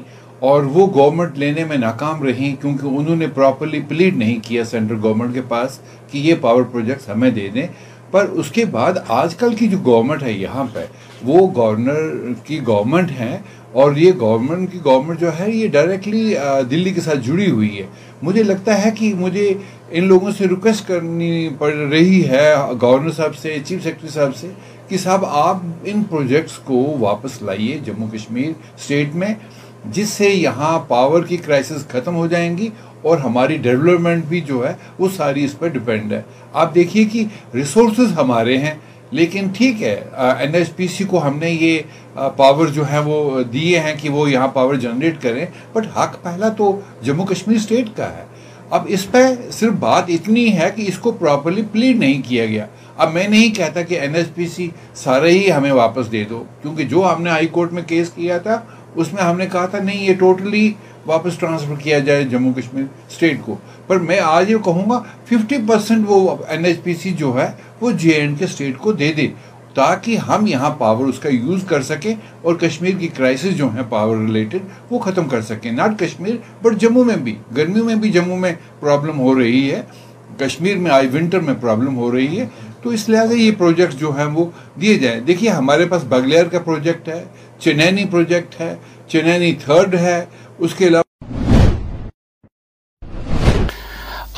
اور وہ گورنمنٹ لینے میں ناکام رہیں کیونکہ انہوں نے پراپرلی پلیڈ نہیں کیا سینٹرل گورنمنٹ کے پاس کہ یہ پاور پروجیکٹس ہمیں دے دیں پر اس کے بعد آج کل کی جو گورنمنٹ ہے یہاں پہ وہ گورنر کی گورنمنٹ ہے اور یہ گورنمنٹ کی گورنمنٹ جو ہے یہ ڈائریکٹلی دلی کے ساتھ جڑی ہوئی ہے مجھے لگتا ہے کہ مجھے ان لوگوں سے ریکویسٹ کرنی پڑ رہی ہے گورنر صاحب سے چیف سیکرٹری صاحب سے کہ صاحب آپ ان پروجیکٹس کو واپس لائیے جموں کشمیر اسٹیٹ میں جس سے یہاں پاور کی کرائسس ختم ہو جائیں گی اور ہماری ڈیولپمنٹ بھی جو ہے وہ ساری اس پہ ڈپینڈ ہے آپ دیکھیے کہ ریسورسز ہمارے ہیں لیکن ٹھیک ہے این ایس پی سی کو ہم نے یہ پاور جو ہیں وہ دیے ہیں کہ وہ یہاں پاور جنریٹ کریں بٹ حق پہلا تو جموں کشمیر اسٹیٹ کا ہے اب اس پہ صرف بات اتنی ہے کہ اس کو پراپرلی پلیڈ نہیں کیا گیا اب میں نہیں کہتا کہ این ایس پی سی سارے ہی ہمیں واپس دے دو کیونکہ جو ہم نے ہائی کورٹ میں کیس کیا تھا اس میں ہم نے کہا تھا نہیں یہ ٹوٹلی واپس ٹرانسفر کیا جائے جموں کشمیر اسٹیٹ کو پر میں آج یہ کہوں گا ففٹی پرسینٹ وہ این ایچ پی سی جو ہے وہ جے اینڈ کے اسٹیٹ کو دے دے تاکہ ہم یہاں پاور اس کا یوز کر سکیں اور کشمیر کی کرائسس جو ہیں پاور ریلیٹڈ وہ ختم کر سکیں ناٹ کشمیر بٹ جموں میں بھی گرمیوں میں بھی جموں میں پرابلم ہو رہی ہے کشمیر میں آج ونٹر میں پرابلم ہو رہی ہے تو اس لحاظ یہ پروجیکٹ جو ہیں وہ دیے جائیں دیکھیے ہمارے پاس بگلیر کا پروجیکٹ ہے چنینی پروجیکٹ ہے چنینی تھرڈ ہے اس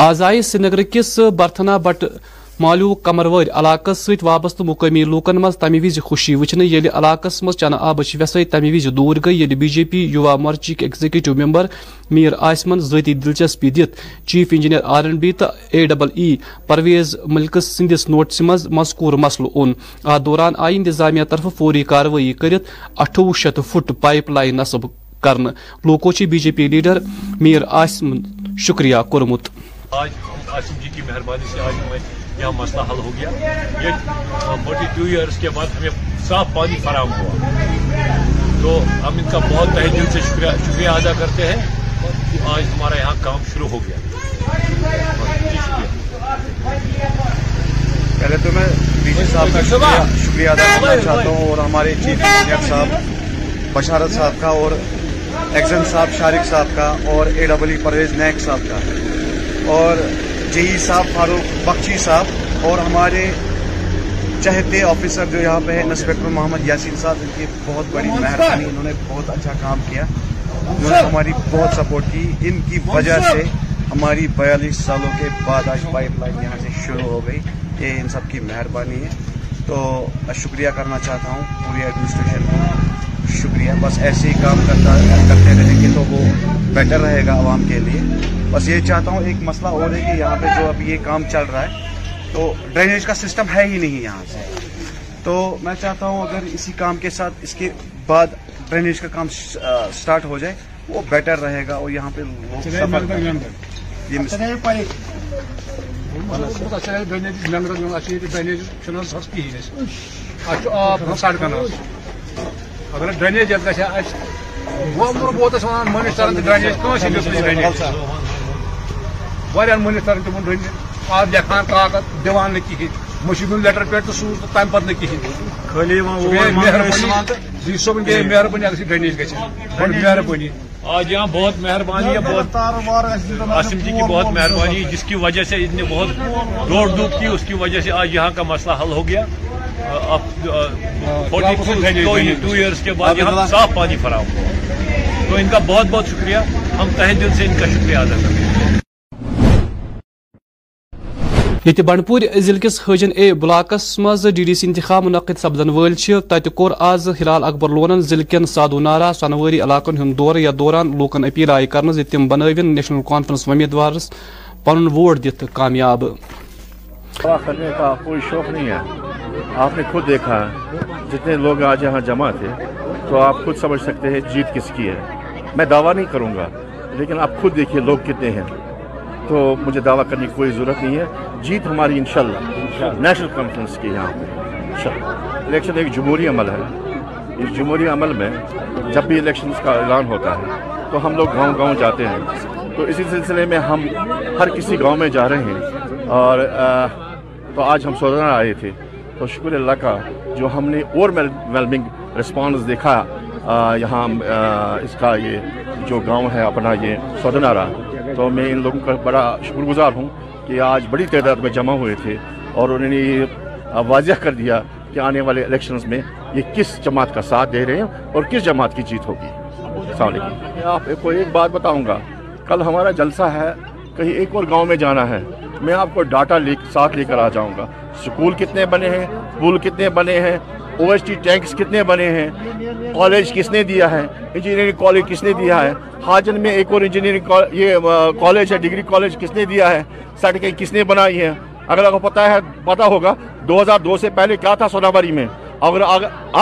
آز علاوہ سری نگر کس برتھنا بٹ مالو کمروار علاقہ ست وابستہ مقامی لوکن مز تمہ وز خوشی یل علاقہ مز چنہ آبش ویسے تمہ دور گئی یل be J P Yuva مورچ executive member میر آسمن ذاتی دلچسپی انجینئر آر این بی تو اے ڈبل ای پرویز ملکس سندس نوٹس مز مذکور مسل اون اتھ دوران آئی انتظامیہ طرف فوری کاروی کرت اٹھو شیت فٹ پائپ لائن نصب لوکو بی جے پی لیڈر میر آسم شکریہ صاف پانی تو ہم ان کا بہت دل سے شکریہ ادا کرتے ہیں کہ آج ہمارا یہاں کام شروع ہو گیا پہلے تو میں صاحب کا شکریہ کرنا چاہتا ہوں اور ہمارے چیف انجینئر صاحب بشارت صاحب کا اور ایکزن صاحب شارق صاحب کا اور اے ڈبلی پرویز نیک صاحب کا اور جئی صاحب فاروق بخشی صاحب اور ہمارے چہتے آفیسر جو یہاں پہ انسپیکٹر محمد یاسین صاحب ان کی بہت بڑی مہربانی انہوں نے بہت اچھا کام کیا انہوں نے ہماری بہت سپورٹ کی ان کی وجہ سے ہماری بیالیس سالوں کے بعد آج پائپ لائن یہاں سے شروع ہو گئی یہ ان سب کی مہربانی ہے تو شکریہ کرنا چاہتا ہوں پوری ایڈمنسٹریشن کو شکریہ بس ایسے ہی کام کرتا کرتے رہیں گے تو وہ بیٹر رہے گا عوام کے لیے بس یہ چاہتا ہوں ایک مسئلہ اور ہے کہ یہاں پہ جو اب یہ کام چل رہا ہے تو ڈرینیج کا سسٹم ہے ہی نہیں یہاں سے تو میں چاہتا ہوں اگر اسی کام کے ساتھ اس کے بعد ڈرینیج کا کام سٹارٹ ہو جائے وہ بیٹر رہے گا اور یہاں پہ یہ ڈیج کہین اہم آباد سڑکن اگر ڈرینیج گا بہت منسلک والن مہنسے آپ لیکھان کاغذ دِوان نہٕ کِہیٖنۍ مُشِک ہُنٛد لیٹر پیڈ تہٕ سوٗز تہٕ تَمہِ پَتہٕ نہٕ کِہیٖنۍ خٲلی مہربٲنی جی صٲبن گٔے مہربٲنی اگر ڈرینیج گژھِ بڑی مہربٲنی آج یہاں بہت مہربانی ہے بہت عاصم جی کی بہت مہربانی جس کی وجہ سے اس بہت دوڑ دھوپ کی اس کی وجہ سے آج یہاں کا مسئلہ حل ہو گیا فورٹی ٹو ایئرس کے بعد یہاں صاف پانی فراہم ہوا تو ان کا بہت بہت شکریہ ہم تہ دل سے ان کا شکریہ ادا کریں یہ بنڈپور ضلع کس حجن اے بلاکس مز ڈی ڈی سی انتخاب منعقد سپدن ول تت کور آز ہلال اکبر لونن ضلع کن سادو نارا سنواری علاقن ہند دورہ یا دوران لوکن اپیل آئی کرنے زِ تِم بنٲوِن نیشنل کانفرنس ومیدوارس پن ووٹ دِتھ کامیاب آپ نے خود دیکھا جتنے لوگ آج یہاں جمع تھے تو آپ خود سمجھ سکتے ہیں جیت کس کی ہے میں دعویٰ نہیں کروں گا لیکن آپ خود دیکھیے لوگ کتنے ہیں تو مجھے دعویٰ کرنے کی کوئی ضرورت نہیں ہے جیت ہماری انشاءاللہ نیشنل کانفرنس کی یہاں پہ الیکشن ایک جمہوری عمل ہے اس جمہوری عمل میں جب بھی الیکشن کا اعلان ہوتا ہے تو ہم لوگ گاؤں گاؤں جاتے ہیں تو اسی سلسلے میں ہم ہر کسی گاؤں میں جا رہے ہیں اور تو آج ہم سودنارا آئے تھے تو شکر اللہ کا جو ہم نے اور ویلمنگ رسپانس دیکھا یہاں اس کا یہ جو گاؤں ہے اپنا یہ سودنارا تو میں ان لوگوں کا بڑا شکر گزار ہوں کہ آج بڑی تعداد میں جمع ہوئے تھے اور انہوں نے یہ واضح کر دیا کہ آنے والے الیکشنز میں یہ کس جماعت کا ساتھ دے رہے ہیں اور کس جماعت کی جیت ہوگی السلام علیکم میں آپ کو ایک بات بتاؤں گا کل ہمارا جلسہ ہے کہیں ایک اور گاؤں میں جانا ہے میں آپ کو ڈاٹا ساتھ لے کر آ جاؤں گا سکول کتنے بنے ہیں پول کتنے بنے ہیں او ایس ٹی ٹینکس کتنے بنے ہیں کالج کس نے دیا ہے انجینئرنگ کالج کس نے دیا ہے حاجن میں ایک اور انجینئرنگ یہ کالج ہے ڈگری کالج کس نے دیا ہے سرٹیفکینٹ کس نے بنائی ہے اگر آپ کو پتا ہے پتا ہوگا دو ہزار دو سے پہلے کیا تھا سوناباری میں اگر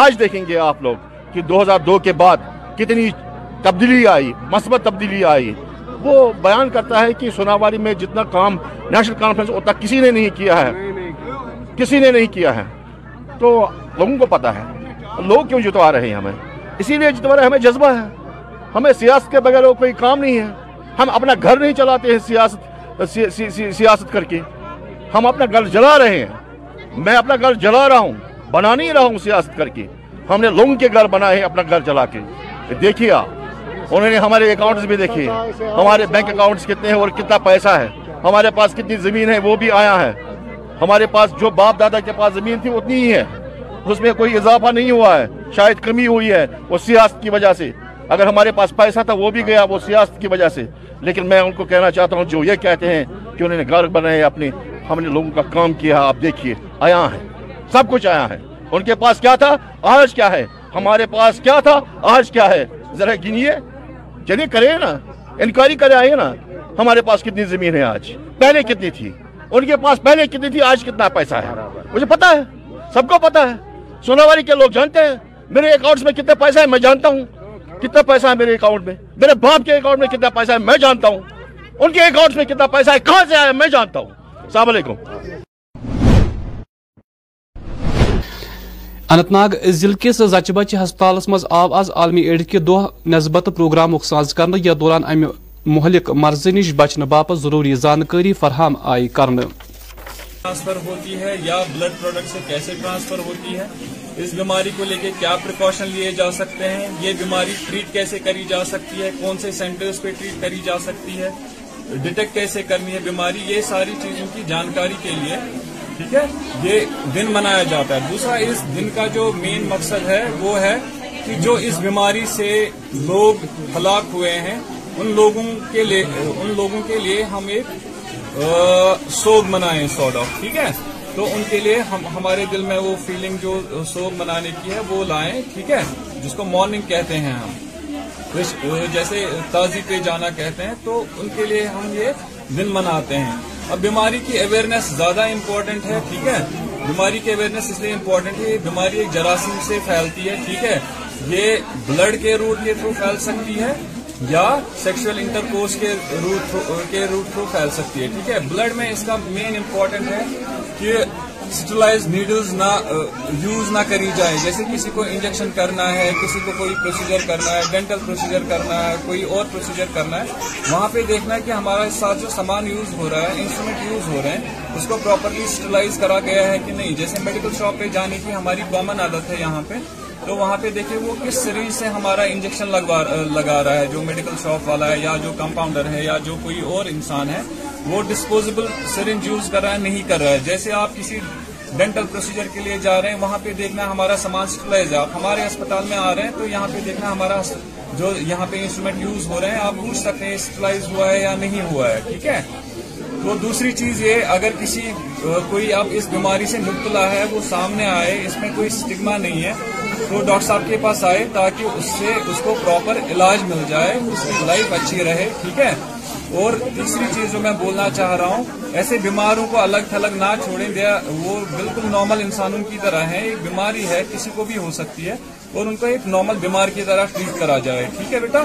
آج دیکھیں گے آپ لوگ کہ دو ہزار دو کے بعد کتنی تبدیلی آئی مثبت تبدیلی آئی وہ بیان کرتا ہے کہ سوناباری میں جتنا کام نیشنل کانفرنس ہوتا کسی نے نہیں کیا ہے کسی نے نہیں کیا ہے تو لوگوں کو پتا ہے لوگ کیوں جتوا رہے ہیں ہمیں اسی لیے جتوا رہے ہمیں جذبہ ہے ہمیں سیاست کے بغیر کوئی کام نہیں ہے ہم اپنا گھر نہیں چلاتے ہیں سیاست سیاست کر کے ہم اپنا گھر جلا رہے ہیں میں اپنا گھر جلا رہا ہوں بنا نہیں رہا ہوں سیاست کر کے ہم نے لوگوں کے گھر بنائے ہیں اپنا گھر جلا کے دیکھیے آپ انہوں نے ہمارے اکاؤنٹس بھی دیکھے ہمارے بینک اکاؤنٹس کتنے ہیں اور کتنا پیسہ ہے ہمارے پاس کتنی زمین ہے وہ بھی آیا ہے ہمارے پاس جو باپ دادا کے پاس زمین تھی اتنی ہی ہے اس میں کوئی اضافہ نہیں ہوا ہے شاید کمی ہوئی ہے وہ سیاست کی وجہ سے اگر ہمارے پاس پیسہ تھا وہ بھی گیا وہ سیاست کی وجہ سے لیکن میں ان کو کہنا چاہتا ہوں جو یہ کہتے ہیں کہ انہوں نے گھر بنائے اپنے ہم نے لوگوں کا کام کیا آپ دیکھیے آیا ہے سب کچھ آیا ہے ان کے پاس کیا تھا آج کیا ہے ہمارے پاس کیا تھا آج کیا ہے ذرا گنیے چلیے یعنی کریں نا انکوائری کرے آئیے نا ہمارے پاس کتنی زمین ہے آج پہلے کتنی تھی ان کے پاس پہلے کتنی تھی آج کتنا پیسہ ہے مجھے پتا ہے سب کو پتا ہے سوناواری کے لوگ جانتے ہیں میرے اکاؤنٹ میں کتنے پیسہ ہے میں جانتا ہوں کتنا پیسہ ہے میرے اکاؤنٹ میں میرے باپ کے اکاؤنٹ میں کتنا پیسہ ہے میں جانتا ہوں ان کے اکاؤنٹ میں کتنا پیسہ ہے کہاں سے آیا میں جانتا ہوں السلام علیکم انت ناگ ضلع کس زچہ بچہ ہسپتالس مز آو آز عالمی ایڈ کے دہ نسبت پروگرام ساز کر دوران امہ مہلک مرض نش بچنے باپ ضروری زانکاری فراہم آئی کرنے ٹرانسفر ہوتی ہے یا بلڈ پروڈکٹ سے کیسے ٹرانسفر ہوتی ہے اس بیماری کو لے کے کیا پریکاشن لیے جا سکتے ہیں یہ بیماری ٹریٹ کیسے کری جا سکتی ہے کون سے سینٹرز پہ ٹریٹ کری جا سکتی ہے ڈیٹیکٹ کیسے کرنی ہے بیماری یہ ساری چیزوں کی جانکاری کے لیے ٹھیک ہے یہ دن منایا جاتا ہے دوسرا اس دن کا جو مین مقصد ہے وہ ہے کہ جو اس بیماری سے لوگ ہلاک ہوئے ہیں ان لوگوں کے لیے ان لوگوں کے لیے ہم ایک سوگ منائیں سوڈ آف ٹھیک ہے تو ان کے لیے ہمارے دل میں وہ فیلنگ جو سوگ منانے کی ہے وہ لائیں ٹھیک ہے جس کو مارننگ کہتے ہیں ہم جیسے تازی پہ جانا کہتے ہیں تو ان کے لیے ہم یہ دن مناتے ہیں اب بیماری کی اویئرنیس زیادہ امپورٹنٹ ہے ٹھیک ہے بیماری کی اویئرنیس اس لیے امپورٹنٹ ہے یہ بیماری جراثیم سے پھیلتی ہے ٹھیک ہے یہ بلڈ کے روٹ یہ تھرو پھیل سکتی ہے یا انٹر کورس کے روٹ تھرو پھیل سکتی ہے ٹھیک ہے بلڈ میں اس کا مین امپورٹنٹ ہے کہ نیڈلز نہ یوز نہ کری جائے جیسے کسی کو انجیکشن کرنا ہے کسی کو کوئی پروسیجر کرنا ہے ڈینٹل پروسیجر کرنا ہے کوئی اور پروسیجر کرنا ہے وہاں پہ دیکھنا ہے کہ ہمارا ساتھ جو سامان یوز ہو رہا ہے انسٹرومنٹ یوز ہو رہے ہیں اس کو پراپرلی اسٹیلائز کرا گیا ہے کہ نہیں جیسے میڈیکل شاپ پہ جانے کی ہماری کامن عادت ہے یہاں پہ تو وہاں پہ دیکھیں وہ کس سیریز سے ہمارا انجیکشن لگا رہا ہے جو میڈیکل شاپ والا ہے یا جو کمپاؤنڈر ہے یا جو کوئی اور انسان ہے وہ ڈسپوزبل سرنج یوز کر رہا ہے نہیں کر رہا ہے جیسے آپ کسی ڈینٹل پروسیجر کے لیے جا رہے ہیں وہاں پہ دیکھنا ہمارا سامان سپلائز آپ ہمارے اسپتال میں آ رہے ہیں تو یہاں پہ دیکھنا ہمارا جو یہاں پہ انسٹرومینٹ یوز ہو رہے ہیں آپ پوچھ سکتے ہیں سپلائز ہوا ہے یا نہیں ہوا ہے ٹھیک ہے تو دوسری چیز یہ اگر کسی کوئی اب اس بیماری سے مبتلا ہے وہ سامنے آئے اس میں کوئی سٹگما نہیں ہے تو ڈاکٹر صاحب کے پاس آئے تاکہ اس سے اس کو پراپر علاج مل جائے اس کی لائف اچھی رہے ٹھیک ہے اور تیسری چیز جو میں بولنا چاہ رہا ہوں ایسے بیماروں کو الگ تھلگ نہ چھوڑیں دیا وہ بالکل نارمل انسانوں کی طرح ہیں ایک بیماری ہے کسی کو بھی ہو سکتی ہے اور ان کو ایک نارمل بیمار کی طرح ٹریٹ کرا جائے ٹھیک ہے بیٹا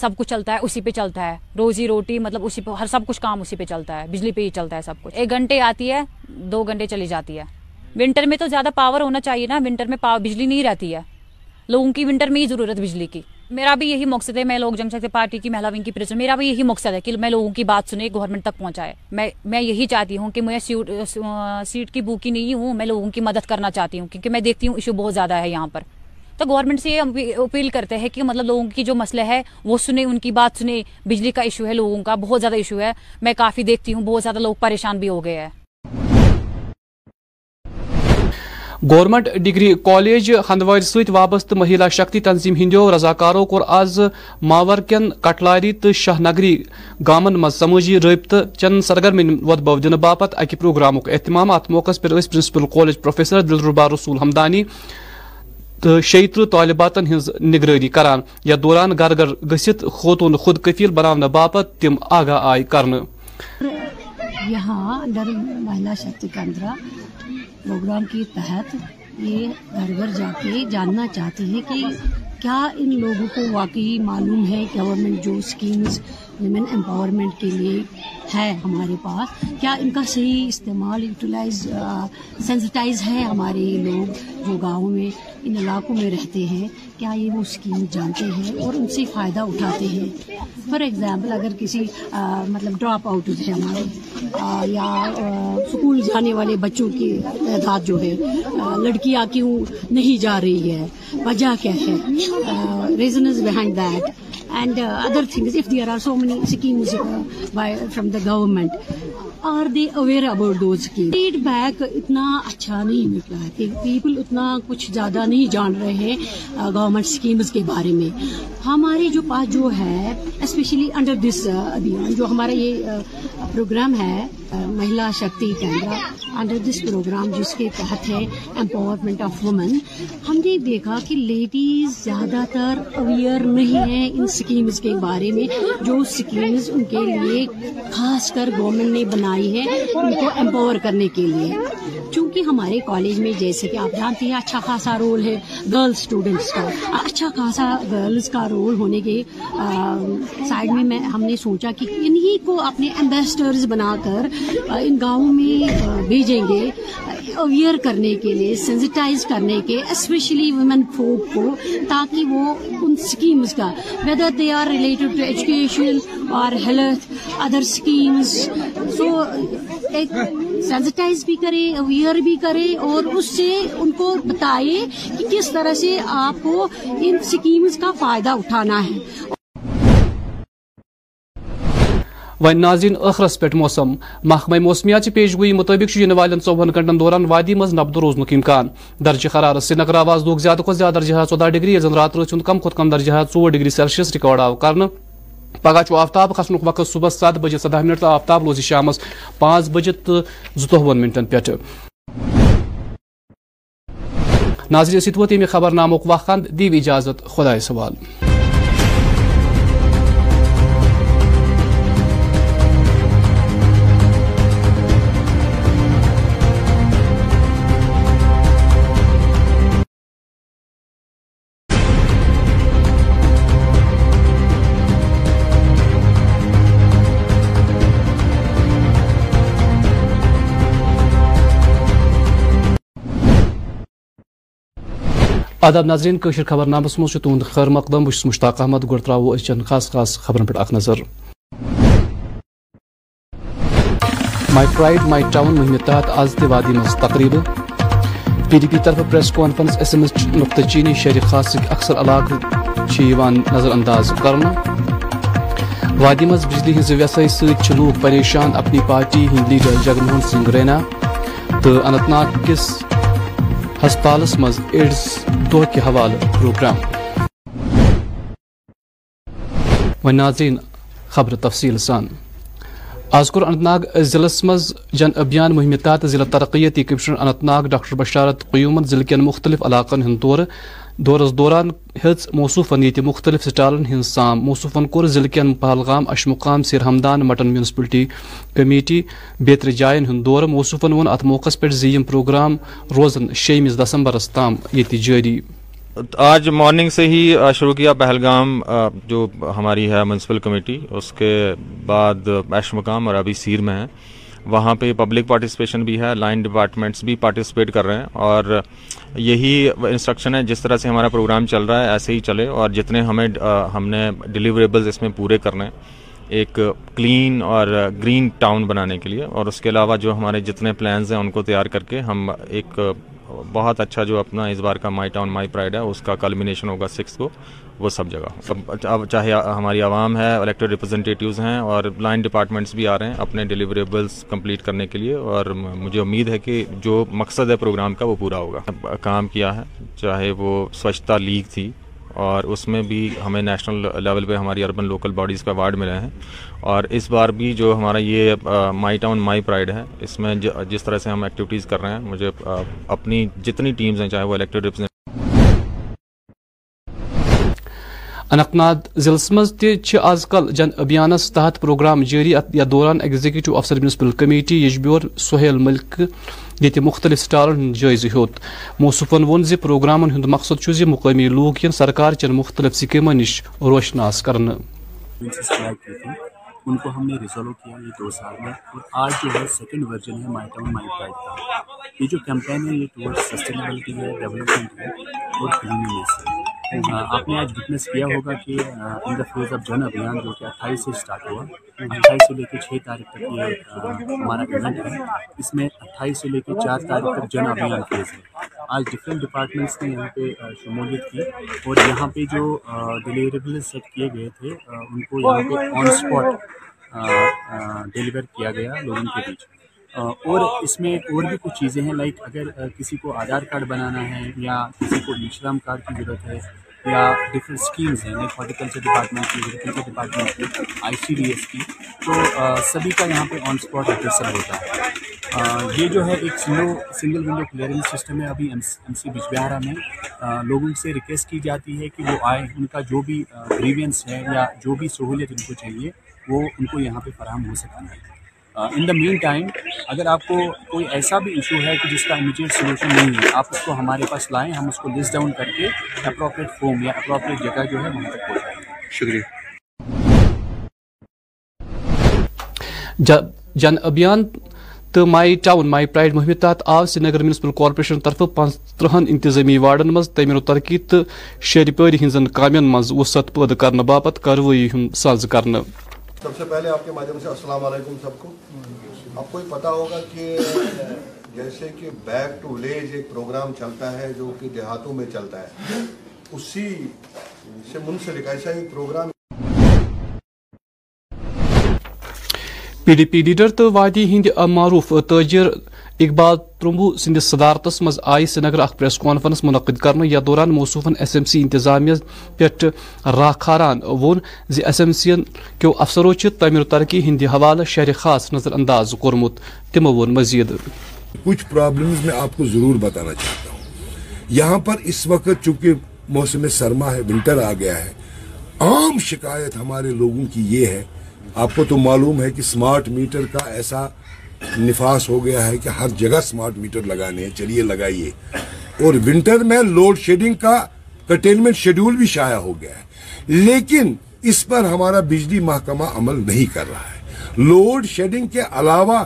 سب کچھ چلتا ہے اسی پہ چلتا ہے روزی روٹی مطلب اسی پہ ہر سب کچھ کام اسی پہ چلتا ہے بجلی پہ ہی چلتا ہے سب کچھ ایک گھنٹے آتی ہے دو گھنٹے چلی جاتی ہے ونٹر میں تو زیادہ پاور ہونا چاہیے نا ونٹر میں پاور بجلی نہیں رہتی ہے لوگوں کی ونٹر میں ہی ضرورت بجلی کی میرا بھی یہی مقصد ہے میں لوگ جنگ سکتے پارٹی کی ونگ کی پریزنٹ میرا بھی یہی مقصد ہے کہ میں لوگوں کی بات سنے گورنمنٹ تک پہنچائے میں میں یہی چاہتی ہوں کہ میں سیٹ سیٹ کی بوکی نہیں ہوں میں لوگوں کی مدد کرنا چاہتی ہوں کیونکہ میں دیکھتی ہوں ایشو بہت زیادہ ہے یہاں پر تو گورنمنٹ سے یہ اپیل کرتے ہیں کہ مطلب لوگوں کی جو مسئلہ ہے وہ سنیں ان کی بات سنیں بجلی کا ایشو ہے لوگوں کا بہت بہت زیادہ زیادہ ایشو ہے میں کافی دیکھتی ہوں لوگ پریشان بھی ہو گئے ہیں گورنمنٹ ڈگری کالج ہندوار ست وابستہ مہیلا شکتی تنظیم کور رضاکاروں کو کن کٹلاری تو شاہ نگری مز سماجی رابطہ چند سرگرمی ود بو دن باپت اکہ پروگرامک اہتمام ات موقع پہ principal college professor Dilruba Rasool Hamdani تٕرٛہ طالباتن نگرانی کران یا دوران گھر گھر گٔژھِتھ خوتوٗن خود کفیل بناونہٕ باپتھ تم آگاہ کرنا یہاں مہیلا شکتی پروگرام کے تحت یہ جا کے جاننا چاہتی ہیں کہ کیا ان لوگوں کو واقعی معلوم ہے گورنمنٹ جو اسکیمز ویمن امپاورمنٹ کے لیے ہے ہمارے پاس کیا ان کا صحیح استعمال یوٹیلائز سینسٹائز ہے ہمارے لوگ جو گاؤں میں ان علاقوں میں رہتے ہیں کیا یہ وہ اسکیم جانتے ہیں اور ان سے فائدہ اٹھاتے ہیں فار ایگزامپل اگر کسی مطلب ڈراپ آؤٹ ہیں ہمارے یا اسکول جانے والے بچوں کی تعداد جو ہے لڑکیاں کیوں نہیں جا رہی ہے وجہ کیا ہے reasons behind that and uh, other things if there are so many schemes uh, from the government. Are they aware about feedback اتنا اچھا نہیں مل رہا پیپل اتنا کچھ زیادہ نہیں جان رہے ہیں گورنمنٹ اسکیمز کے بارے میں ہمارے جو پاس جو ہے اسپیشلی انڈر دس ابھیان جو ہمارا یہ پروگرام ہے Mahila Shakti Kendra under this program جس کے تحت ہے امپاورمنٹ آف وومن ہم نے دیکھا کہ لیڈیز زیادہ تر اویئر نہیں ہے ان اسکیمز کے بارے میں جو اسکیمز ان کے لیے خاص کر گورنمنٹ نے بنا آئی ان کو امپاور کرنے کے لیے چونکہ ہمارے کالج میں جیسے کہ آپ جانتی ہیں اچھا خاصا رول ہے گرلز اسٹوڈینٹس کا اچھا خاصا گرلز کا رول ہونے کے سائڈ میں ہم نے سوچا کہ انہی کو اپنے امبیسڈرز بنا کر ان گاؤں میں بھیجیں گے اویئر کرنے کے لیے سینسٹائز کرنے کے اسپیشلی ویمن فوک کو تاکہ وہ سکیمز کا whether they are related to education اور ہیلتھ ادر سکیمز سو ایک سینسٹائز بھی کرے اویئر بھی کرے اور اس سے ان کو بتائے کہ کس طرح سے آپ کو ان سکیمز کا فائدہ اٹھانا ہے ویو ناظرین ٲخرس پٮ۪ٹھ موسم محکمہ موسمیات پیش گوئی مطابق ژۄوُہن گنٹن دوران وادی مز نبد روزن امکان درج خرار سری زیادٕ کھۄتہٕ زیادہ زیادہ درجہ ژۄداہ ڈگری زن رات رٲژ ہُنٛد کم درجہِ درجہ ژور ڈگری سیلشیس ریکاڈ آو کرنہٕ پگہ چھُ آفتاب کھسنُک وقت صبح سَتھ بجے سدہ منٹ تہٕ آفتاب روزی شامس پانچ بجے تو زوہ منٹن ییٚمہِ خبر نامک دِو اِجازت خۄدایہِ سوال آداب ناظرین کشر خبر نامس تہد خیر مقدم بس مشتاق احمد چن خاص خاص پہ اخ نظر مائی پرائڈ مائی ٹاؤن مہم تحت آز تہ وادی مز تقریب پی ڈی پی طرف press conference S M S نقطہ چینی شہری خاص اکثر علاقہ نظر انداز کر وادی مز بجلی ہز ویسائی ست لوگ پریشان اپنی پارٹی ہند لیڈر جگموہن سنگھ رینا تو انت ناگ کس ہسپتالس مز ایڈز دہ کے حوالہ پروگرام ناظرین خبر تفصیل سان آز کور اننت ناگ ضلع مز جن ابھیان مہم تحت ضلع ترقیتی کمشنر اننت ناگ ڈاکٹر بشارت قیومن ضلع مختلف علاقن ہند كور دورس دوران یہ مختلف سٹالن ہن سام موصوفن کور ضلع کن پہلگام اشمقام سیر ہمدان مٹن میونسپلٹی کمیٹی بیتر جائن ہند دور موصوفن موقع پہ پروگرام روزن شیمس دسمبرس تام جاری آج مارننگ سے ہی شروع کیا پہلگام جو ہماری ہے میونسپل کمیٹی اس کے بعد اشمقام اور ابھی سیر میں ہے وہاں پہ پبلک پارٹیسپیشن بھی ہے لائن ڈپارٹمنٹس بھی پارٹیسپیٹ کر رہے ہیں اور یہی انسٹرکشن ہے جس طرح سے ہمارا پروگرام چل رہا ہے ایسے ہی چلے اور جتنے ہمیں ہم نے ڈیلیوریبلز اس میں پورے کرنے ایک کلین اور گرین ٹاؤن بنانے کے لیے اور اس کے علاوہ جو ہمارے جتنے پلانز ہیں ان کو تیار کر کے ہم ایک بہت اچھا جو اپنا اس بار کا مائی ٹاؤن مائی پرائڈ ہے اس کا کلمینیشن ہوگا سکس کو وہ سب جگہ اب چاہے ہماری عوام ہے الیکٹڈ ریپرزنٹیٹیوز ہیں اور لائن ڈپارٹمنٹس بھی آ رہے ہیں اپنے ڈیلیوریبلس کمپلیٹ کرنے کے لیے اور مجھے امید ہے کہ جو مقصد ہے پروگرام کا وہ پورا ہوگا کام کیا ہے چاہے وہ سوچھتا لیگ تھی اور اس میں بھی ہمیں نیشنل لیول پہ ہماری اربن لوکل باڈیز کا ایوارڈ ملے ہیں اور اس بار بھی جو ہمارا یہ مائی ٹاؤن مائی پرائڈ ہے اس میں جس طرح سے ہم ایکٹیویٹیز کر رہے ہیں مجھے اپنی جتنی ٹیمز ہیں چاہے وہ الیکٹڈ ریپرزین اننت ناگ ضلع مجھے آز کل جن ابھیانس تحت پروگرام جاری یا دوران ایگزیکٹو افسر میونسپل کمیٹی یجبیور سہیل ملک یہ مختلف سٹالن جائزہ ہوت ہوصفن وون زی پروگرامن ہند مقصد زی مقامی لوگ ین سرکار چن مختلف سکیموں نش روشناس ان کو ہم نے ریزالو کیا یہ یہ یہ دو سال میں اور اور آج جو جو ہے ہے ہے ہے ہے second version my my town pride کا کیمپین ٹورڈ سسٹینیبلٹی ڈیولپمنٹ روشنس ہے ہاں، مطلب آپ نے آج وٹنس کیا ہوگا کہ in the phase of Jan Abhiyan جو کہ اٹھائیس سے اسٹارٹ ہوا اٹھائیس سے لے کے چھ تاریخ تک یہ ہمارا ایونٹ ہے اس میں اٹھائیس سے لے کے چار تاریخ تک جن ابھیان فیز ہے آج ڈفرینٹ ڈپارٹمنٹس نے یہاں پہ شمولیت کی اور یہاں پہ جو ڈلیوریبل سیٹ کیے گئے تھے ان کو یہاں پہ آن اسپاٹ ڈیلیور کیا گیا لوگوں کے بیچ اور اس میں اور بھی کچھ چیزیں ہیں لائک اگر کسی کو آدھار کارڈ بنانا ہے یا کسی کو انشرام کارڈ کی ضرورت ہے یا ڈفرینٹ اسکیمز ہیں ہارٹیکلچر ڈپارٹمنٹ کی ایگریکلچر ڈپارٹمنٹ کی آئی سی ڈی ایس کی تو سبھی کا یہاں پہ آن اسپاٹ آفیسر ہوتا ہے یہ جو ہے ایک single single window clearance system ہے ابھی ایم سی بج بہارا میں لوگوں سے ریکویسٹ کی جاتی ہے کہ وہ آئیں ان کا جو بھی گریوینس ہے یا جو بھی سہولیت ان کو چاہیے وہ ان کو یہاں پہ فراہم ہو سکتا ہے ان دا مین ٹائم اگر آپ کو کوئی ایسا بھی ایشو ہے کہ جس کا امیجیٹ سلوشن نہیں ہے آپ اس کو ہمارے پاس لائیں ہم اس کو لسٹ ڈاؤن کر کے اپروپریٹ فارم یا اپروپریٹ جگہ جو ہے وہاں تک پہنچائیں شکریہ جن ابھیان تو مائی ٹاؤن مائی پرائڈ مہم تحت آو سری نگر میونسپل کارپوریشن طرف پانچ ترہن انتظامی وارڈن مز تعمیر و ترقی تو شہری پری ہزن کامین مز وسعت پید کرنے باپت کاروی ہند ساز کرنے سب سے پہلے آپ کے سے علیکم سب کو آپ کو پتا ہوگا کہ جیسے کہ بیک ٹو ولیج ایک پروگرام چلتا ہے جو کہ دیہاتوں میں چلتا ہے اسی سے منسلک ایسا ہی program P D P leader تو وادی ہند معروف تاجر اقبال ترمبو سندس صدارت مز آئی سری نگر اخ پریس کانفرنس منعقد دوران موصوفن ایس ایم سی انتظامیہ پہ راہ سی کے افسرو تعمیر و ترقی ہند حوالہ شہر خاص نظر انداز کورمت تمو وون مزید کچھ پرابلمز میں آپ کو ضرور بتانا چاہتا ہوں یہاں پر اس وقت چونکہ موسم سرما ہے ونٹر آ گیا ہے عام شکایت ہمارے لوگوں کی یہ ہے آپ کو تو معلوم ہے کہ سمارٹ میٹر کا ایسا نفاس ہو گیا ہے کہ ہر جگہ سمارٹ میٹر لگانے ہیں چلیے لگائیے اور ونٹر میں لوڈ شیڈنگ کا کنٹینمنٹ شیڈول بھی شائع ہو گیا ہے لیکن اس پر ہمارا بجلی محکمہ عمل نہیں کر رہا ہے لوڈ شیڈنگ کے علاوہ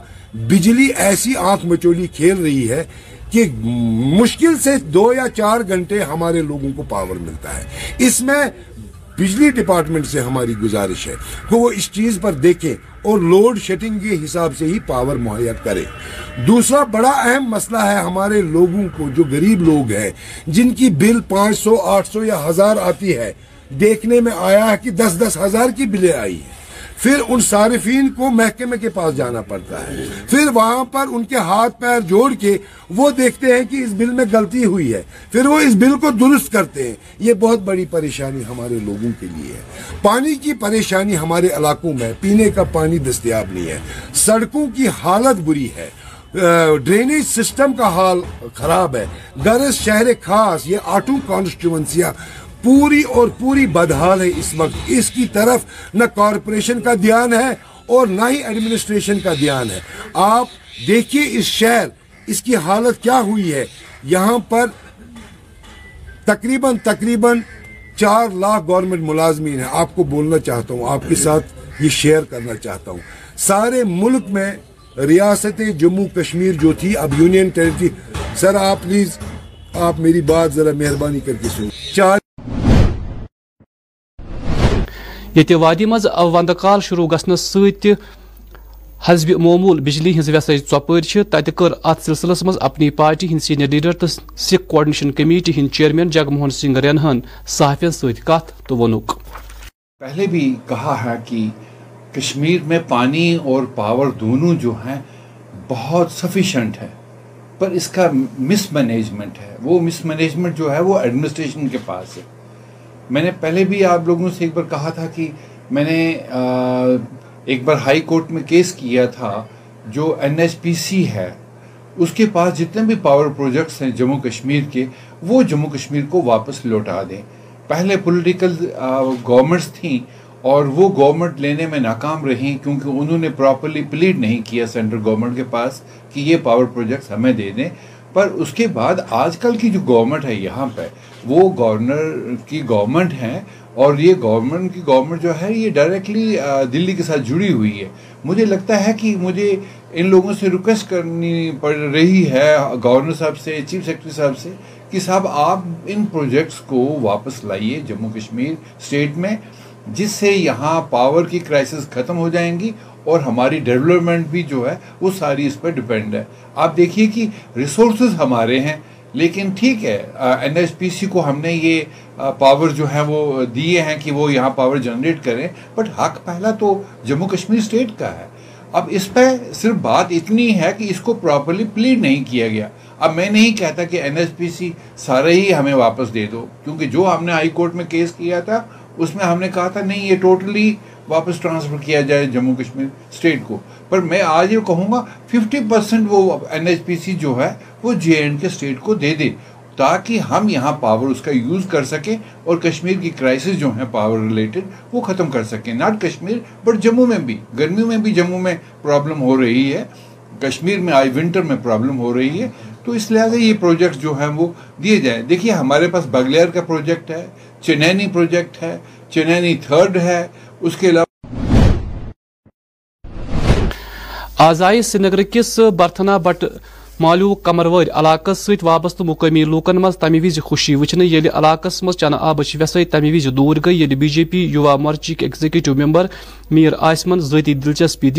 بجلی ایسی آنکھ مچولی کھیل رہی ہے کہ مشکل سے دو یا چار گھنٹے ہمارے لوگوں کو پاور ملتا ہے اس میں بجلی ڈپارٹمنٹ سے ہماری گزارش ہے کہ وہ اس چیز پر دیکھیں اور لوڈ شیڈنگ کے حساب سے ہی پاور مہیا کرے دوسرا بڑا اہم مسئلہ ہے ہمارے لوگوں کو جو غریب لوگ ہیں جن کی بل پانچ سو آٹھ سو یا ہزار آتی ہے دیکھنے میں آیا ہے کہ دس دس ہزار کی بلیں آئی ہیں پھر ان صارفین کو محکمے کے پاس جانا پڑتا ہے پھر وہاں پر ان کے ہاتھ پیر جوڑ کے وہ دیکھتے ہیں کہ اس بل میں غلطی ہوئی ہے پھر وہ اس بل کو درست کرتے ہیں یہ بہت بڑی پریشانی ہمارے لوگوں کے لیے ہے پانی کی پریشانی ہمارے علاقوں میں پینے کا پانی دستیاب نہیں ہے سڑکوں کی حالت بری ہے ڈرینیج سسٹم کا حال خراب ہے گرس شہر خاص یہ آٹو کانسٹیونسیاں پوری اور پوری بدحال ہے اس وقت اس کی طرف نہ کارپوریشن کا دھیان ہے اور نہ ہی ایڈمنسٹریشن کا دھیان ہے آپ دیکھیے اس شہر اس کی حالت کیا ہوئی ہے یہاں پر تقریباً تقریباً چار لاکھ گورنمنٹ ملازمین ہیں آپ کو بولنا چاہتا ہوں آپ کے ساتھ یہ شیئر کرنا چاہتا ہوں سارے ملک میں ریاست جموں کشمیر جو تھی اب یونین ٹیریٹری سر آپ پلیز آپ میری بات ذرا مہربانی کر کے سنو چار وادی وند کال شروع گھنس حزب معمول بجلی ہز ویسے ٹپر ات سلسلس مز اپنی پارٹی ہند سینئر لیڈر تو سکھ کوآڈنیشن کمیٹی ہند چیئرمین جگموہن سنگھ رین صحافی ست تو ونک پہلے بھی کہا ہے کہ کشمیر میں پانی اور پاور دونوں جو ہیں بہت سفیشنٹ ہے پر اس کا مس مینجمنٹ ہے وہ مس مینجمنٹ جو ہے وہ ایڈمنسٹریشن کے پاس ہے میں نے پہلے بھی آپ لوگوں سے ایک بار کہا تھا کہ میں نے ایک بار ہائی کورٹ میں کیس کیا تھا جو این ایچ پی سی ہے اس کے پاس جتنے بھی پاور پروجیکٹس ہیں جموں کشمیر کے وہ جموں کشمیر کو واپس لوٹا دیں پہلے پولیٹیکل گورنمنٹس تھیں اور وہ گورنمنٹ لینے میں ناکام رہیں کیونکہ انہوں نے پراپرلی پلیڈ نہیں کیا سینٹرل گورنمنٹ کے پاس کہ یہ پاور پروجیکٹس ہمیں دے دیں پر اس کے بعد آج کل کی جو گورنمنٹ ہے یہاں پہ وہ گورنر کی گورنمنٹ ہے اور یہ گورنمنٹ کی گورنمنٹ جو ہے یہ ڈائریکٹلی دلی کے ساتھ جڑی ہوئی ہے مجھے لگتا ہے کہ مجھے ان لوگوں سے ریکویسٹ کرنی پڑ رہی ہے گورنر صاحب سے چیف سیکرٹری صاحب سے کہ صاحب آپ ان پروجیکٹس کو واپس لائیے جموں کشمیر اسٹیٹ میں جس سے یہاں پاور کی کرائسس ختم ہو جائیں گی اور ہماری ڈیولپمنٹ بھی جو ہے وہ ساری اس پہ ڈپینڈ ہے آپ دیکھیے کہ ریسورسز ہمارے ہیں لیکن ٹھیک ہے این ایس پی سی کو ہم نے یہ پاور جو ہیں وہ دیے ہیں کہ وہ یہاں پاور جنریٹ کریں بٹ حق پہلا تو جموں کشمیر اسٹیٹ کا ہے اب اس پہ صرف بات اتنی ہے کہ اس کو پراپرلی پلیڈ نہیں کیا گیا اب میں نہیں کہتا کہ این ایس پی سی سارے ہی ہمیں واپس دے دو کیونکہ جو ہم نے ہائی کورٹ میں کیس کیا تھا اس میں ہم نے کہا تھا نہیں یہ ٹوٹلی واپس ٹرانسفر کیا جائے جموں کشمیر اسٹیٹ کو پر میں آج یہ کہوں گا ففٹی پرسینٹ وہ این ایچ پی سی جو ہے وہ جے اینڈ کے اسٹیٹ کو دے دے تاکہ ہم یہاں پاور اس کا یوز کر سکیں اور کشمیر کی کرائسس جو ہیں پاور ریلیٹڈ وہ ختم کر سکیں ناٹ کشمیر بٹ جموں میں بھی گرمیوں میں بھی جموں میں پرابلم ہو رہی ہے کشمیر میں آئی ونٹر میں پرابلم ہو رہی ہے تو اس لحاظ سے یہ پروجیکٹ جو ہیں وہ دیے جائیں دیکھیے ہمارے پاس بگلیر کا پروجیکٹ ہے چنینی پروجیکٹ ہے چنینی تھرڈ ہے اس کے علاوہ آز س کس برتھنا بٹ مالو قمروی علاقہ ست وابطہ مقامی لوکن مز تمہ وز خوشی یل علاقہ مز چن آبش ویسے تمہیز دور گئی یل be J P Yuva مورچ executive member میر آسمن ذاتی دلچسپی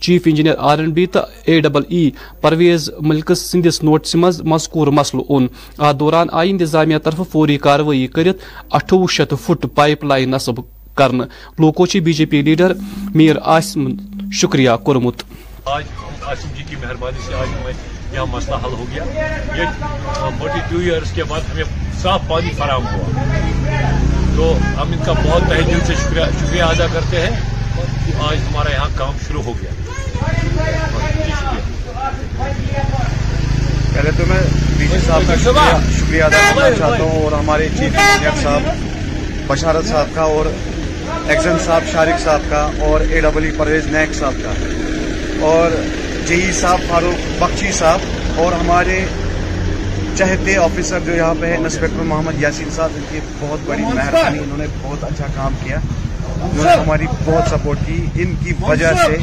chief engineer R N B تو اے ڈبل ای پرویز ملکس سندس نوٹس مذکور مسلہ اون ات دوران آئی انتظامیہ طرف فوری کاروی کت اٹھو شیتھ فٹ پائپ لائن نصب کرنے لوکو بی جے پی لیڈر میر آسم شکریہ کورمت آج آسم جی کی مہربانی سے آج ہمیں یہاں مسئلہ حل ہو گیا یہ فورٹی ٹو ایئرس کے بعد ہمیں صاف پانی فراہم ہوا تو ہم ان کا بہت تہ دل سے شکریہ شکریہ ادا کرتے ہیں کہ آج ہمارا یہاں کام شروع ہو گیا پہلے تو میں بی جی صاحب کا شکریہ ادا کرنا چاہتا ہوں اور ہمارے چیف انجینئر صاحب بشارت صاحب کا اور ایکزن صاحب شارق صاحب کا اور اے ای پرویز نیک صاحب کا اور جئی صاحب فاروق بخشی صاحب اور ہمارے چہتے آفیسر جو یہاں پہ انسپیکٹر محمد یاسین صاحب ان کی بہت بڑی مہربانی انہوں نے بہت اچھا کام کیا انہوں نے ہماری بہت سپورٹ کی ان کی وجہ سے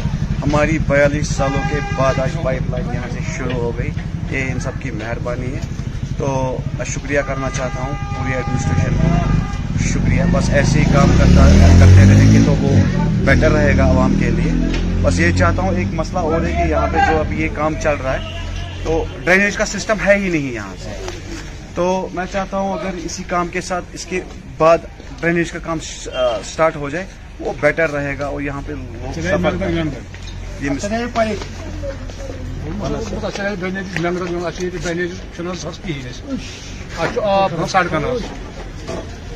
ہماری بیالیس سالوں کے بعد آج پائپ لائن یہاں سے شروع ہو گئی یہ ان سب کی مہربانی ہے تو شکریہ کرنا چاہتا ہوں پوری ایڈمنسٹریشن کو شکریہ بس ایسے ہی کام کرتا کرتے رہیں گے تو وہ بیٹر رہے گا عوام کے لیے بس یہ چاہتا ہوں ایک مسئلہ اور ہے کہ یہاں پہ جو اب یہ کام چل رہا ہے تو ڈرینیج کا سسٹم ہے ہی نہیں یہاں سے تو میں چاہتا ہوں اگر اسی کام کے ساتھ اس کے بعد ڈرینیج کا کام سٹارٹ ہو جائے وہ بیٹر رہے گا اور یہاں پہ لوگ اچھا، اچھا،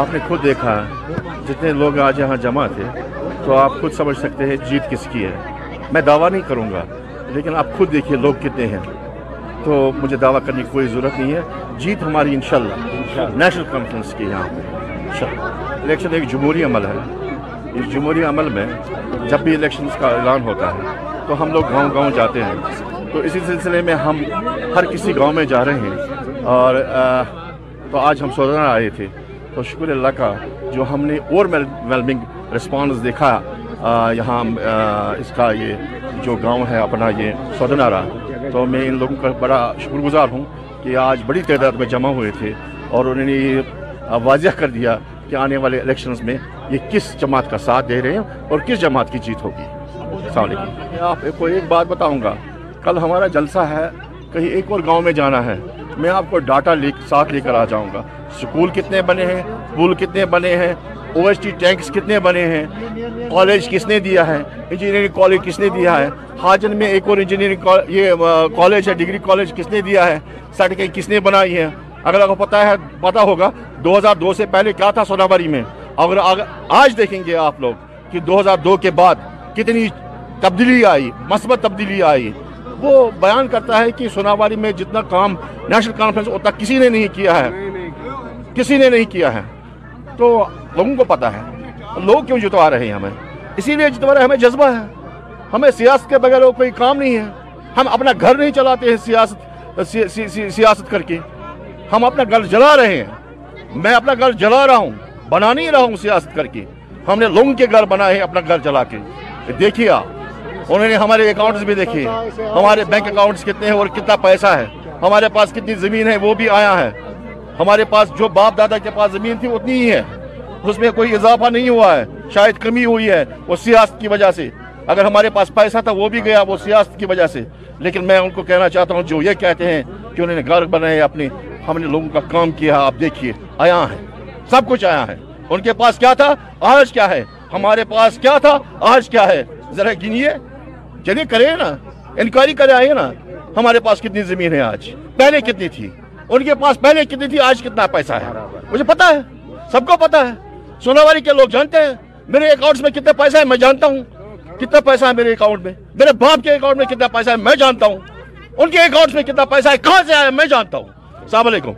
آپ نے خود دیکھا جتنے لوگ آج یہاں جمع تھے تو آپ خود سمجھ سکتے ہیں جیت کس کی ہے میں دعویٰ نہیں کروں گا لیکن آپ خود دیکھیے لوگ کتنے ہیں تو مجھے دعویٰ کرنے کی کوئی ضرورت نہیں ہے جیت ہماری انشاءاللہ نیشنل کانفرنس کی یہاں پہ الیکشن ایک جمہوری عمل ہے اس جمہوری عمل میں جب بھی الیکشن کا اعلان ہوتا ہے تو ہم لوگ گاؤں گاؤں جاتے ہیں تو اسی سلسلے میں ہم ہر کسی گاؤں میں جا رہے ہیں اور تو آج ہم سوزانہ آئے تھے تو شکر اللہ کا جو ہم نے اور ویلمنگ ریسپانس رسپانس دیکھا یہاں اس کا یہ جو گاؤں ہے اپنا یہ سودنارا تو میں ان لوگوں کا بڑا شکر گزار ہوں کہ آج بڑی تعداد میں جمع ہوئے تھے اور انہوں نے یہ واضح کر دیا کہ آنے والے الیکشنز میں یہ کس جماعت کا ساتھ دے رہے ہیں اور کس جماعت کی جیت ہوگی السلام علیکم میں آپ کو ایک بات بتاؤں گا کل ہمارا جلسہ ہے کہیں ایک اور گاؤں میں جانا ہے میں آپ کو ڈاٹا ساتھ لے کر آ جاؤں گا سکول کتنے بنے ہیں پول کتنے بنے ہیں او ایس ٹی ٹینکس کتنے بنے ہیں کالج کس نے دیا ہے انجینئرنگ کالج کس نے دیا ہے حاجن میں ایک اور انجینئرنگ یہ کالج ہے ڈگری کالج کس نے دیا ہے سرٹیفکینٹ کس نے بنائی ہے اگر آپ کو پتا ہے پتہ ہوگا دو ہزار دو سے پہلے کیا تھا سونابری میں اگر آج دیکھیں گے آپ لوگ کہ دو ہزار دو کے بعد کتنی تبدیلی آئی مثبت تبدیلی آئی وہ بیان کرتا ہے کہ سونا میں جتنا کام نیشنل کانفرنس ہوتا کسی نے نہیں کیا ہے کسی نے نہیں کیا ہے تو لوگوں کو پتا ہے لوگ کیوں جتوا رہے ہیں ہمیں اسی لیے جتوا رہے ہیں ہمیں جذبہ ہے ہمیں سیاست کے بغیر کوئی کام نہیں ہے ہم اپنا گھر نہیں چلاتے ہیں سیاست سیاست کر کے ہم اپنا گھر جلا رہے ہیں میں اپنا گھر جلا رہا ہوں بنا نہیں رہا ہوں سیاست کر کے ہم نے لوگوں کے گھر بنائے ہیں اپنا گھر جلا کے دیکھیے آپ انہوں نے ہمارے اکاؤنٹس بھی دیکھے ہمارے بینک اکاؤنٹس کتنے ہیں اور کتنا پیسہ ہے ہمارے پاس کتنی زمین ہے وہ بھی آیا ہے ہمارے پاس جو باپ دادا کے پاس زمین تھی اتنی ہی ہے اس میں کوئی اضافہ نہیں ہوا ہے شاید کمی ہوئی ہے وہ سیاست کی وجہ سے اگر ہمارے پاس پیسہ تھا وہ بھی گیا وہ سیاست کی وجہ سے لیکن میں ان کو کہنا چاہتا ہوں جو یہ کہتے ہیں کہ انہوں نے گھر بنائے اپنے ہم نے لوگوں کا کام کیا آپ دیکھیے آیا ہے سب کچھ آیا ہے ان کے پاس کیا تھا آج کیا ہے ہمارے پاس کیا تھا آج کیا ہے ذرا گنیے کریں کرے نا انکوائری کرے آئے نا ہمارے پاس کتنی زمین ہے آج آج پہلے پہلے کتنی کتنی تھی تھی ان کے پاس کتنا پیسہ ہے مجھے پتا ہے سب کو پتا ہے سوناواری کے لوگ جانتے ہیں میرے اکاؤنٹس میں کتنے پیسہ ہے میں جانتا ہوں کتنا پیسہ ہے میرے اکاؤنٹ میں میرے باپ کے اکاؤنٹ میں کتنا پیسہ ہے میں جانتا ہوں ان کے اکاؤنٹس میں کتنا پیسہ ہے کہاں سے آیا میں جانتا ہوں السلام علیکم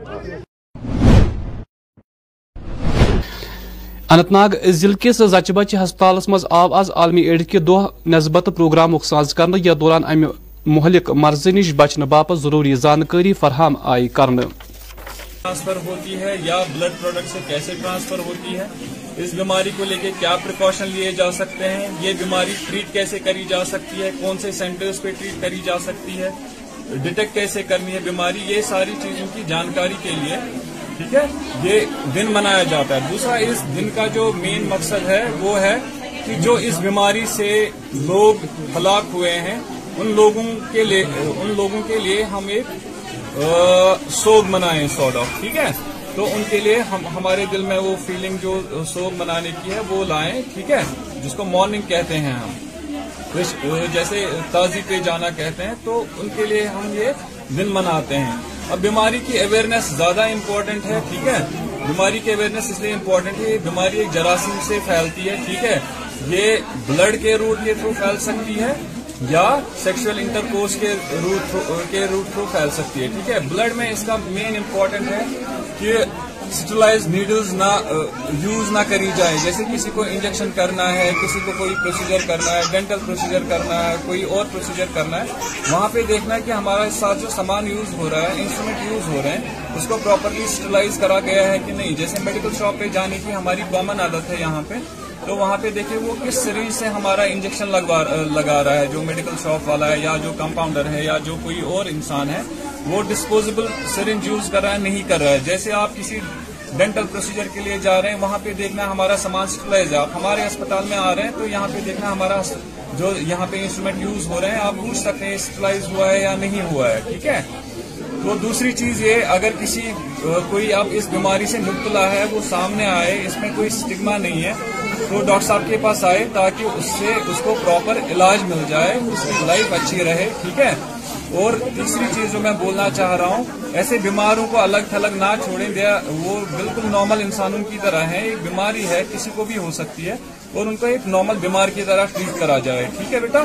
اننت ناگ ضلع بچہ ہسپتالس مز ہسپتال آز عالمی ایڈ کے دہ نسبت پروگرام ساز کرنے یا دوران مہلک مرض نش بچنے باپ ضروری زانکاری فراہم آئی کر ٹرانسفر ہوتی ہے یا بلڈ پروڈکٹ سے کیسے ٹرانسفر ہوتی ہے اس بیماری کو لے کے کیا پریکاشن لیے جا سکتے ہیں یہ بیماری ٹریٹ کیسے کری جا سکتی ہے کون سے سینٹرز پہ ٹریٹ کری جا سکتی ہے ڈیٹیکٹ کیسے کرنی ہے بیماری یہ ساری چیزوں کی جانکاری کے لیے ٹھیک ہے یہ دن منایا جاتا ہے دوسرا اس دن کا جو مین مقصد ہے وہ ہے کہ جو اس بیماری سے لوگ ہلاک ہوئے ہیں ان لوگوں کے لیے ان لوگوں کے لیے ہم ایک سوگ منائے سوڈا ٹھیک ہے تو ان کے لیے ہم ہمارے دل میں وہ فیلنگ جو سوگ منانے کی ہے وہ لائیں ٹھیک ہے جس کو مارننگ کہتے ہیں ہم جیسے تازی پہ جانا کہتے ہیں تو ان کے لیے ہم یہ دن مناتے ہیں اب بیماری کی اویئرنیس زیادہ امپورٹنٹ ہے ٹھیک ہے بیماری کی اویئرنیس اس لیے امپورٹنٹ ہے یہ بیماری ایک جراثیم سے پھیلتی ہے ٹھیک ہے یہ بلڈ کے روٹ کے تھرو پھیل سکتی ہے یا کے انٹرکوس کے روٹ تھرو پھیل سکتی ہے ٹھیک ہے بلڈ میں اس کا مین امپورٹنٹ ہے کہ سٹرلائز نیڈلز نہ یوز نہ کری جائے جیسے کسی کو انجیکشن کرنا ہے کسی کو کوئی پروسیجر کرنا ہے ڈینٹل پروسیجر کرنا ہے کوئی اور پروسیجر کرنا ہے وہاں پہ دیکھنا ہے کہ ہمارا ساتھ جو سامان یوز ہو رہا ہے انسٹرومنٹ یوز ہو رہے ہیں اس کو پراپرلی سٹرلائز کرا گیا ہے کہ نہیں جیسے میڈیکل شاپ پہ جانے کی ہماری کامن عادت ہے یہاں پہ تو وہاں پہ دیکھیں وہ کس سیریز سے ہمارا انجیکشن لگا رہا ہے جو میڈیکل شاپ والا ہے یا جو کمپاؤنڈر ہے یا جو کوئی اور انسان ہے وہ ڈسپوزیبل سرنج یوز کر رہا ہے نہیں کر رہا ہے جیسے آپ کسی ڈینٹل پروسیجر کے لیے جا رہے ہیں وہاں پہ دیکھنا ہمارا سامان ہے آپ ہمارے اسپتال میں آ رہے ہیں تو یہاں پہ دیکھنا ہمارا جو یہاں پہ انسٹرومنٹ یوز ہو رہے ہیں آپ پوچھ سکتے ہیں سپلائز ہوا ہے یا نہیں ہوا ہے ٹھیک ہے دوسری چیز یہ اگر کسی کوئی اب اس بیماری سے مبتلا ہے وہ سامنے آئے اس میں کوئی اسٹگما نہیں ہے تو ڈاکٹر صاحب کے پاس آئے تاکہ اس سے اس کو پراپر علاج مل جائے اس کی لائف اچھی رہے ٹھیک ہے اور تیسری چیز جو میں بولنا چاہ رہا ہوں ایسے بیماروں کو الگ تھلگ نہ چھوڑیں دیا وہ بالکل نارمل انسانوں کی طرح ہیں ایک بیماری ہے کسی کو بھی ہو سکتی ہے اور ان کو ایک نارمل بیمار کی طرح ٹریٹ کرا جائے ٹھیک ہے بیٹا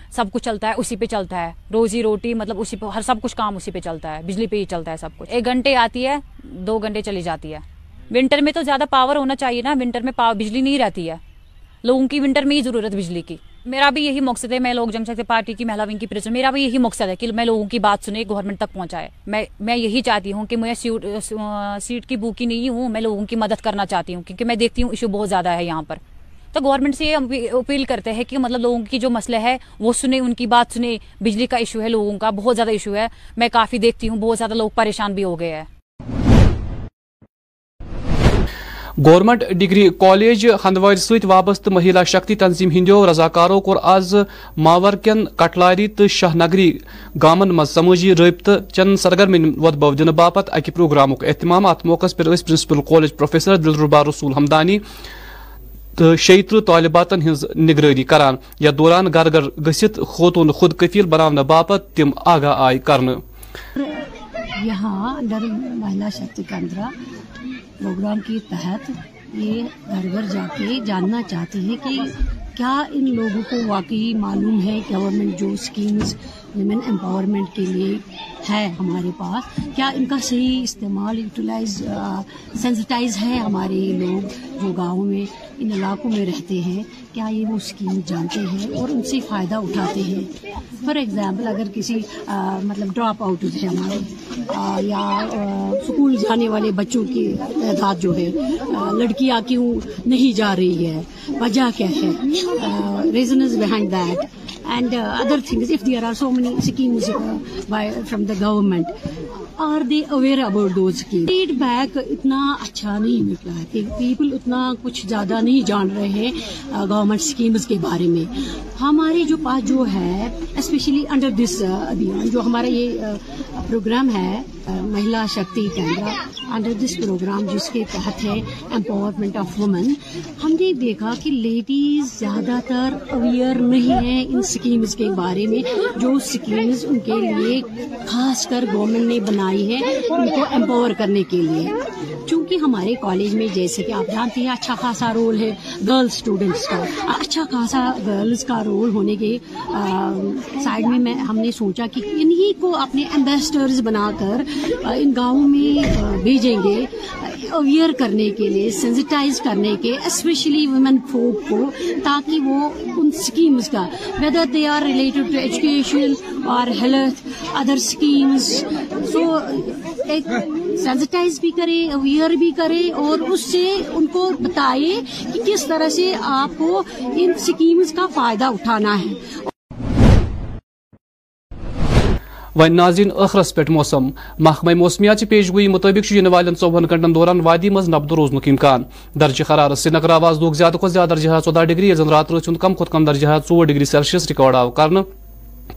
سب کچھ چلتا ہے اسی پہ چلتا ہے روزی روٹی مطلب اسی پہ ہر سب کچھ کام اسی پہ چلتا ہے بجلی پہ ہی چلتا ہے سب کچھ ایک گھنٹے آتی ہے دو گھنٹے چلی جاتی ہے ونٹر میں تو زیادہ پاور ہونا چاہیے نا ونٹر میں پاور بجلی نہیں رہتی ہے لوگوں کی ونٹر میں ہی ضرورت بجلی کی میرا بھی یہی مقصد ہے میں لوگ جنگ سکتے پارٹی کی مہلا ونگ کی پریزنٹ میرا بھی یہی مقصد ہے کہ میں لوگوں کی بات سنے گورنمنٹ تک پہنچائے میں میں یہی چاہتی ہوں کہ میں سیٹ سیٹ کی بوکی نہیں ہوں میں لوگوں کی مدد کرنا چاہتی ہوں کیونکہ میں دیکھتی ہوں ایشو بہت زیادہ ہے یہاں پر تو گورنمنٹ سے یہ اپیل کرتے ہیں کہ مطلب لوگوں کی جو مسئلہ ہے وہ سنیں ان کی بات سنیں بجلی کا ایشو ہے لوگوں کا بہت بہت زیادہ زیادہ ایشو ہے میں کافی دیکھتی ہوں لوگ پریشان بھی ہو گئے ہیں گورنمنٹ ڈگری کالج ہندوار ست وابست مہیلا شکتی تنظیم رضاکارو کور آز ماور کن کٹلاری تو شاہ نگری گامن مز سماجی رابطہ چن سرگرمی ود بو دن باپت پروگرام اہتمام ات موقع principal college professor Dilruba Rasool Hamdani شیتر طالباتی کران یا دوران گھر گھر گست خواتون خود کفیر بنانے باپ تم آگاہ یہاں مہیلا شکتی کیندرا پروگرام کے تحت یہ گھر گھر جا کے جاننا چاہتی ہے کہ کیا ان لوگوں کو واقعی معلوم ہے گورنمنٹ جو اسکیمز ویمن امپاورمنٹ کے لیے ہے ہمارے پاس کیا ان کا صحیح استعمال یوٹیلائز سینسٹائز ہے ہمارے لوگ جو گاؤں میں ان علاقوں میں رہتے ہیں کیا یہ وہ اسکیم جانتے ہیں اور ان سے فائدہ اٹھاتے ہیں فار ایگزامپل اگر کسی مطلب ڈراپ آؤٹ ہمارے یا اسکول جانے والے بچوں کی تعداد جو ہے لڑکیاں کیوں نہیں جا رہی ہے وجہ کیا ہے reasons behind that and uh, other things if there are so many schemes uh, from the government. کی فیڈ بیک اتنا اچھا نہیں مل رہا پیپل اتنا کچھ زیادہ نہیں جان رہے ہیں گورنمنٹ اسکیمز کے بارے میں ہمارے جو پاس جو ہے اسپیشلی انڈر دس ابھیان جو ہمارا یہ پروگرام uh, ہے Mahila Shakti Kendra under this program جس کے تحت ہے امپاورمنٹ آف وومن ہم نے دیکھا کہ لیڈیز زیادہ تر اویئر نہیں ہیں ان اسکیمز کے بارے میں جو اسکیمز ان کے لیے خاص کر گورنمنٹ نے بنائی آئی ہے ان کو امپاور کرنے کے لیے چونکہ ہمارے کالج میں جیسے کہ آپ جانتی ہیں اچھا خاصا رول ہے گرل اسٹوڈینٹس کا اچھا خاصا گرلز کا رول ہونے کے سائڈ میں ہم نے سوچا کہ انہی کو اپنے امبیسڈرز بنا کر ان گاؤں میں بھیجیں گے اویئر کرنے کے لیے سینسٹائز کرنے کے اسپیشلی ویمن فوک کو تاکہ وہ ان سکیمز کا whether they are related to education اور ہیلتھ ادر اسکیمز سینسٹائز بھی کرے اویئر بھی کرے اور اس سے ان کو بتائے کہ کس طرح سے آپ کو ان سکیمز کا فائدہ اٹھانا ہے وی ناظرین اخرس پہ موسم محکمہ موسمیات پیش گوئی مطابق ین والن ثوہن گھنٹن دوران وادی مز نبد روزن امکان درجہ حرارت سری نگر آواز لوگ زیادہ کھت زیادہ درجہ حرارت ژودہ ڈگری یس زن رات روز کم کھت کم درجہ حرارت ڈگری سیلسیس ریکارڈ آو کرنے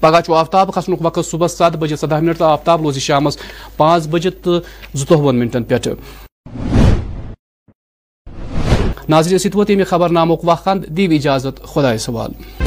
پگہ چو آفتاب کھسک وقت صبح سات بجے سدہ منٹ تو آفتاب روزی شام پانچ بجے تو زتوہن منٹن پہ ناظرین سو تی خبر نامک دیو اجازت خدا سوال